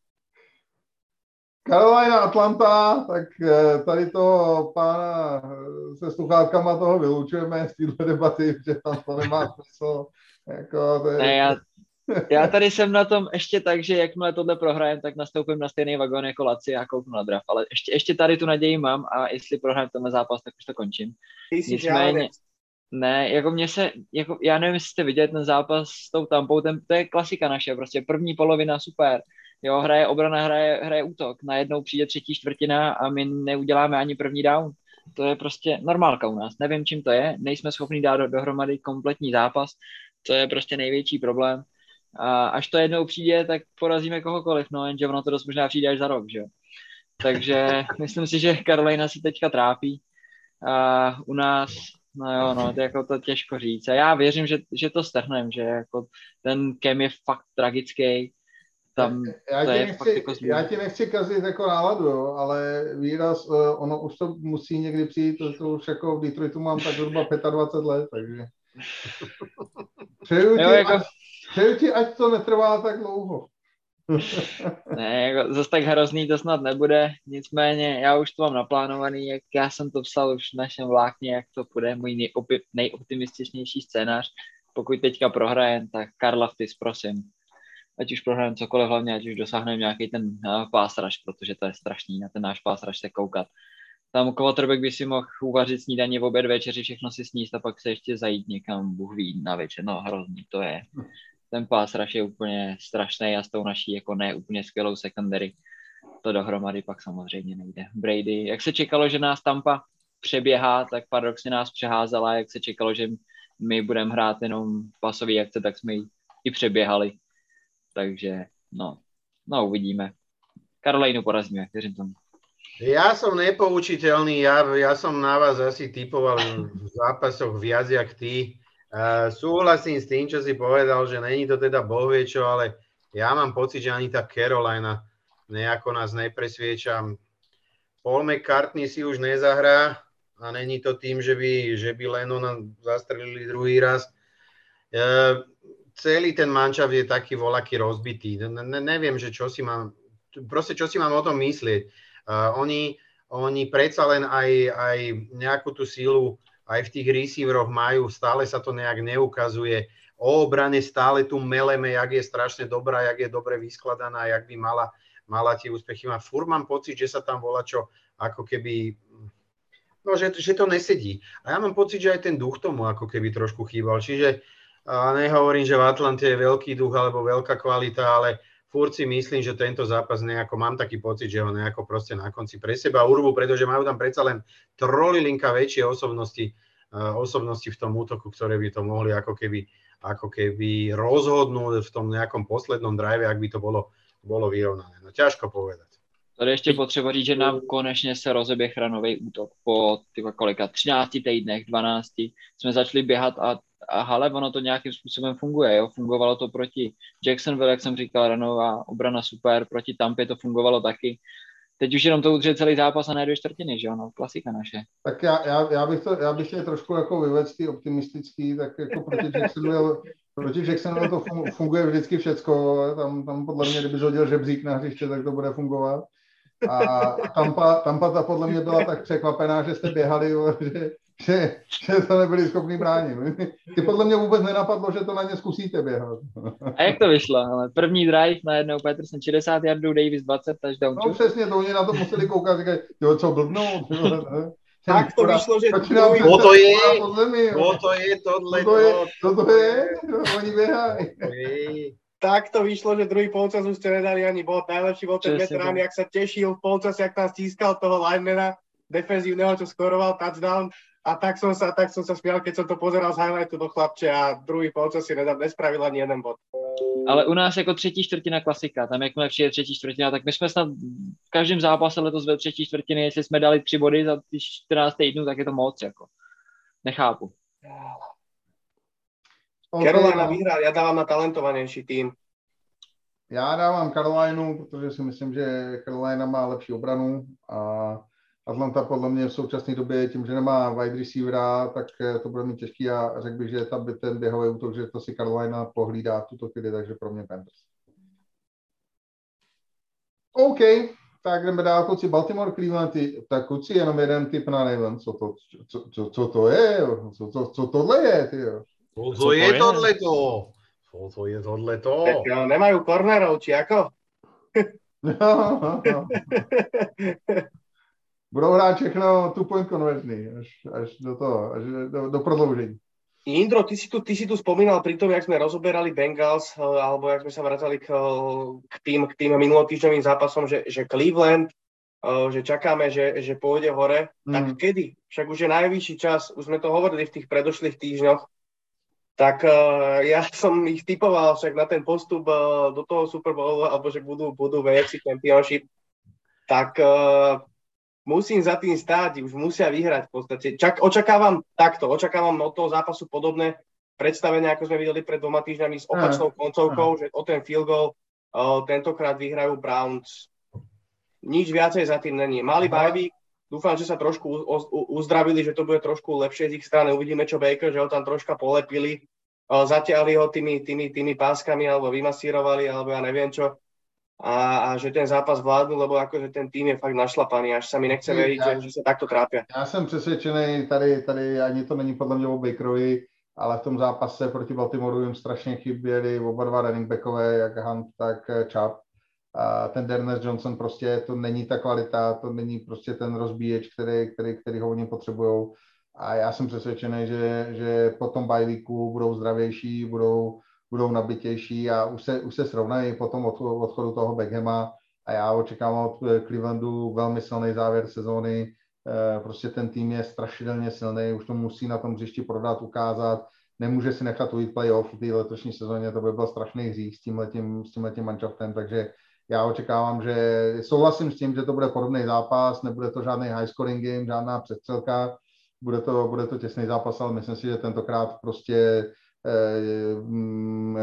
Carolina, Atlanta, tak eh, tady toho pána eh, se sluchátkama toho vylučujeme z této debaty, že tam to nemá smysl. Jako, to je... ne, já, já tady jsem na tom ještě tak, že jakmile tohle prohrajem, tak nastoupím na stejný vagón jako Laci a kouknu na draft. Ale ještě, ještě tady tu naději mám a jestli prohrajem tenhle zápas, tak už to končím. Nicméně, ne, jako mě se, jako, já nevím, jestli jste viděli ten zápas s tou tampou, ten, to je klasika naše, prostě první polovina super, Jo, hraje obrana, hraje, hraje útok. Najednou přijde třetí čtvrtina a my neuděláme ani první down. To je prostě normálka u nás. Nevím, čím to je. Nejsme schopni dát do, dohromady kompletní zápas. To je prostě největší problém. A až to jednou přijde, tak porazíme kohokoliv, no jenže ono to dost možná přijde až za rok, že jo. Takže myslím si, že Karolina se teďka trápí. A u nás, no jo, no, to jako to těžko říct. A já věřím, že, že to strhnem, že jako ten Kem je fakt tragický tam já, to je nechci, fakt jako já ti nechci kazit jako náladu, jo, ale výraz, uh, ono už to musí někdy přijít, to, to už jako v Detroitu mám tak zhruba 25 let, takže přeju ti, jo, jako... ať, přeju ti, ať to netrvá tak dlouho. ne, jako zase tak hrozný to snad nebude, nicméně já už to mám naplánovaný, jak já jsem to psal už v našem vlákně, jak to bude můj nejopi, nejoptimističnější scénář. Pokud teďka prohrajem, tak Karla Vtis, prosím, ať už prohrajeme cokoliv, hlavně ať už dosáhneme nějaký ten pass rush, protože to je strašný na ten náš rush se koukat. Tam quarterback by si mohl uvařit snídaně v oběd večeři, všechno si sníst a pak se ještě zajít někam, Bůh ví, na večer. No hrozný to je. Ten rush je úplně strašný a s tou naší jako ne úplně skvělou secondary to dohromady pak samozřejmě nejde. Brady, jak se čekalo, že nás Tampa přeběhá, tak paradoxně nás přeházela, jak se čekalo, že my budeme hrát jenom pasový akce, tak jsme i přeběhali takže no, no uvidíme. Karolínu porazíme, věřím tomu. Ja som nepoučiteľný, ja, ja som na vás asi typoval v zápasoch viac jak ty. Uh, súhlasím s tým, čo si povedal, že není to teda bohvie čo, ale ja mám pocit, že ani tá Carolina nejako nás nepresvieča. Paul McCartney si už nezahrá a není to tým, že by, že by Lennon zastrelili druhý raz. Uh, celý ten mančav je taký volaký rozbitý. Ne, neviem, že čo si mám, proste čo si mám o tom myslieť. Uh, oni, oni predsa len aj, aj nejakú tú sílu aj v tých receiveroch majú, stále sa to nejak neukazuje. O obrane stále tu meleme, jak je strašne dobrá, jak je dobre vyskladaná, jak by mala, mala tie úspechy. A furt mám pocit, že sa tam volá čo ako keby No, že, že to nesedí. A ja mám pocit, že aj ten duch tomu ako keby trošku chýbal. Čiže a nehovorím, že v Atlante je veľký duch alebo veľká kvalita, ale furt si myslím, že tento zápas nejako, mám taký pocit, že ho nejako proste na konci pre seba urvu, pretože majú tam predsa len trolilinka väčšie osobnosti, osobnosti v tom útoku, ktoré by to mohli ako keby, ako keby rozhodnúť v tom nejakom poslednom drive, ak by to bolo, bolo vyrovnané. No ťažko povedať. Tady ještě potřeba říct, že nám konečně se rozeběh ranový útok. Po tyva, kolika, 13 týdnech, 12 jsme začali běhat a, a hale, ono to nějakým způsobem funguje. Jo? Fungovalo to proti Jacksonville, jak jsem říkal, ranová obrana super, proti Tampě to fungovalo taky. Teď už jenom to udržet celý zápas a ne dvě čtvrtiny, že jo, no, klasika naše. Tak já, já, já, bych, to, já bych chtěl trošku jako ty optimistický, tak jako proti Jacksonville, proti Jacksonville to funguje vždycky všecko, tam, tam podle mě, kdyby zhodil žebřík na hřiště, tak to bude fungovat. A Tampa, Tampa ta podle mě byla tak překvapená, že jste běhali, že, že, že to nebyli schopni bránit. Ty podle mě vůbec nenapadlo, že to na ně zkusíte běhat. A jak to vyšlo? Ale první drive na jednou Peterson 60 yardů, Davis 20 touchdown. No přesně, to oni na to museli koukat, říkají, jo, co blbnou, tak to vyšlo, že... Kto to je? To je tohle? Kto to je? Oni běhají tak to vyšlo, že druhý polčas už ste nedali ani bod. Najlepší bol ten veterán, jak sa tešil v polčase, jak tam stískal toho linemana defenzívneho, čo skoroval touchdown. A tak som sa, tak som sa smial, keď som to pozeral z highlightu do chlapče a druhý polčas si nespravil ani jeden bod. Ale u nás jako třetí čtvrtina klasika, tam jakmile přijde třetí čtvrtina, tak my jsme snad v každém zápase letos ve třetí čtvrtiny, jestli jsme dali tři body za 14 týdnů, tak je to moc, jako. Nechápu. Okay, Carolina vyhrá, ja dávam na talentovanejší tým. Já dávám Carolinu, protože si myslím, že Carolina má lepší obranu a Atlanta podle mě v současné době tím, že nemá wide receivera, tak to bude mít těžký a řekl bych, že tam by ten běhový útok, že to si Carolina pohlídá v tuto chvíli, takže pro mě Panthers. OK, tak jdeme dál, kluci. Baltimore, Cleveland, ty, tak kluci, jenom jeden typ na nevím, co to, co, co, co to je, co, co, co tohle je, ty jo. Co, co je tohleto? Co to je tohleto? No, nemajú kornerov, či ako? no, no, no. Budou hrát všechno two point convertný, až, až do toho, až do, do prodloužení. Indro, ty si, tu, ty si tu spomínal pri tom, jak sme rozoberali Bengals, eh, alebo jak sme sa vracali k, k tým, k tým minulotýždňovým zápasom, že, že Cleveland, eh, že čakáme, že, že pôjde hore. Mm. Tak kedy? Však už je najvyšší čas, už sme to hovorili v tých predošlých týždňoch, tak ja som ich typoval však na ten postup do toho Super Bowlu, alebo že budú, budú v AFC Championship, tak musím za tým stáť, už musia vyhrať v podstate. Čak, očakávam takto, očakávam od toho zápasu podobné predstavenie, ako sme videli pred dvoma týždňami s opačnou koncovkou, že o ten field goal uh, tentokrát vyhrajú Browns. Nič viacej za tým není. Mali bajvík, dúfam, že sa trošku uzdravili, že to bude trošku lepšie z ich strany. Uvidíme, čo Baker, že ho tam troška polepili zatiahli ho tými, tými, tými páskami alebo vymasírovali, alebo ja neviem čo. A, a že ten zápas vládnu, lebo akože ten tým je fakt našlapaný, až sa mi nechce veriť, ja, že, sa takto trápia. Já jsem přesvědčený, tady, tady ani to není podle mě o Bakerovi, ale v tom zápase proti Baltimoreu jim strašně chyběli oba dva running backové, jak Hunt, tak Chubb. A ten Dernes Johnson prostě, to není ta kvalita, to není prostě ten rozbíječ, který, který, který ho oni potřebují a já jsem přesvědčený, že, že po tom bajlíku budou zdravější, budou, budou nabitější a už se, už se srovnají po tom odchodu toho Beckhama a já očekávám od Clevelandu velmi silný závěr sezóny. Eh, prostě ten tým je strašidelně silný, už to musí na tom hřišti prodat, ukázat. Nemůže si nechat ujít playoff v té letošní sezóně, to by byl strašný hřích s tímhletím, s tímhletím manšaftem, takže já očekávám, že souhlasím s tím, že to bude podobný zápas, nebude to žádný high scoring game, žádná přestřelka, bude to, bude to těsný zápas, ale myslím si, že tentokrát prostě eh,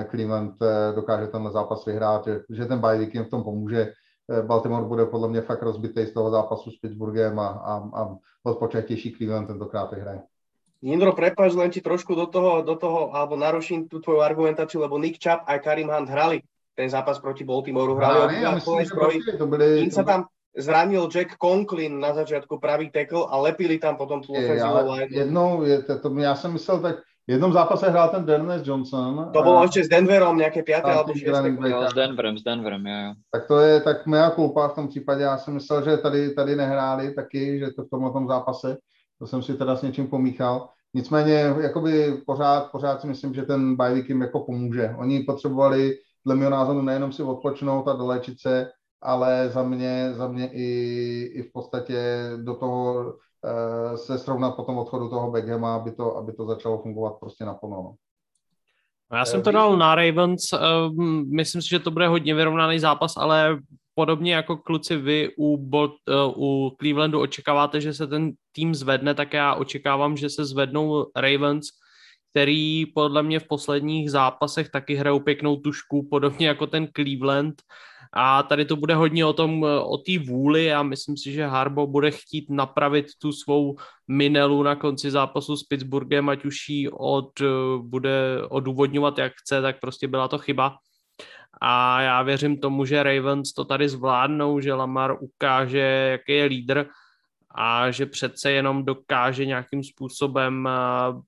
Cleveland eh, dokáže tenhle zápas vyhrát, že, že ten bye jim v tom pomůže. Eh, Baltimore bude podle mě fakt rozbitý z toho zápasu s Pittsburghem a, a, a odpočatější Cleveland tentokrát vyhraje. Indro, prepáč, len ti trošku do toho, do toho alebo naruším tú tvoju argumentáciu, lebo Nick Chubb aj Karim Hunt hrali ten zápas proti Baltimoreu. Hrali ja, myslím, že to byli, to sa tam zranil Jack Conklin na začiatku pravý tackle a lepili tam potom tú ofenzívnu line. Jednou, je, to, to, ja som myslel tak, v jednom zápase hrál ten Dennis Johnson. To bolo ešte s Denverom nejaké 5. alebo 6. Jo, s Denverem, s Denverem, jo, jo. Tak to je tak mea culpa v tom případě. Já jsem myslel, že tady, tady nehráli taky, že to v tom, tom zápase. to jsem si teda s něčím pomíchal. Nicméně jakoby pořád, pořád si myslím, že ten bajvik jim jako pomůže. Oni potřebovali dle mého názoru nejenom si odpočnout a dolečit se, ale za mě, za mě i, i v podstatě do toho se srovnat po tom odchodu toho Beckhama, aby to, aby to začalo fungovat prostě naplno. No. Já jsem to dal na Ravens, ehm, myslím si, že to bude hodně vyrovnaný zápas, ale podobně jako kluci vy u, Bolt, uh, u Clevelandu očekáváte, že se ten tým zvedne, tak já očekávám, že se zvednou Ravens, který podle mě v posledních zápasech taky hrajou pěknou tušku, podobně jako ten Cleveland. A tady to bude hodně o tom, o té vůli a myslím si, že Harbo bude chtít napravit tu svou minelu na konci zápasu s Pittsburghem, ať už ji od, bude odůvodňovat jak chce, tak prostě byla to chyba. A já věřím tomu, že Ravens to tady zvládnou, že Lamar ukáže, jaký je lídr a že přece jenom dokáže nějakým způsobem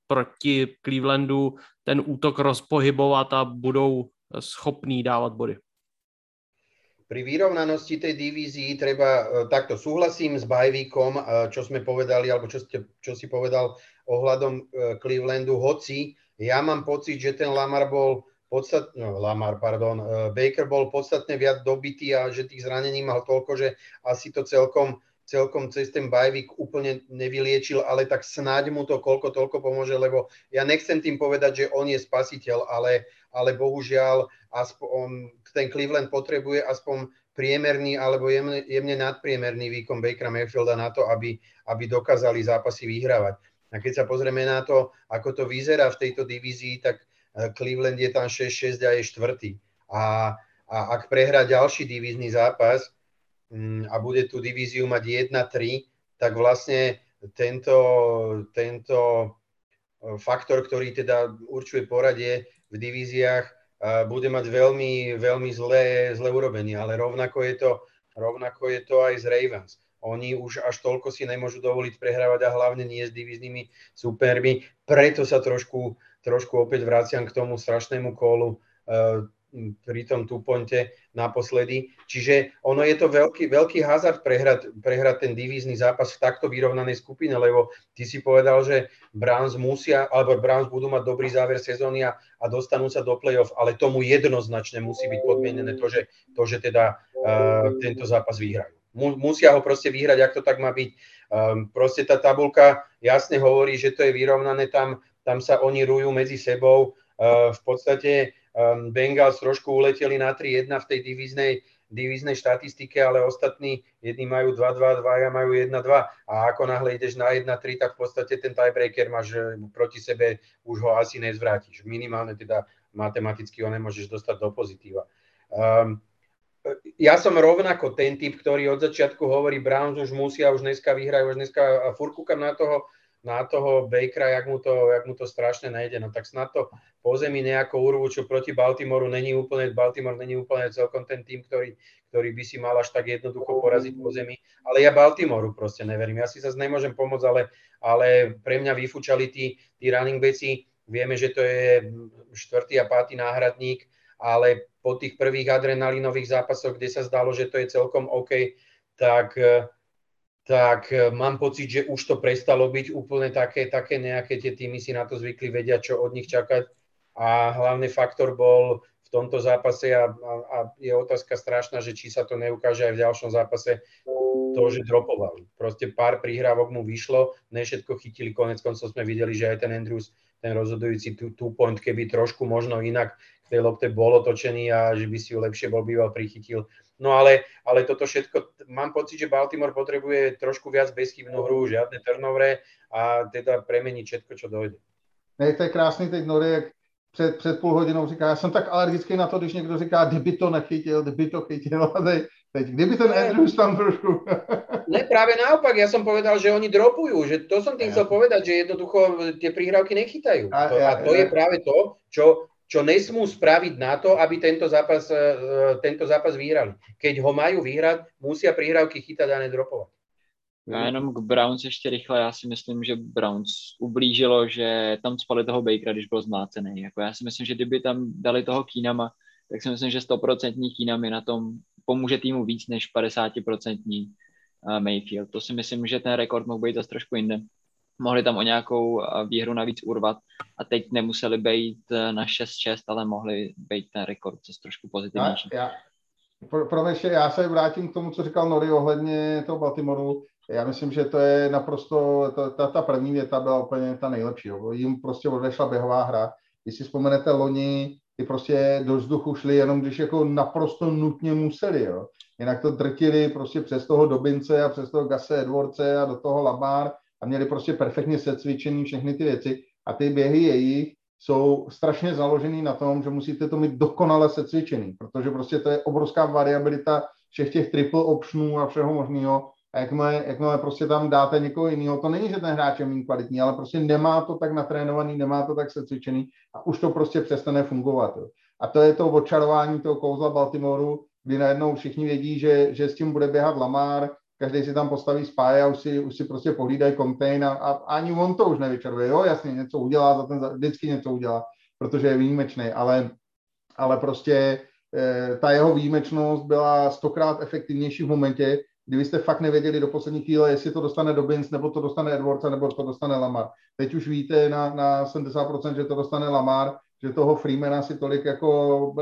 proti Clevelandu ten útok rozpohybovat a budou schopní dávat body. Pri vyrovnanosti tej divízii treba, e, takto súhlasím s Bajvíkom, e, čo sme povedali, alebo čo, ste, čo si povedal ohľadom e, Clevelandu, hoci ja mám pocit, že ten Lamar bol podstat, no, Lamar, pardon, Baker bol podstatne viac dobitý a že tých zranení mal toľko, že asi to celkom celkom cez ten bajvik úplne nevyliečil, ale tak snáď mu to koľko toľko pomôže, lebo ja nechcem tým povedať, že on je spasiteľ, ale, ale bohužiaľ aspoň, ten Cleveland potrebuje aspoň priemerný alebo jemne, jemne nadpriemerný výkon Bakera Mayfielda na to, aby, aby dokázali zápasy vyhrávať. A keď sa pozrieme na to, ako to vyzerá v tejto divízii, tak eh, Cleveland je tam 6-6 a je štvrtý. A, a ak prehrá ďalší divízny zápas, Mm, a bude tú divíziu mať 1-3, tak vlastne tento, tento e, faktor, ktorý teda určuje poradie v divíziách, bude mať veľmi, veľmi zle, zle urobený, ale rovnako je, to, rovnako je to aj z Ravens. Oni už až toľko si nemôžu dovoliť prehrávať a hlavne nie s divíznymi supermi. Preto sa trošku, trošku opäť vraciam k tomu strašnému kolu e, pri tom Tuponte naposledy. Čiže ono je to veľký, veľký hazard prehrať, prehrať ten divízny zápas v takto vyrovnanej skupine, lebo ty si povedal, že Browns musia, alebo Browns budú mať dobrý záver sezóny a, a dostanú sa do play-off, ale tomu jednoznačne musí byť podmienené to, že, to, že teda uh, tento zápas vyhrajú. Musia ho proste vyhrať, ak to tak má byť. Um, proste tá tabulka jasne hovorí, že to je vyrovnané, tam, tam sa oni rujú medzi sebou. Uh, v podstate Bengals trošku uleteli na 3-1 v tej divíznej, divíznej štatistike, ale ostatní jedni majú 2-2, dvaja majú 1-2 a ako náhle ideš na 1-3, tak v podstate ten tiebreaker máš proti sebe, už ho asi nezvrátiš. Minimálne teda matematicky ho nemôžeš dostať do pozitíva. Um, ja som rovnako ten typ, ktorý od začiatku hovorí, Browns už musia, už dneska vyhrajú, už dneska a furt kúkam na toho, na toho Bakera, jak mu to, jak mu to strašne nejde. No tak snad to po zemi nejako urvu, čo proti Baltimoru není úplne, Baltimore není úplne celkom ten tým, ktorý, ktorý by si mal až tak jednoducho poraziť po zemi. Ale ja Baltimoru proste neverím. Ja si sa nemôžem pomôcť, ale, ale pre mňa vyfúčali tí, tí running backi. Vieme, že to je štvrtý a pátý náhradník, ale po tých prvých adrenalinových zápasoch, kde sa zdalo, že to je celkom OK, tak tak e, mám pocit, že už to prestalo byť úplne také, také nejaké tie týmy si na to zvykli, vedia, čo od nich čakať. A hlavný faktor bol v tomto zápase a, a, a je otázka strašná, že či sa to neukáže aj v ďalšom zápase, to, že dropovali. Proste pár prihrávok mu vyšlo, ne všetko chytili, konec koncov sme videli, že aj ten Andrews, ten rozhodujúci two, two point, keby trošku možno inak tej lopte bol otočený a že by si ju lepšie bol býval prichytil, No ale, ale toto všetko, mám pocit, že Baltimore potrebuje trošku viac bezchybnú hru, žiadne turnovere a teda premeniť všetko, čo dojde. Ne, to je krásný teď Norek před, před půl hodinou říká, já jsem tak alergický na to, když někdo říká, kdyby to nechytil, kdyby to chytil, a teď, teď kdyby ten Andrews tam trošku... ne, práve naopak, ja som povedal, že oni dropujú, že to som tým ja. chcel povedať, že jednoducho tie prihrávky nechytajú. A, to, ja, a to ja. je práve to, čo čo nesmú spraviť na to, aby tento zápas, e, e, tento zápas vyhrali. Keď ho majú vyhrať, musia prihrávky chytať a nedropovať. Já jenom k Browns ještě rychle, já si myslím, že Browns ublížilo, že tam spali toho Bakera, když byl zmácený. Jako já si myslím, že kdyby tam dali toho Kínama, tak si myslím, že 100% Kínam na tom, pomůže týmu víc než 50% Mayfield. To si myslím, že ten rekord mohl být zase trošku jinde. Mohli tam o nějakou výhru navíc urvat a teď nemuseli být na 6-6, ale mohli být ten rekord, co trošku pozitivnější. Já, pro, pro ještě, já se vrátím k tomu, co říkal Nori ohledně toho Baltimoru. Já myslím, že to je naprosto, ta, ta, ta první věta byla úplně ta nejlepší. Jo. Jim prostě odešla běhová hra. Když si vzpomenete loni, ty prostě do vzduchu šli jenom když jako naprosto nutně museli, jo. Jinak to drtili prostě přes toho Dobince a přes toho Gase Edwardse a do toho Lamar a měli prostě perfektně secvičený všechny ty věci a ty běhy jejich jsou strašně založený na tom, že musíte to mít dokonale secvičený, protože prostě to je obrovská variabilita všech těch triple optionů a všeho možného a jakmile, jakmile prostě tam dáte někoho jiného, to není, že ten hráč je méně kvalitní, ale prostě nemá to tak natrénovaný, nemá to tak secvičený a už to prostě přestane fungovat. Jo. A to je to odčarování toho kouzla Baltimoru, kdy najednou všichni vědí, že, že s tím bude běhat Lamar, každý si tam postaví spáje a už si, už si prostě pohlídají kontejn a, a, ani on to už nevyčaruje. Jo, jasně, něco udělá, za ten, vždycky něco udělá, protože je výjimečný, ale, ale prostě e, ta jeho výjimečnost byla stokrát efektivnější v momentě, kdy jste fakt nevěděli do poslední chvíle, jestli to dostane Dobbins, nebo to dostane Edwards, nebo to dostane Lamar. Teď už víte na, na 70%, že to dostane Lamar, že toho Freemana si tolik jako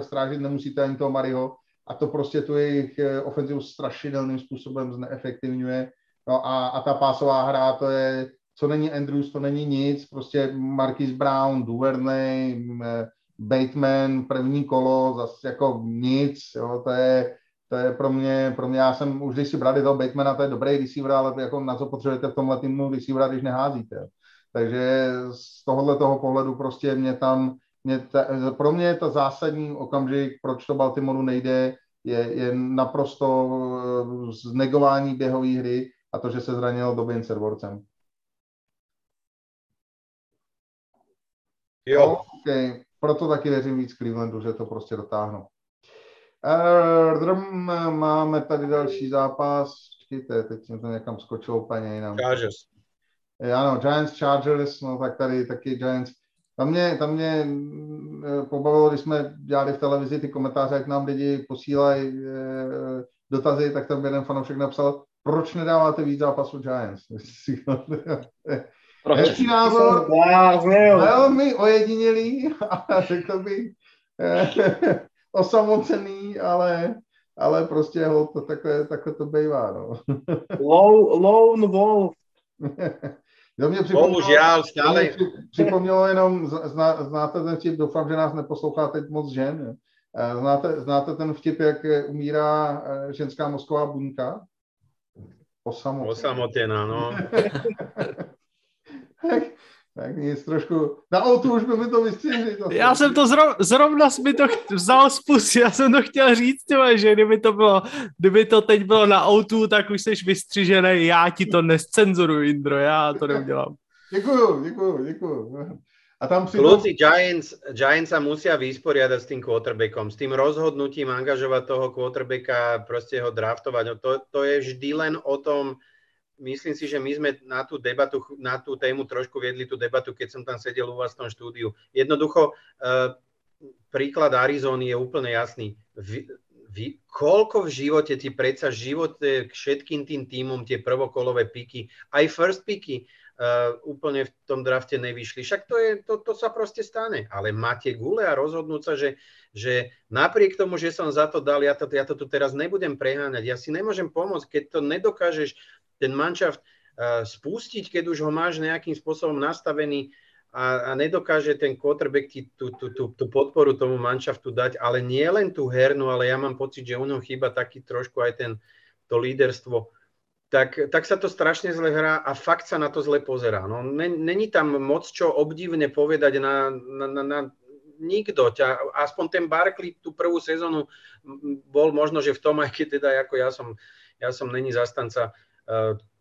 strážit nemusíte ani toho Mariho a to prostě tu jejich eh, ofenzivu strašidelným způsobem zneefektivňuje. No a, a ta pásová hra, to je, co není Andrews, to není nic, prostě Marquis Brown, Duvernay, eh, Bateman, první kolo, zase jako nic, jo, to je, to je pro mě, pro mě, já jsem už když si brali toho Batemana, to je dobrý receiver, ale jako na co potřebujete v tomhle týmu receivera, když neházíte. Takže z tohohle toho pohledu prostě mě tam, mě ta, pro mě je to zásadní okamžik, proč to Baltimoru nejde, je, je naprosto eh, znegování běhové hry a to, že se zranil Dobin Edwardsem. Jo. Okay. Proto taky věřím víc Clevelandu, že to prostě dotáhnou. Máme tady další zápas. Počkejte, teď jsem to někam skočil úplně jinam. Chargers. Ano, Giants, Chargers, no tak tady taky Giants. Tam mě, tam mě eh, pobavilo, když jsme dělali v televizi ty komentáře, jak nám lidi posílají eh, dotazy, tak tam jeden fanoušek napsal, proč nedáváte víc zápasů Giants? Hezký názor, velmi ojedinělý, a řekl bych, eh, osamocený, ale, ale prostě ho, to takhle, takhle to bývá, no. Low, lone wolf. To mě Bohužel, stále. Připomnělo jenom, zná, znáte ten vtip, doufám, že nás neposlouchá teď moc žen. Eh, znáte, znáte ten vtip, jak umírá eh, ženská mozková buňka? Osamotená. Osamotená, no. Tak nic trošku, na autu už by mi to vystřihli. Já jsem to zrovna, zrovna mi to vzal z pusy, já jsem to chtěl říct, tyhle, že kdyby to bylo, kdyby to teď bylo na autu, tak už jsi vystřižený, já ti to nescenzoruju, Indro, já to neudělám. Děkuju, děkuju, děkuju. A tam si Kluci, Giants, Giants sa musia vysporiadať s tým quarterbackom, s tým rozhodnutím angažovať toho quarterbacka, proste ho draftovať. No to, to je vždy len o tom, myslím si, že my sme na tú debatu, na tú tému trošku viedli tú debatu, keď som tam sedel u vás v tom štúdiu. Jednoducho, uh, príklad Arizony je úplne jasný. Vy, vy, koľko v živote ti predsa živote k všetkým tým týmom tie prvokolové piky, aj first piky, uh, úplne v tom drafte nevyšli. Však to, je, to, to sa proste stane. Ale máte gule a rozhodnúť sa, že, že napriek tomu, že som za to dal, ja to, ja to tu teraz nebudem preháňať, ja si nemôžem pomôcť, keď to nedokážeš ten manšaft eh, spustiť, keď už ho máš nejakým spôsobom nastavený a, a nedokáže ten quarterback ti tú, tú, tú, tú podporu tomu manšaftu dať, ale nie len tú hernú, ale ja mám pocit, že u ňom chýba taký trošku aj ten, to líderstvo. Tak, tak sa to strašne zle hrá a fakt sa na to zle pozerá. No, není tam moc čo obdivne povedať na, na, na, na nikto. Ťa, aspoň ten Barkley tú prvú sezónu bol možno, že v tom, aj keď teda ako ja som, ja som není zastanca Eh,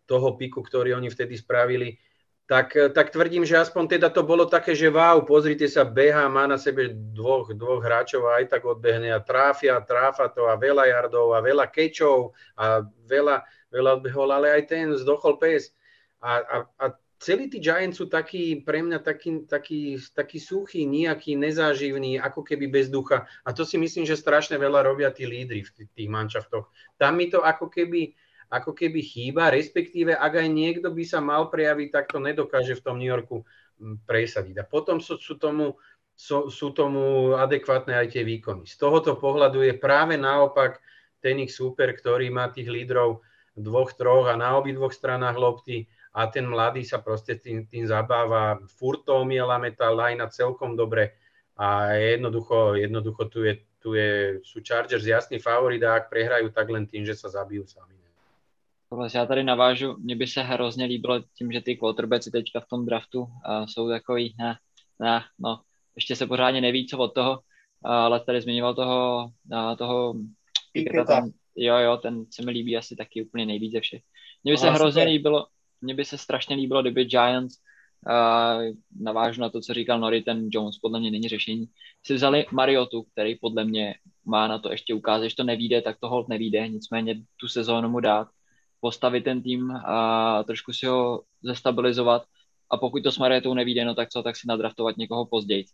toho piku, ktorý oni vtedy spravili, tak, eh, tak tvrdím, že aspoň teda to bolo také, že wow, pozrite sa, beha, má na sebe dvoch, dvoch hráčov a aj tak odbehne a tráfia, tráfa to a veľa jardov a veľa kečov a veľa, veľa odbehol, ale aj ten zdochol pes. A, a, a celý tí Giants sú taký, pre mňa taký, taký, taký suchý, nejaký nezáživný, ako keby bez ducha. A to si myslím, že strašne veľa robia tí lídry v tých manšaftoch. Tam mi to ako keby ako keby chýba, respektíve ak aj niekto by sa mal prejaviť, tak to nedokáže v tom New Yorku mm, presadiť. A potom sú, sú, tomu, sú, sú tomu adekvátne aj tie výkony. Z tohoto pohľadu je práve naopak ten ich super, ktorý má tých lídrov dvoch, troch a na obidvoch stranách lopty a ten mladý sa proste tým, tým zabáva. Furt to omielame tá lajna celkom dobre a jednoducho, jednoducho tu, je, tu je, sú Chargers jasný favorit a ak prehrajú, tak len tým, že sa zabijú sami. Já tady navážu, mně by se hrozně líbilo tím, že ty quarterbacki teďka v tom draftu uh, jsou takový, ne, ne, no, ještě se pořádně neví, co od toho, uh, ale tady zmiňoval toho, uh, toho tam, jo, jo, ten se mi líbí asi taky úplně nejvíc ze všech. Mně by se hrozně líbilo, mně by se strašně líbilo, kdyby Giants, uh, navážu na to, co říkal Nori, ten Jones podle mě není řešení, si vzali Mariotu, který podle mě má na to ještě ukázat, že to nevíde, tak to hold nevíde, nicméně tu sezónu mu dát postavit ten tým a trošku si ho zestabilizovat a pokud to s Mariotou nevíde, no tak co, tak si nadraftovat někoho později.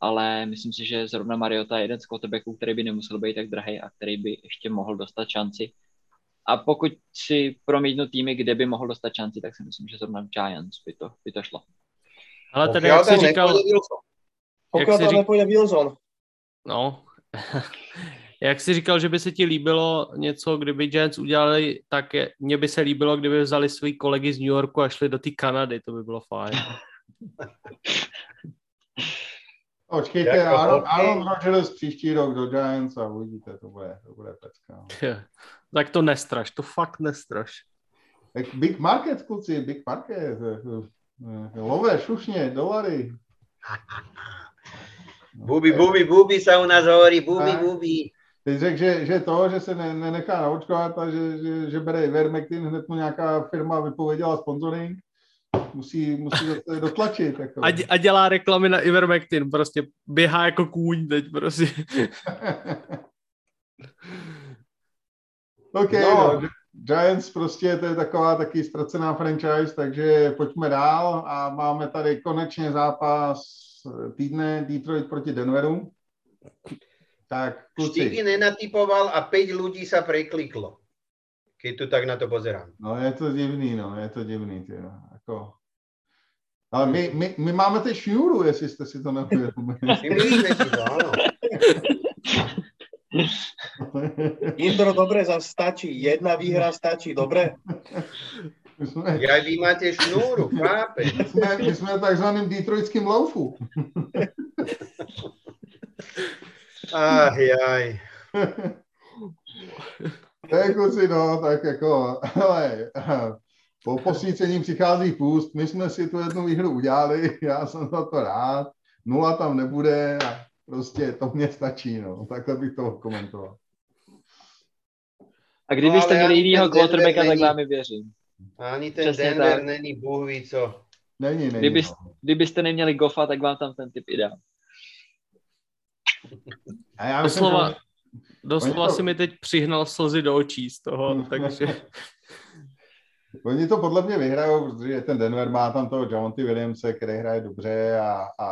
Ale myslím si, že zrovna Mariota je jeden z quarterbacků, který by nemusel být tak drahý a který by ještě mohl dostat šanci. A pokud si promítnu týmy, kde by mohl dostat šanci, tak si myslím, že zrovna Giants by to, by to šlo. Ale tedy, jak jsi říkal... Pokud tam nepůjde Wilson. No, Jak jsi říkal, že by se ti líbilo něco, kdyby Giants udělali, tak je, mně by se líbilo, kdyby vzali svý kolegy z New Yorku a šli do té Kanady, to by bylo fajn. Počkejte, Aaron, Aaron Rodgers příští rok do Giants a uvidíte, to bude, to bude pecka. tak to nestraš, to fakt nestraš. Tak big market, kluci, big market. Lové, šušně, dolary. Bubi, bubi, bubi sa u nás hovorí, bubi, bubi. Teď řekl, že, že to, že se ne, nenechá naočkovat a že, že, že bere Ivermectin, hned mu nějaká firma vypověděla sponsoring, musí, musí dotlačit. Jako. A, a dělá reklamy na Ivermectin, prostě běhá jako kůň teď prostě. OK, no. no. Giants prostě to je taková taky ztracená franchise, takže pojďme dál a máme tady konečně zápas týdne Detroit proti Denveru. Tak, kluci. Štiky nenatypoval a 5 ľudí sa prekliklo. Keď tu tak na to pozerám. No je to divný, no, je to divný. Tě, no. Jako... Ale my, my, my máme ty šňůru, jestli jste si to neuvědomili. My si to, áno. Indro, dobre, za stačí. Jedna výhra stačí, dobre? My sme, ja, vy máte šnúru, chápe. My sme, my sme takzvaným detroitským loufu. Ach, jaj. Tak kluci, no, tak jako, ale po posvícení přichází půst, my jsme si tu jednu výhru udělali, já jsem za to rád, nula tam nebude a prostě to mě stačí, no, takhle bych to komentoval. A kdybyste no, měli jinýho quarterbacka, tak vám věřím. Ani ten Přesně Denver tak. není bůh co. Není, není. Kdyby, no. Kdybyste neměli Goffa, tak vám tam ten typ ideál. A já doslova, myslím, doslova to... si mi teď přihnal slzy do očí z toho, takže... Oni to podle mě vyhrajou, protože ten Denver má tam toho Jamonty Williamse, který hraje dobře a, a,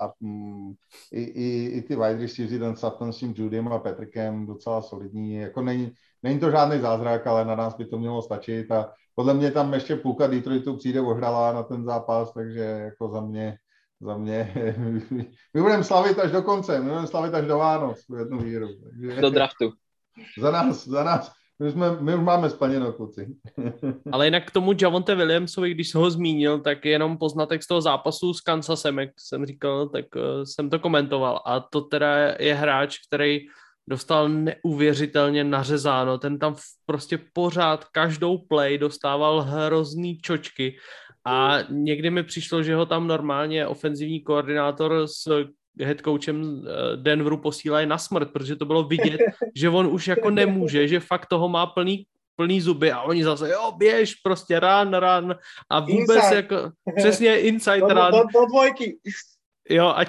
a mm, i, i, i, ty wide receivers, ten Sutton s tím Judym a Petrkem docela solidní. Jako není, není to žádný zázrak, ale na nás by to mělo stačit a podle mě tam ještě půlka Detroitu přijde ohrala na ten zápas, takže jako za mě za mě, my budeme slavit až do konce, my budeme slavit až do Vánoc, tu jednu víru. Takže, do draftu. Za nás, za nás, my, jsme, my už máme splněno, kluci. Ale jinak k tomu Javonte Williamsovi, když jsem ho zmínil, tak jenom poznatek z toho zápasu s Kansasem, jak jsem říkal, tak uh, jsem to komentoval. A to teda je hráč, který dostal neuvěřitelně nařezáno. Ten tam prostě pořád každou play dostával hrozný čočky a někdy mi přišlo, že ho tam normálně ofenzivní koordinátor s head coachem eh, Denveru posílají na smrt, protože to bylo vidět, že on už jako nemůže, že fakt toho má plný plný zuby a oni zase, jo, běž, prostě run, run a vůbec inside. jako, přesně inside do, run. Do, do dvojky. Jo, a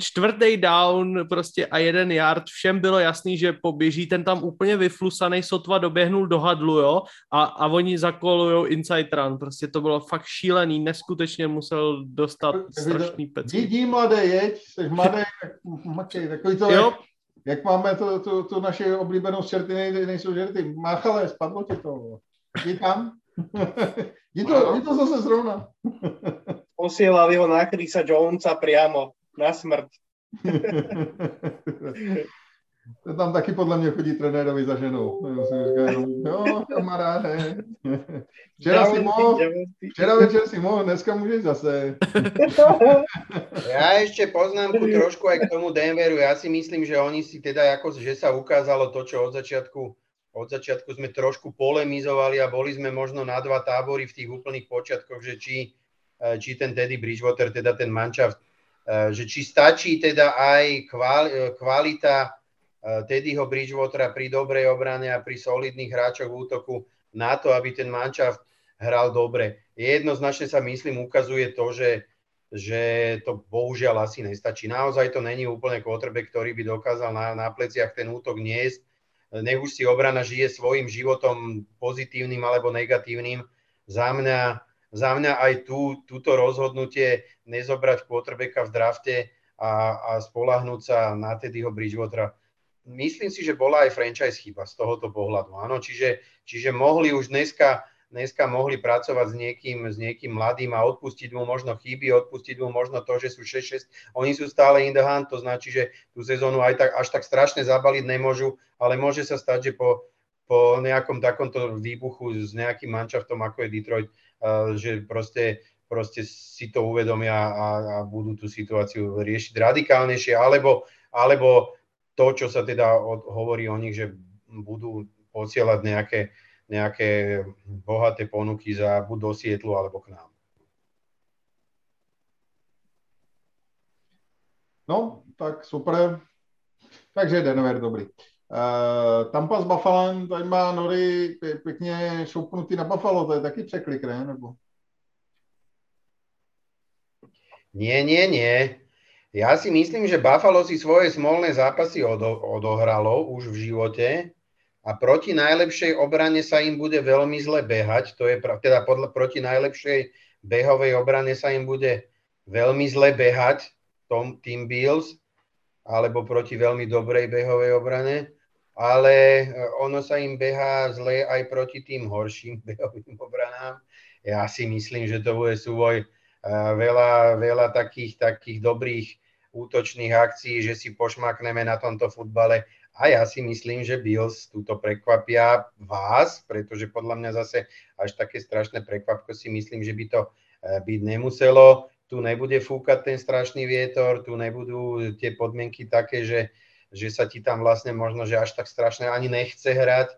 čtvrtý down prostě a jeden yard, všem bylo jasný, že poběží, ten tam úplně vyflusaný, sotva doběhnul do hadlu, jo, a, a oni zakolujou inside run, prostě to bylo fakt šílený, neskutečně musel dostat strašný pec. Jdi, mladé, jeď, jsi mladý, makej, takový to, jo. Jak, jak máme to, to, to naše oblíbenou čerty, nejsou žerty, máchale, spadlo ti to. Jdi tam. Jdi to, jdi to zase zrovna. Posielali ho na Chrisa Jonesa priamo, na smrt. To tam taky podle mě chodí trenérovi za ženou. Jo, kamaráde. Včera si mohl, včera večer si mohl, dneska můžeš zase. Ja ešte poznámku trošku aj k tomu Denveru. Ja si myslím, že oni si teda, ako, že sa ukázalo to, čo od začiatku, od začiatku sme trošku polemizovali a boli sme možno na dva tábory v tých úplných počiatkoch, že či, či ten Teddy Bridgewater, teda ten manšaft, že či stačí teda aj kvalita Eh, Teddyho Bridgewatera pri dobrej obrane a pri solidných hráčoch v útoku na to, aby ten manšaft hral dobre. Jednoznačne sa myslím ukazuje to, že, že to bohužiaľ asi nestačí. Naozaj to není úplne quarterback, ktorý by dokázal na, na pleciach ten útok niesť. Nech už si obrana žije svojim životom pozitívnym alebo negatívnym. Za mňa, za mňa aj tú, túto rozhodnutie nezobrať quarterbacka v drafte a, a spolahnúť sa na Teddyho Bridgewatera myslím si, že bola aj franchise chyba z tohoto pohľadu. Áno, čiže, čiže mohli už dneska, dneska mohli pracovať s niekým, s niekým mladým a odpustiť mu možno chyby, odpustiť mu možno to, že sú 6-6. Oni sú stále in the hand, to značí, že tú sezónu aj tak, až tak strašne zabaliť nemôžu, ale môže sa stať, že po, po nejakom takomto výbuchu s nejakým manšaftom, ako je Detroit, že proste proste si to uvedomia a, a budú tú situáciu riešiť radikálnejšie, alebo, alebo to, čo sa teda od, hovorí o nich, že budú posielať nejaké, nejaké bohaté ponuky za buď do Sietlu alebo k nám. No, tak super. Takže Denver, dobrý. Uh, Tampa s Buffalo, tady má Nory pěkně šoupnutý na Buffalo, to je taky překlik, ne? Nebo? Nie, nie, nie. Ja si myslím, že Buffalo si svoje smolné zápasy odo, odohralo už v živote a proti najlepšej obrane sa im bude veľmi zle behať. To je teda podľa, proti najlepšej behovej obrane sa im bude veľmi zle behať tom, tým Bills alebo proti veľmi dobrej behovej obrane, ale e, ono sa im behá zle aj proti tým horším behovým obranám. Ja si myslím, že to bude súboj veľa, veľa takých, takých dobrých útočných akcií, že si pošmakneme na tomto futbale. A ja si myslím, že Bills túto prekvapia vás, pretože podľa mňa zase až také strašné prekvapko si myslím, že by to eh, byť nemuselo. Tu nebude fúkať ten strašný vietor, tu nebudú tie podmienky také, že, že sa ti tam vlastne možno, že až tak strašne ani nechce hrať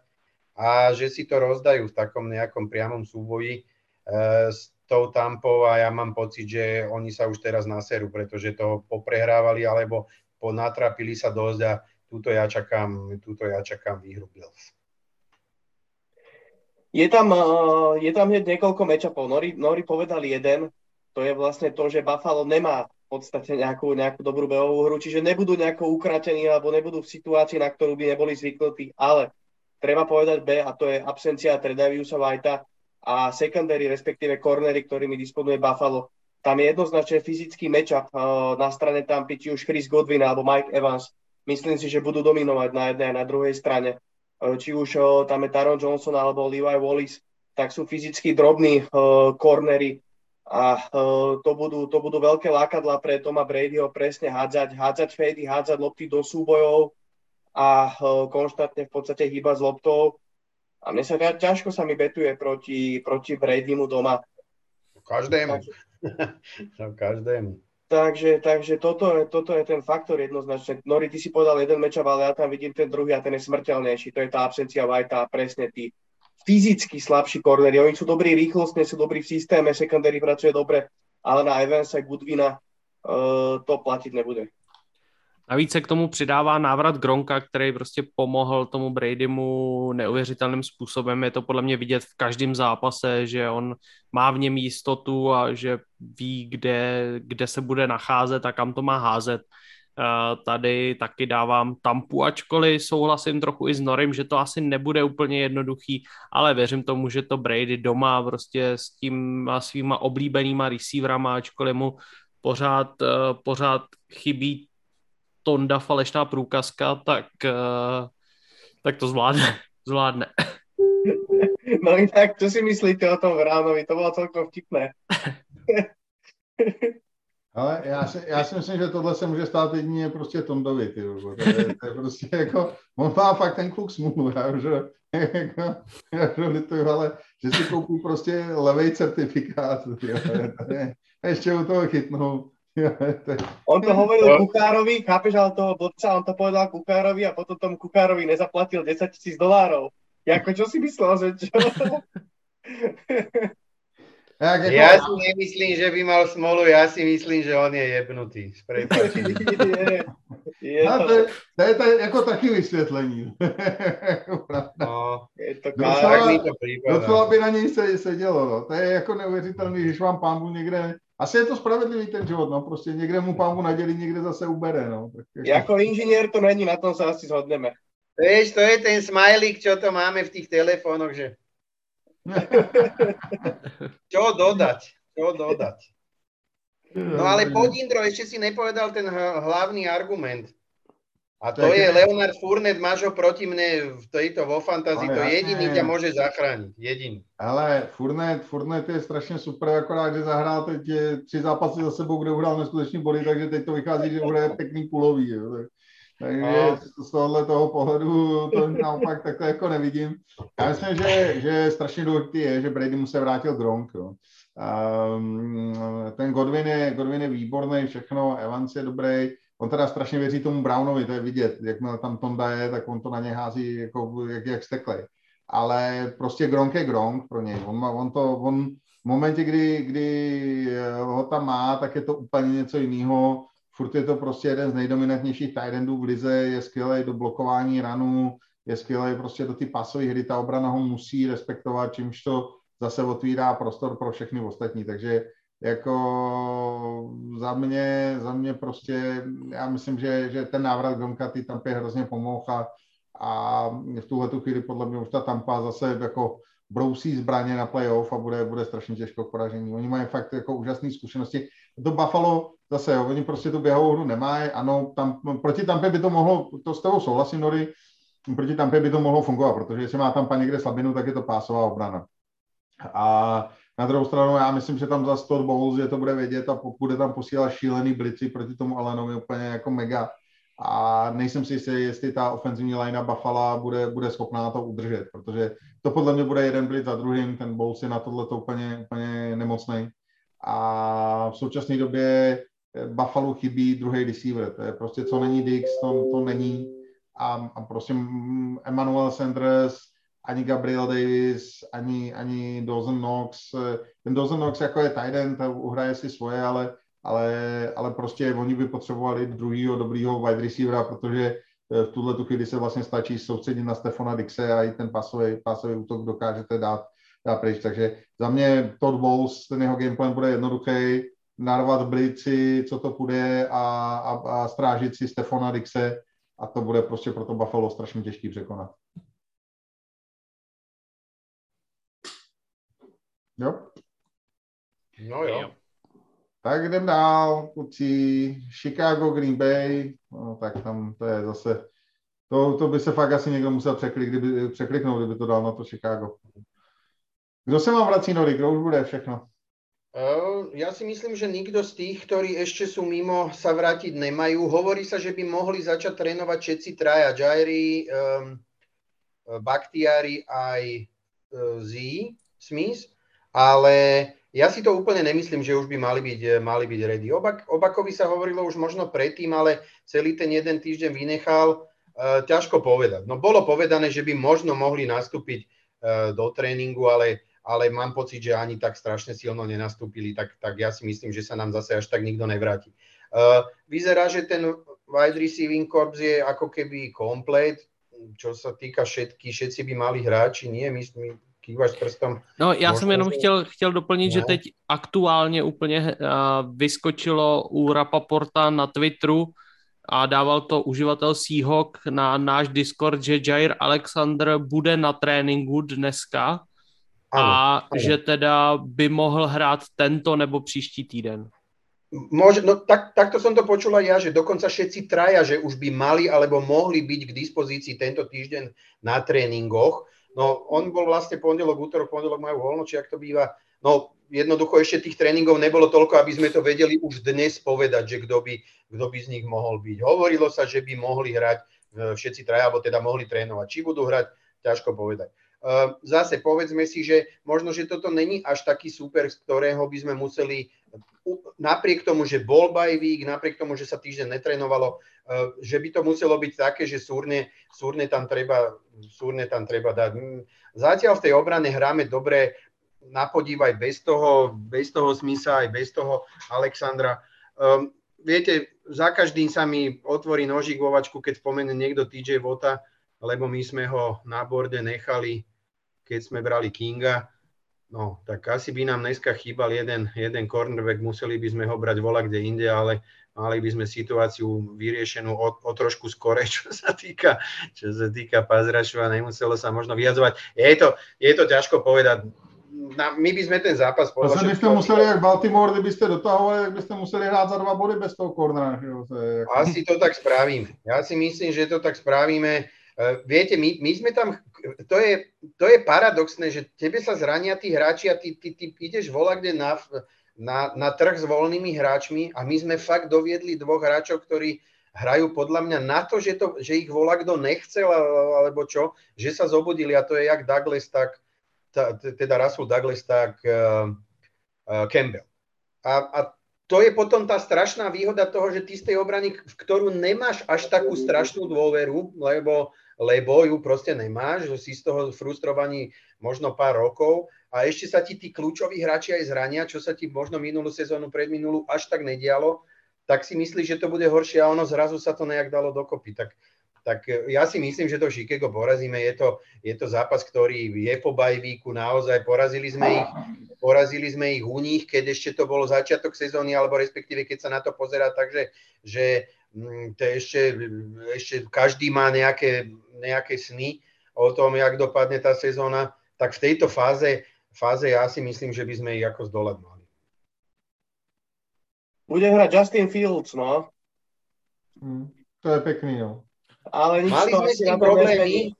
a že si to rozdajú v takom nejakom priamom súboji. Eh, tou tampou a ja mám pocit, že oni sa už teraz naserú, pretože to poprehrávali alebo ponatrapili sa dosť a túto ja čakám, túto ja čakám výhru Bills. Je tam, eh, je tam hneď niekoľko mečapov. Nori, Nori povedal jeden, to je vlastne to, že Buffalo nemá podstate nejakú, nejakú dobrú behovú hru, čiže nebudú nejako ukratení alebo nebudú v situácii, na ktorú by neboli zvyknutí, ale treba povedať B a to je absencia Tredaviusa Whitea, a secondary, respektíve cornery, ktorými disponuje Buffalo. Tam je jednoznačne fyzický matchup uh, na strane Tampy, či už Chris Godwin alebo Mike Evans. Myslím si, že budú dominovať na jednej a na druhej strane. Uh, či už uh, tam je Taron Johnson alebo Levi Wallis, tak sú fyzicky drobní cornery a to budú, to budú veľké lákadla pre Toma Bradyho presne hádzať, hádzať fady, hádzať lopty do súbojov a konštantne v podstate hýba s loptou a mne sa ťažko sa mi betuje proti, proti Bradymu doma. Každému. Takže, každému. Takže, takže toto, je, toto je ten faktor jednoznačne. Nori, ty si povedal jeden mečav, ale ja tam vidím ten druhý a ten je smrteľnejší. To je tá absencia Whitea a presne tí fyzicky slabší korneri. Oni sú dobrí rýchlostne, sú dobrí v systéme, secondary pracuje dobre, ale na Evansa, Goodwina uh, to platiť nebude. Navíc se k tomu přidává návrat Gronka, který prostě pomohl tomu Bradymu neuvěřitelným způsobem. Je to podle mě vidět v každém zápase, že on má v něm jistotu a že ví, kde, kde se bude nacházet a kam to má házet. Tady taky dávám tampu, ačkoliv souhlasím trochu i s Norim, že to asi nebude úplně jednoduchý, ale věřím tomu, že to Brady doma prostě s tím svýma oblíbenýma receiverama, ačkoliv mu pořád, pořád chybí Tonda falešná průkazka, tak, eh, tak to zvládne. zvládne. No inak, čo si myslíte o tom Vránovi? To bolo celkom vtipné. Ale já si, já si myslím, že tohle se může stát jedině prostě Tondovi, ty to, je, to je prostě jako, on má fakt ten kluk smůlu, já už, jako, lituju, ale že si koupí prostě levej certifikát, tyjo, je, ještě u toho chytnou. On to hovoril Kuchárovi, chápeš, ale toho blbca, on to povedal Kuchárovi a potom tomu Kuchárovi nezaplatil 10 tisíc dolárov. Jako, čo si myslel, že čo? Jako... Ja si nemyslím, že by mal smolu, ja si myslím, že on je jebnutý. je, je no, to, to, je to jako taky vysvětlení. no, je to docela, by na něj se, sedělo. No. To je jako neuvěřitelný, když vám pámbu někde asi je to spravedlivý ten život, no, prostě někde mu pámu nadělí, někde zase ubere, no. Tak jako... jako inžinier to není, na tom se asi zhodneme. Vieš, to je ten smajlík, čo to máme v tých telefónoch, že... čo dodať? Čo dodať? No ale poď Indro, ešte si nepovedal ten hlavný argument. A to, to je, Leonard Furnet, máš ho proti mne v tejto vo fantazii, to jediný ťa môže zachrániť, jediný. Ale Furnet, Furnet je strašně super, akorát, že zahrál teď tři zápasy za sebou, kde uhrál neskutečný body, takže teď to vychází, že bude pěkný kulový. Jo. Takže z tohohle toho pohledu to naopak takhle jako nevidím. Já myslím, že, že strašně důležitý je, že Brady mu se vrátil Gronk. Jo. Um, ten Godwin je, Godwin je výborný, všechno, Evans je dobrý, on teda strašně věří tomu Brownovi, to je vidět, jakmile tam Tonda je, tak on to na ně hází jako, jak, jak steklej. Ale prostě Gronk je Gronk pro něj, on, on to, on v momentě, kdy, kdy ho tam má, tak je to úplně něco jiného, furt je to prostě jeden z nejdominantnějších tight v lize, je skvělý do blokování ranů, je skvělý prostě do ty pasové hry, ta obrana ho musí respektovat, čímž to zase otvírá prostor pro všechny ostatní, takže jako za mě, za mě prostě, já myslím, že, že ten návrat Gronka ty Tampě hrozně pomohl a, a v tuhle tu chvíli podle mě už ta Tampa zase jako brousí zbraně na playoff a bude, bude strašně těžko k poražení. Oni mají fakt jako úžasné zkušenosti. To Buffalo zase, jo, oni prostě tu běhovou hru nemají, ano, tam, proti Tampě by to mohlo, to s tebou souhlasím, Nory, proti Tampě by to mohlo fungovat, protože jestli má Tampa někde slabinu, tak je to pásová obrana. A na druhou stranu já myslím, že tam za 100 Bowles je to bude vědět a bude tam posílat šílený blici proti tomu Alenovi úplně jako mega. A nejsem si jistý, jestli ta ofenzivní linea Buffalo bude, bude schopná to udržet, protože to podle mě bude jeden blitz za druhým, ten Bowles je na tohle to úplně, úplně nemocný. A v současné době Buffalo chybí druhý receiver. To je prostě, co není Dix, to, to není. A, a prostě Emmanuel Sanders, ani Gabriel Davis, ani, ani Dawson Knox. Ten Dawson Knox jako je tight end, uhraje si svoje, ale, ale, ale prostě oni by potřebovali druhýho dobrýho wide receivera, protože eh, v tuhle tu chvíli se vlastně stačí soustředit na Stefana Dixe a i ten pasový, pasový útok dokážete dát, dát pryč. Takže za mě Todd Bowles, ten jeho gameplan bude jednoduchý, narvat blici, co to půjde a, a, a strážit si Stefana Dixe a to bude prostě pro to Buffalo strašně těžký překonat. Jo? No jo. Tak jdem dál, kluci. Chicago, Green Bay, no, tak tam to je zase, to, to by se fakt asi někdo musel překlik, kdyby, překliknout, kdyby to dal na to Chicago. Kdo se vám vrací, Nory? Kdo už bude všechno? Ja si myslím, že nikto z tých, ktorí ešte sú mimo, sa vrátiť nemajú. Hovorí sa, že by mohli začať trénovať všetci traja, Jairi, um, Bakhtiari aj uh, Z, Smith, ale ja si to úplne nemyslím, že už by mali byť, mali byť ready. Obak, Obakovi sa hovorilo už možno predtým, ale celý ten jeden týždeň vynechal. Uh, ťažko povedať. No bolo povedané, že by možno mohli nastúpiť uh, do tréningu, ale ale mám pocit, že ani tak strašne silno nenastúpili, tak, tak ja si myslím, že sa nám zase až tak nikto nevráti. Uh, vyzerá, že ten wide receiving corps je ako keby komplet, čo sa týka všetky, všetci by mali hráči, nie, my, my kývaš prstom. No, já jsem jenom chtěl, chtěl doplnit, ne? že teď aktuálně úplně uh, vyskočilo u Rapaporta na Twitteru a dával to uživatel Seahawk na náš Discord, že Jair Alexander bude na tréninku dneska, ano, a ano. že teda by mohl hrát tento nebo příští týden. Môže, no tak, takto som to počula ja, že dokonca všetci traja, že už by mali alebo mohli byť k dispozícii tento týždeň na tréningoch. No, on bol vlastne pondelok, útorok, pondelok majú voľno, či ak to býva. No, jednoducho ešte tých tréningov nebolo toľko, aby sme to vedeli už dnes povedať, že kto by, kto by z nich mohol byť. Hovorilo sa, že by mohli hrať e, všetci traja, alebo teda mohli trénovať. Či budú hrať, ťažko povedať. E, zase povedzme si, že možno, že toto není až taký super, z ktorého by sme museli, napriek tomu, že bol bajvík, napriek tomu, že sa týždeň netrénovalo, e, že by to muselo byť také, že súrne, súrne, tam, treba, súrne tam treba dať. Zatiaľ v tej obrane hráme dobre, na aj bez toho, bez toho Smisa, aj bez toho Alexandra. Um, viete, za každým sa mi otvorí nožík vo vačku, keď spomene niekto TJ Vota, lebo my sme ho na borde nechali, keď sme brali Kinga. No, tak asi by nám dneska chýbal jeden, jeden cornerback, museli by sme ho brať vola kde inde, ale mali by sme situáciu vyriešenú o, o trošku skore, čo sa týka, čo sa týka pazrašu a nemuselo sa možno vyjadzovať. Je to, je to ťažko povedať na, my by sme ten zápas podľa Zase byste museli, jak Baltimore, kdybyste dotahovali, tak byste museli hrát za dva body bez toho kornera. Asi to tak spravíme. Ja si myslím, že to tak spravíme. Uh, viete, my, my sme tam, to je, to je paradoxné, že tebe sa zrania tí hráči a ty, ty, ty ideš vola kde na, na, na trh s voľnými hráčmi a my sme fakt doviedli dvoch hráčov, ktorí hrajú podľa mňa na to, že, to, že ich volá kto nechcel alebo čo, že sa zobudili a to je jak Douglas, tak, teda Russell Douglas, tak uh, uh, Campbell. A, a to je potom tá strašná výhoda toho, že ty z tej obrany, v ktorú nemáš až takú strašnú dôveru, lebo, lebo ju proste nemáš, že si z toho frustrovaní možno pár rokov a ešte sa ti tí kľúčoví hráči aj zrania, čo sa ti možno minulú sezónu, predminulú až tak nedialo, tak si myslíš, že to bude horšie a ono zrazu sa to nejak dalo dokopy. Tak tak e, ja si myslím, že to Chicago porazíme. Je to, je to zápas, ktorý je po bajvíku, naozaj porazili sme ich, porazili sme ich u nich, keď ešte to bolo začiatok sezóny, alebo respektíve keď sa na to pozerá, takže že mm, to ešte, ešte každý má nejaké, nejaké sny o tom, jak dopadne tá sezóna, tak v tejto fáze, fáze ja si myslím, že by sme ich ako zdolať mali. Bude hrať Justin Fields, no. Hmm, to je pekný, no. Ale nič mali sme s tým problémy.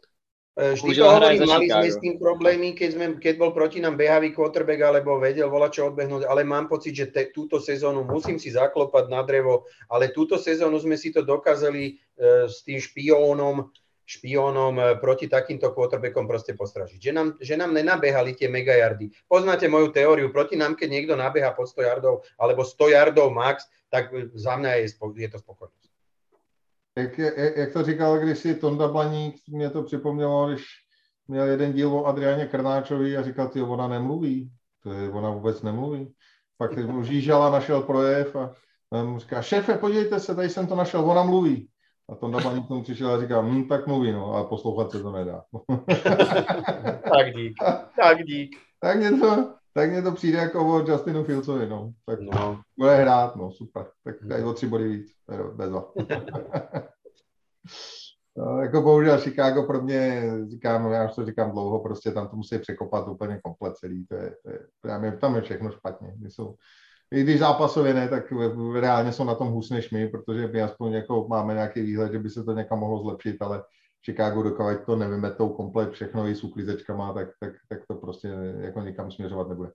E, vždy to hovorím, mali sme s tým problémy, keď, sme, keď bol proti nám behavý quarterback alebo vedel volať čo odbehnúť, ale mám pocit, že te, túto sezónu musím si zaklopať na drevo, ale túto sezónu sme si to dokázali uh, s tým špiónom, špiónom uh, proti takýmto quarterbackom proste postražiť. Že nám, že nám nenabehali tie megajardy. Poznáte moju teóriu, proti nám, keď niekto nabeha pod 100 yardov alebo 100 yardov max, tak za mňa je, je to spokojné. Jak, jak, jak to říkal když si Tonda Blaník, mě to připomnělo, když měl jeden díl o Adriáně Krnáčovi a říkal, ty ona nemluví. To je, ona vůbec nemluví. Pak mu žížala, našel projev a mu říká, šéfe, podívejte se, tady jsem to našel, ona mluví. A Tonda Blaník tomu přišel a říká, hm, tak mluví, no, ale poslouchat se to nedá. tak dík, tak dík. tak něco, tak mně to přijde jako o Justinu Fieldsovi, no. Tak no. bude hrát, no, super. Tak tady o tři body víc, bezva. no, jako bohužel Chicago pro mě, říkám, já už to říkám dlouho, prostě tam to musí překopat úplně komplet celý, to je, to je, to je tam je všechno špatně. My jsou, i když zápasově ne, tak reálně jsou na tom hůř než my, protože my aspoň jako máme nějaký výhled, že by se to někam mohlo zlepšit, ale Chicago, dokud to nevymetou komplet všechno i s uklízečkama, tak, tak, tak to prostě jako nikam směřovat nebude.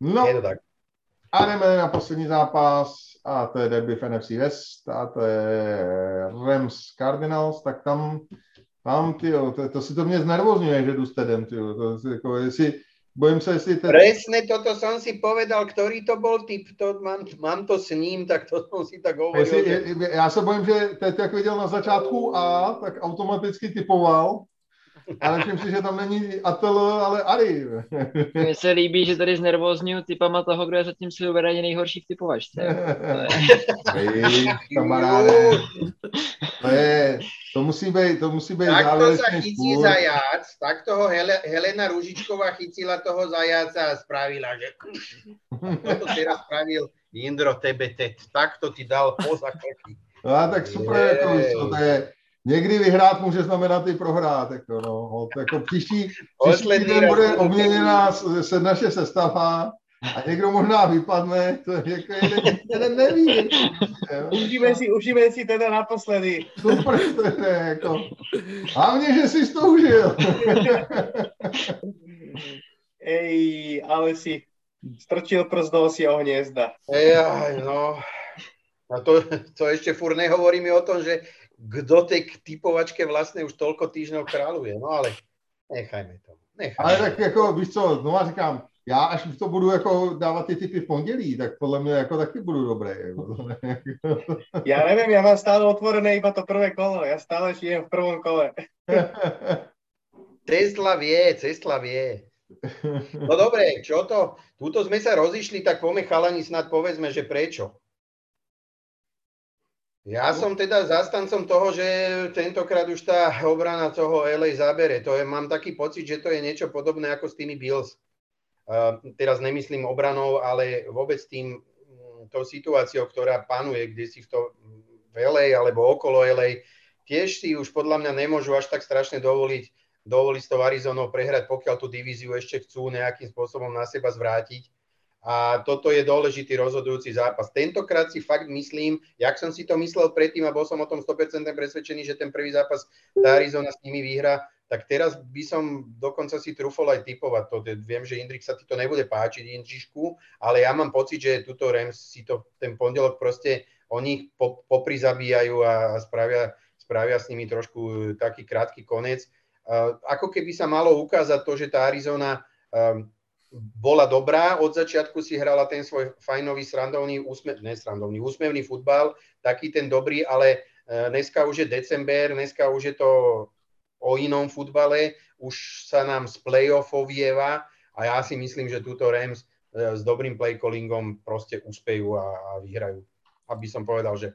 No, tak. a jdeme na poslední zápas a to je derby v NFC West a to je Rams Cardinals, tak tam, tam tyjo, to, to si to mě znervozňuje, že jdu s Tedem, tyjo, to, jako, jestli, Bojím sa, jestli... Ten... Presne toto som si povedal, ktorý to bol typ, to mám, mám to s ním, tak to som si tak hovoril. Jestli, že... Já se bojím, že teď, jak viděl na začátku A, tak automaticky typoval, ale myslím si, že tam není Atel, ale Ari. Mně se líbí, že tady znervozňuju typama toho, kdo je zatím si uvedeně nejhorší v typovačce. Hej, kamaráde. To je, to musí být, to musí být Takto sa chytí spôr. zajac, tak toho Hele, Helena Ružičková chytila toho zajaca a spravila, že toto teraz spravil Indro tebe, takto ti dal poza krky. No a tak super, je. jako, to je, někdy vyhrát může znamenat i prohrát. Jako, no. Jako příští, příští týden bude obměněná se naše sestava a někdo možná vypadne, to je jako jeden, jeden neví. Užíme si, užíme si teda naposledy. Super, to je jako. Hlavně, že jsi to užil. Ej, ale si strčil prst do osieho hniezda. Ej, no. A to, to ešte fur nehovoríme o tom, že kto tej typovačke vlastne už toľko týždňov kráľuje. No ale nechajme to. Nechajme. Ale tak jako, víš co, znova říkám, já až to budu jako dávat ty typy v pondělí, tak podle mě jako taky budu dobrý. Ja neviem, ja mám stále otvorené iba to prvé kolo, ja stále žijem v prvom kole. Tesla vie, Tesla vie. No dobre, čo to? Túto sme sa rozišli, tak poďme chalani snad povedzme, že prečo. Ja som teda zastancom toho, že tentokrát už tá obrana toho LA zabere. To je, mám taký pocit, že to je niečo podobné ako s tými Bills. Uh, teraz nemyslím obranou, ale vôbec tým, mm, tou situáciou, ktorá panuje, kde si v, to, v LA alebo okolo LA, tiež si už podľa mňa nemôžu až tak strašne dovoliť, dovoliť s tou Arizonou prehrať, pokiaľ tú divíziu ešte chcú nejakým spôsobom na seba zvrátiť a toto je dôležitý rozhodujúci zápas. Tentokrát si fakt myslím, jak som si to myslel predtým a bol som o tom 100% presvedčený, že ten prvý zápas tá Arizona s nimi vyhra, tak teraz by som dokonca si trúfol aj typovať to. Viem, že Indrik sa ti to nebude páčiť, Indrišku, ale ja mám pocit, že tuto Rams si to ten pondelok proste oni po, poprizabíjajú a spravia, spravia s nimi trošku taký krátky konec. Uh, ako keby sa malo ukázať to, že tá Arizona um, bola dobrá, od začiatku si hrala ten svoj fajnový, srandovný, úsmev, ne srandovný, úsmevný futbal, taký ten dobrý, ale e, dneska už je december, dneska už je to o inom futbale, už sa nám z playoffov vieva a ja si myslím, že túto Rams e, s dobrým playcallingom proste uspejú a, a vyhrajú. Aby som povedal, že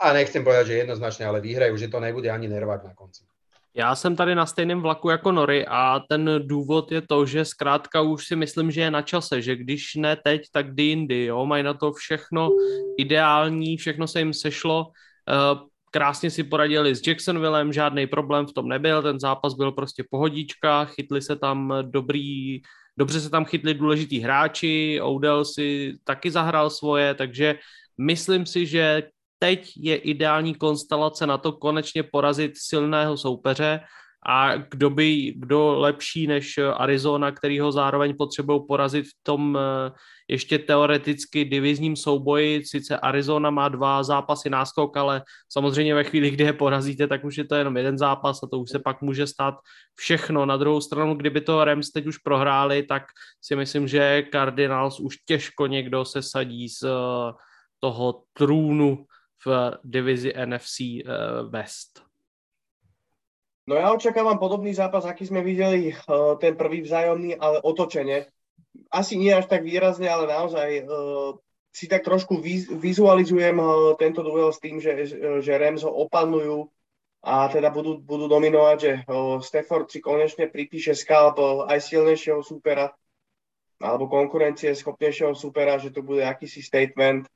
a nechcem povedať, že jednoznačne, ale vyhrajú, že to nebude ani nervák na konci. Já jsem tady na stejném vlaku jako Nory a ten důvod je to, že zkrátka už si myslím, že je na čase, že když ne teď, tak kdy jindy, jo, mají na to všechno ideální, všechno se jim sešlo, eh, krásně si poradili s Jacksonvillem, žádný problém v tom nebyl, ten zápas byl prostě pohodička, chytli se tam dobrý, dobře se tam chytli důležití hráči, Odell si taky zahrál svoje, takže myslím si, že teď je ideální konstelace na to konečně porazit silného soupeře a kdo by, kdo lepší než Arizona, který ho zároveň potřebují porazit v tom eh, ještě teoreticky divizním souboji. Sice Arizona má dva zápasy náskok, ale samozřejmě ve chvíli, kdy je porazíte, tak už je to jenom jeden zápas a to už se pak může stát všechno. Na druhou stranu, kdyby to Rams teď už prohráli, tak si myslím, že Cardinals už těžko někdo se sadí z eh, toho trůnu v divizi NFC eh, West. No ja očakávam podobný zápas, aký sme videli, uh, ten prvý vzájomný, ale otočenie. Asi nie až tak výrazne, ale naozaj uh, si tak trošku vizualizujem tento duel s tým, že, že Rams ho opanujú a teda budú, budú dominovať, že Stafford si konečne pripíše skalp aj silnejšieho supera alebo konkurencie schopnejšieho supera, že to bude akýsi statement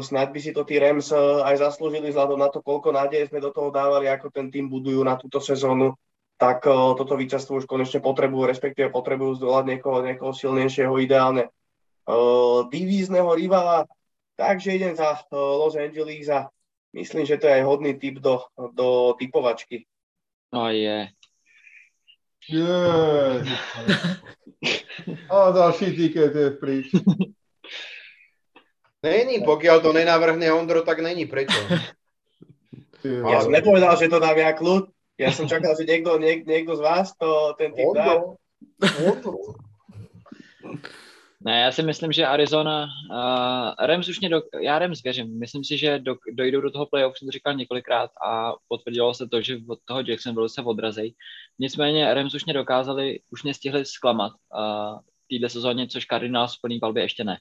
Snad by si to tí Rams aj zaslúžili vzhľadom na to, koľko nádeje sme do toho dávali, ako ten tým budujú na túto sezónu, tak toto víťazstvo už konečne potrebujú, respektíve potrebujú zdolať niekoho, niekoho silnejšieho, ideálne divízneho rivala. Takže idem za Los Angeles a myslím, že to je aj hodný typ do, do typovačky. No je. Yeah. A další tiket je pryč. Není, pokiaľ to nenavrhne Ondro, tak není. Prečo? Ja som nepovedal, že to dám ja kľud. Ja som čakal, že niekto, niek, niekto z vás to ten typ dá. Ne, já si myslím, že Arizona, uh, Rams už mě, do, já Rams věřím, myslím si, že do, dojdou do toho playoff, jsem to říkal několikrát a potvrdilo se to, že od toho Jacksonville se odrazej. Nicméně Rams už mě dokázali, už mě stihli zklamat uh, této sezóně, což Cardinals v plný palbě ještě ne.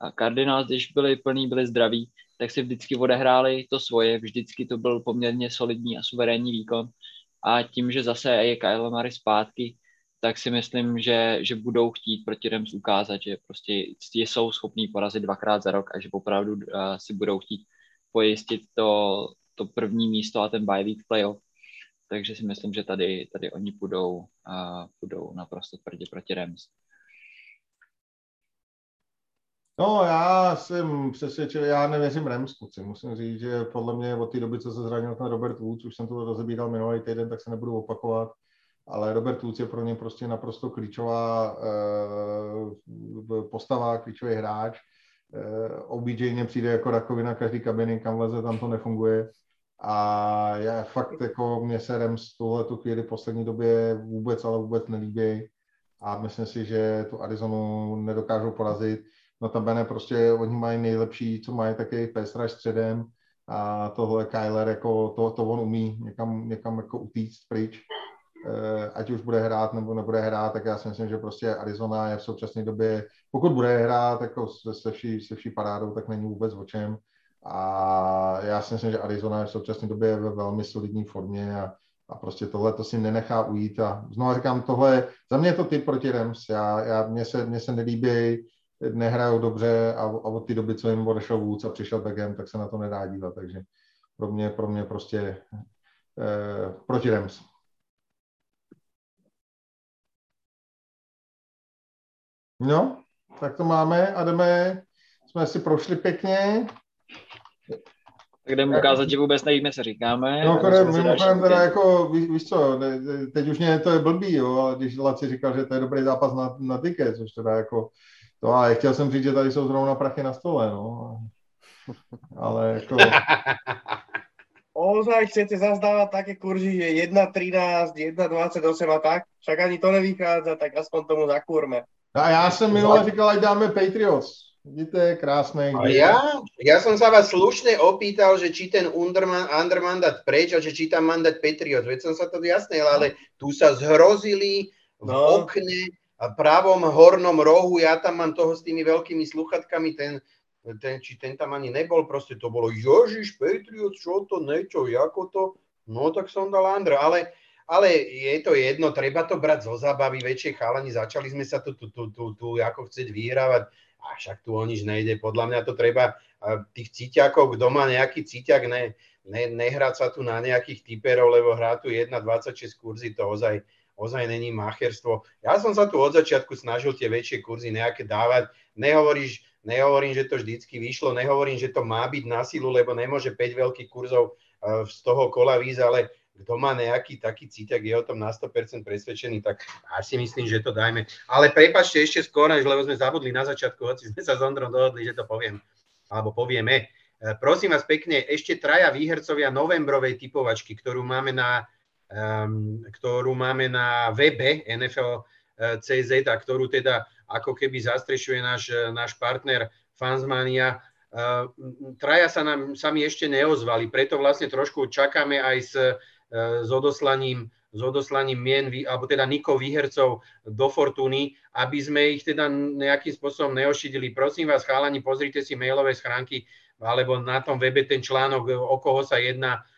A Cardinals, když byli plní, byli zdraví, tak si vždycky odehráli to svoje, vždycky to byl poměrně solidní a suverénní výkon. A tím, že zase je Kyle Murray zpátky, tak si myslím, že, že budou chtít proti Rams ukázat, že prostě jsou schopní porazit dvakrát za rok a že opravdu uh, si budou chtít pojistit to, to první místo a ten bye week playoff. Takže si myslím, že tady, tady oni budou, uh, budou naprosto tvrdě proti Rams. No, já jsem přesvědčil, já nevěřím Rams, kluci. Musím říct, že podle mě od té doby, co se zranil ten Robert Woods, už jsem to rozebíral minulý týden, tak se nebudu opakovat, ale Robert Woods je pro ně prostě naprosto klíčová uh, postava, klíčový hráč. OBJ mě přijde jako rakovina každý kabiny, kam leze, tam to nefunguje. A já fakt jako mě se Rams tuhle tu chvíli v poslední době vůbec, ale vůbec nelíbí a myslím si, že tu Arizonu nedokážou porazit Notabene prostě oni mají nejlepší, co mají, taky pestra středem a tohle Kyler, jako to, to on umí někam, někam jako utíct pryč. E, ať už bude hrát nebo nebude hrát, tak já si myslím, že prostě Arizona je v současné době, pokud bude hrát jako se, se, vší, se vší parádou, tak není vůbec o čem. A já si myslím, že Arizona je v současné době ve velmi solidní formě a, a prostě tohle to si nenechá ujít. A znovu říkám, tohle, za mě je to typ proti Rams. Já, já, mně, se, mně se nelíbí nehrajou dobře a, a od té doby, co jim odešel Woods a přišel Beckham, tak se na to nedá dívat, takže pro mě, pro mě prostě eh, proti Rams. No, tak to máme a jdeme, jsme si prošli pěkně. Tak jdeme ukázat, že vůbec nevíme, co říkáme. No, kodem, mimochodem teda jako, ví, víš co, teď už mě to je blbý, jo, ale když Laci říkal, že to je dobrý zápas na, na tiket, což teda jako to ale chtěl jsem říct, že tady jsou zrovna prachy na stole, no. Ale jako... Ozaj chcete zazdávať také kurzy, že 1.13, 1.28 a tak? Však ani to nevychádza, tak aspoň tomu zakúrme. A já jsem minule říkal, ať dáme Patriots. Vidíte, krásne. A ja, ja som sa vás slušne opýtal, že či ten underman, undermandat preč a že či tam mandát Patriots. Veď som sa to jasné, ale tu sa zhrozili v no. okne a pravom hornom rohu, ja tam mám toho s tými veľkými sluchatkami, ten, ten, či ten tam ani nebol, proste to bolo Jožiš, Patriot, čo to, nečo, ako to, no tak som dal Andra, ale, ale je to jedno, treba to brať zo zábavy, väčšie chalani, začali sme sa tu, tu, tu, tu, tu ako chcieť vyhrávať, a však tu o nič nejde, podľa mňa to treba tých cíťakov, kto má nejaký cíťak, ne, ne, nehrať sa tu na nejakých typerov, lebo hrá tu 1,26 kurzy, to ozaj, ozaj není macherstvo. Ja som sa tu od začiatku snažil tie väčšie kurzy nejaké dávať. Nehovoríš, nehovorím, že to vždycky vyšlo, nehovorím, že to má byť na silu, lebo nemôže 5 veľkých kurzov e, z toho kola výjsť, ale kto má nejaký taký cíťak, je o tom na 100% presvedčený, tak asi myslím, že to dajme. Ale prepačte ešte skôr, lebo sme zabudli na začiatku, hoci sme sa s Ondrom dohodli, že to poviem, alebo povieme. E, prosím vás pekne, ešte traja výhercovia novembrovej typovačky, ktorú máme na ktorú máme na webe NFL.cz a ktorú teda ako keby zastrešuje náš, náš partner Fansmania. Uh, traja sa nám sami ešte neozvali, preto vlastne trošku čakáme aj s, uh, s odoslaním s odoslaním mien, alebo teda nikov výhercov do Fortuny, aby sme ich teda nejakým spôsobom neošidili. Prosím vás, chalani, pozrite si mailové schránky alebo na tom webe ten článok, o koho sa jedná, Ehm,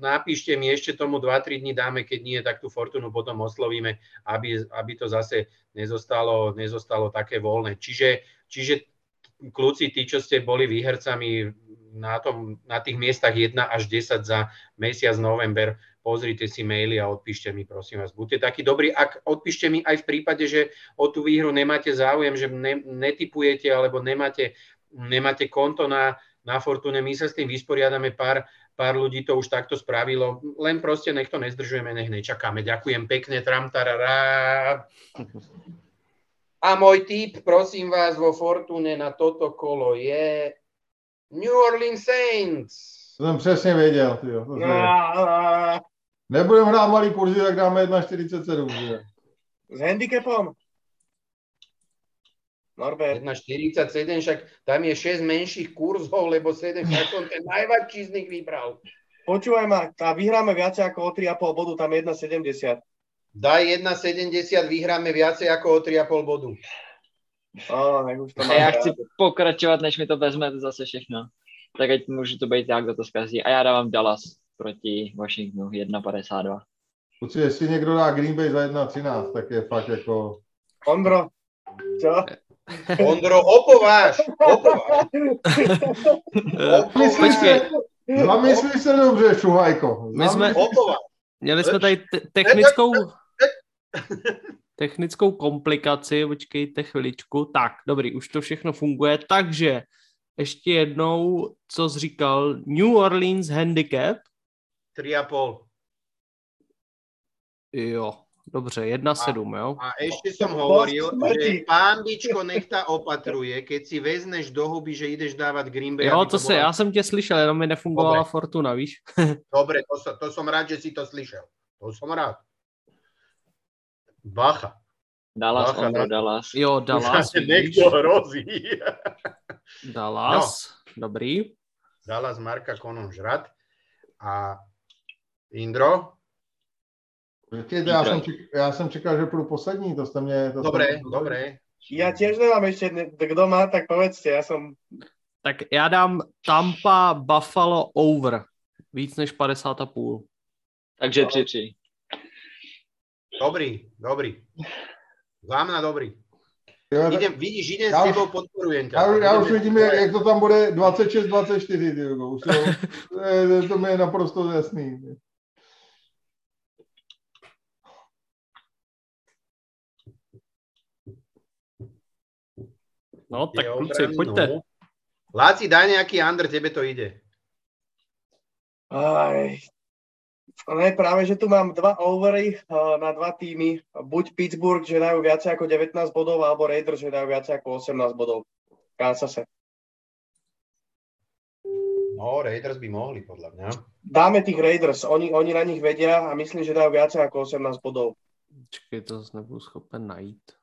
napíšte mi ešte tomu 2-3 dní dáme, keď nie, tak tú Fortunu potom oslovíme, aby, aby to zase nezostalo, nezostalo také voľné. Čiže, čiže kľúci, tí, čo ste boli výhercami na, tom, na tých miestach 1 až 10 za mesiac november, pozrite si maily a odpíšte mi, prosím vás. Buďte takí dobrí. Ak odpíšte mi aj v prípade, že o tú výhru nemáte záujem, že ne, netipujete alebo nemáte, nemáte konto na, na Fortune, my sa s tým vysporiadame pár pár ľudí to už takto spravilo. Len proste nech to nezdržujeme, nech nečakáme. Ďakujem pekne, tram tarará. A môj tip, prosím vás, vo Fortune na toto kolo je New Orleans Saints. To jsem přesně věděl. Tyjo, to Nebudeme hrát malý kurzy, tak dáme 1,47. S handicapom? Norbert. 1,47, však tam je 6 menších kurzov, lebo 7, tak som ten najväčší z nich vybral. Počúvaj ma, tá vyhráme viacej ako o 3,5 bodu, tam 1,70. Daj 1,70, vyhráme viacej ako o 3,5 bodu. Oh, už to a já chci pokračovat, než mi to vezme zase všechno. Tak ať můžu to být jak, kdo to zkazí. A já dávám Dallas proti Washingtonu 1,52. Kluci, jestli někdo dá Green Bay za 1,13, tak je fakt jako... Ondro, čo? Ondro, opováž, opováž. Počkej. Zamyslí se dobře, Šuhajko. My jsme, měli jsme tady te- technickou, technickou komplikaci, počkejte chviličku. Tak, dobrý, už to všechno funguje, takže ještě jednou, co jsi říkal, New Orleans handicap? 3,5. Jo, dobře, 1,7, jo? A ešte som hovoril, že pán Bičko nech ta opatruje, keď si vezneš do huby, že ideš dávať Green Bay. Jo, to, to se, bola... já jsem tě slyšel, jenom mi nefungovala Dobre. Fortuna, víš? Dobre, to, to som rád, že si to slyšel. To som rád. Bacha. Dallas, Bacha, Ondro, Dallas. Jo, Dallas. Niekto hrozí. Dallas, no. dobrý. Dallas Marka Konon Žrat. A Indro? Počkejte, já jsem, čekal, já jsem čekal, že půjdu poslední, to jste mě... To dobré, jste... dobré. Ja tiež nemám ešte, kto má, tak povedzte, ja som... Tak já dám Tampa Buffalo over, víc než 50,5. Takže 3-3. Dobrý, dobrý. Za mňa dobrý. Jo, idem, vidíš, idem s tebou, podporujem ťa. Já, já už vidím, jak, jak to tam bude 26-24, ty už to, to, to mi je naprosto jasný. No, tak kluci, pojďte. No. Láci, daj nejaký under, tebe to ide. Aj, ne, práve, že tu mám dva overy uh, na dva týmy. Buď Pittsburgh, že dajú viacej ako 19 bodov, alebo Raiders, že dajú viacej ako 18 bodov. Kansase. No, Raiders by mohli, podľa mňa. Dáme tých Raiders, oni, oni na nich vedia a myslím, že dajú viacej ako 18 bodov. Čekaj, to zase nebudu schopen najít.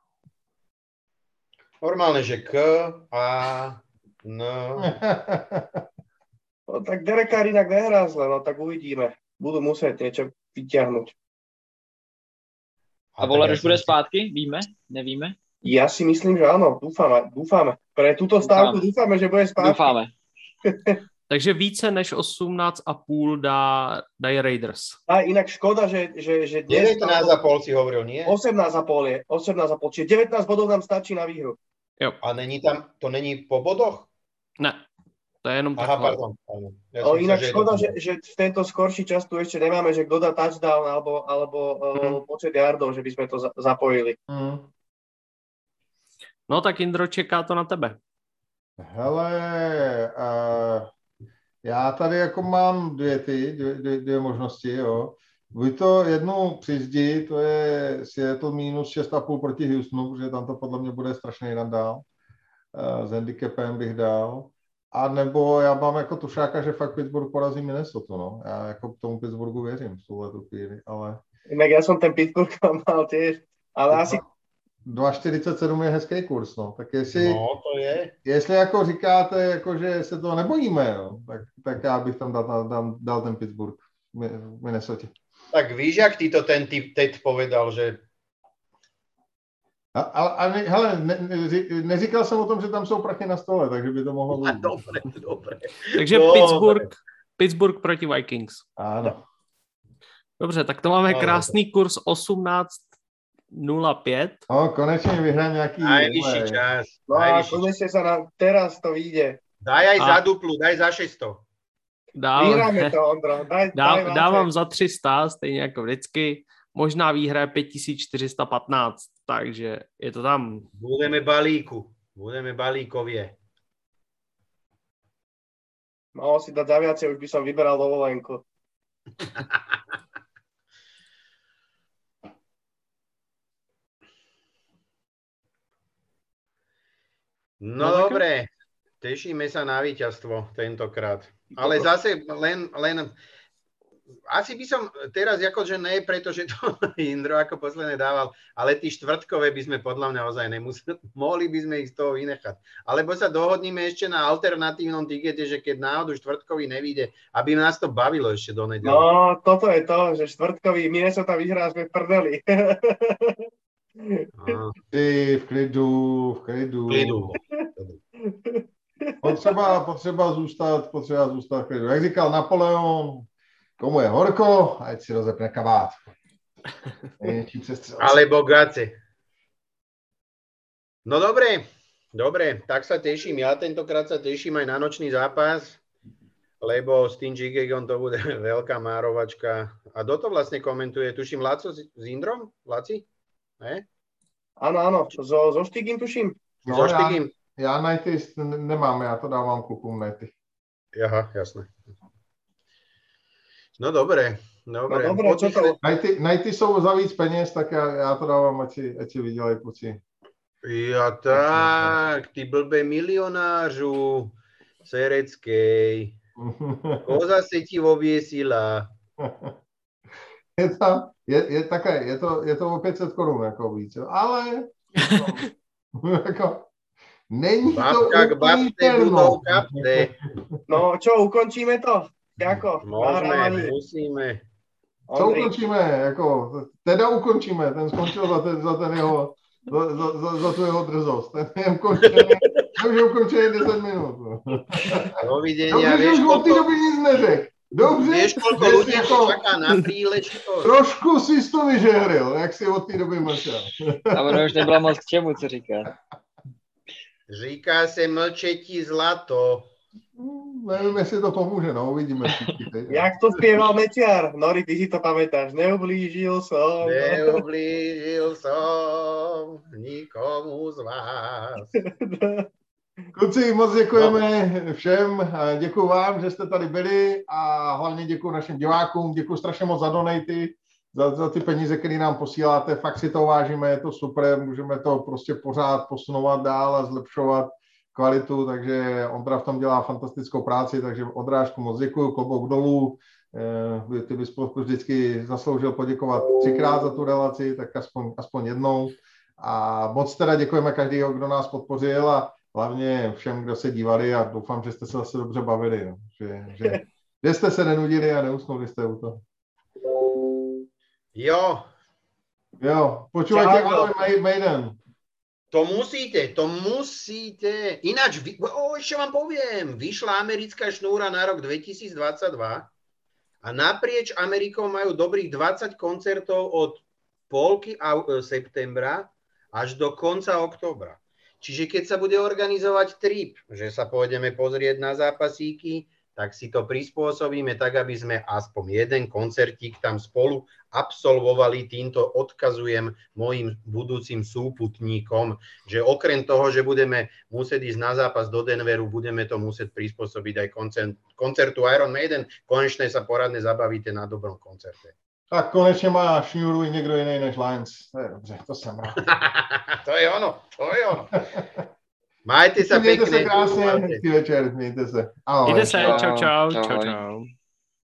Normálne, že K a N. No, tak Derek Carr inak nehrá zle, no tak uvidíme. Budú musieť niečo vyťahnuť. A Volaroš bude zpátky? Víme? Nevíme? Ja si myslím, že áno. Dúfame. Dúfame. Pre túto stávku dúfame, že bude zpátky. Dúfame. Takže více než 18,5 dá, dají Raiders. A inak škoda, že, že, že dnes... 19,5 si hovoril, nie? 18,5 je. 18,5. Čiže 19 bodov nám stačí na výhru. Jo. A není tam, to není po bodoch? Ne. To je jenom Aha, takhle. pardon. Ja o, inak myslel, škoda, že, že v tento skorší čas tu ešte nemáme, že kto dá touchdown alebo, alebo mm. uh, počet yardov, že by sme to za- zapojili. Mm. No tak Indro, čeká to na tebe. Hele, uh, já tady jako mám dvě ty, dvě, dvě, dvě možnosti, jo. Buď to jednu při zdi, to je Seattle minus 6,5 proti Houstonu, protože tam to podle mě bude strašný randál. Uh, s handicapem bych dal. A nebo já mám jako tušáka, že fakt Pittsburgh porazí Minnesota, no. Já jako k tomu Pittsburghu věřím v tuhle tu chvíli, ale... Jinak já jsem ten Pittsburgh mal těž, ale asi 2,47 je hezký kurz, no. Tak jestli, no, to je. jestli jako říkáte, jako, že se toho nebojíme, jo, tak, tak já bych tam dal, dal, dal ten Pittsburgh v Minnesota. Tak víš, jak ty to ten typ teď povedal, že a, a, a ne, hele, ne, ne, neříkal jsem o tom, že tam jsou prachy na stole, takže by to mohlo být. Dobre, dobre. Takže no, Pittsburgh, Pittsburgh proti Vikings. Ano. Dobře, tak to máme krásný kurz 18.05. No, konečně vyhrám nějaký... Najvyšší čas. No a konečne sa nám teraz to vyjde. Daj aj a... za duplu, daj za 600. Dám, Vyhráme to, Ondro. Daj, dá, daj dávám za 300, stejně jako vždycky. Možná výhra je 5415, takže je to tam. Budeme balíku, budeme balíkovie. Malo si dať za viacej, už by som vyberal dovolenku. No, no dobre, tešíme sa na víťazstvo tentokrát. Ale zase len, len asi by som teraz, akože nie preto, že to Indro ako posledné dával, ale tí štvrtkové by sme podľa mňa ozaj nemuseli, mohli by sme ich z toho vynechať. Alebo sa dohodníme ešte na alternatívnom tikete, že keď náhodou štvrtkový nevíde, aby nás to bavilo ešte do nedele. No, toto je to, že štvrtkový Minnesota vyhrá, sme prdeli. Ty, v klidu, v klidu. V klidu. Potřeba, potřeba zůstat, potřeba zůstat v klidu. Jak říkal Napoleon, komu je horko, ať si rozepne kabát. Alebo gace. No dobre, dobre, tak sa teším. Ja tentokrát sa teším aj na nočný zápas, lebo s tým Gigegom to bude veľká márovačka. A kto to vlastne komentuje? Tuším Laco s Indrom? Laci? Ne? Áno, áno, zo, zo Štigim tuším. No, zo Štigim. Já, já Nighty nemám, já to dávám klukům Nighty. Aha, jasné. No dobré, dobré. No dobré, čo to... Nighty, Nighty jsou za víc peněz, tak já, já to dávám, ať si, ať si vydělají kluci. Ja tak, ty blbé milionářu Sereckej. Koza se ti oběsila. Je, to, je, je, také, je, to, je to o 500 korun jako víc, ale jako, není Babka to budou kapce. No čo, ukončíme to? Jako, Môžeme, musíme. Co ukončíme? Jako, teda ukončíme, ten skončil za ten, za ten jeho, za, za, za, za tu jeho drzost. Ten je ukončený, ten je ukončený 10 minut. Dovidenia, vieš, že už od koľko, doby nic neřekl. Dobře, vieš, koľko ľudí jako, čaká na príležitosť. trošku si to vyžehril, jak si od té doby mlčel. A ono už nebyla moc k čemu, co říká. Říká se mlčetí zlato. Nevím, jestli to pomůže, no, uvidíme. Jak to spieval Mečiar? Nori, ty si to pamätáš. Neublížil som. Neublížil som nikomu z vás. Kluci, moc děkujeme všem, děkuji vám, že jste tady byli a hlavně děkuji našim divákům, děkuji strašně moc za donaty, za, za ty peníze, které nám posíláte, fakt si to vážíme, je to super, můžeme to prostě pořád posunovat dál a zlepšovat kvalitu, takže Ondra v tom dělá fantastickou práci, takže Ondrášku moc děkuji, klobouk dolů, eh, ty bys vždycky zasloužil poděkovat třikrát za tu relaci, tak aspoň, aspoň jednou. A moc teda děkujeme každého, kdo nás podpořil a hlavně všem, kdo se dívali a doufám, že jste se zase dobře bavili, no. že, že, že jste se nenudili a neusnuli jste u toho. Jo. Jo, počúvajte Iron Maiden. To musíte, to musíte. Ináč, vy, o, ešte vám poviem, vyšla americká šnúra na rok 2022 a naprieč Amerikou majú dobrých 20 koncertov od polky septembra až do konca októbra. Čiže keď sa bude organizovať trip, že sa pôjdeme pozrieť na zápasíky, tak si to prispôsobíme tak, aby sme aspoň jeden koncertík tam spolu absolvovali. Týmto odkazujem mojim budúcim súputníkom, že okrem toho, že budeme musieť ísť na zápas do Denveru, budeme to musieť prispôsobiť aj koncert, koncertu Iron Maiden. Konečne sa poradne zabavíte na dobrom koncerte. Tak konečně má šňůru i někdo jiný než Lions. To je dobře, to jsem rád. to je ono, to je ono. Majte sa pekne. se krásně, hezký večer, mějte se. Ahoj. Mějte se, čau, čau, čau, čau. čau.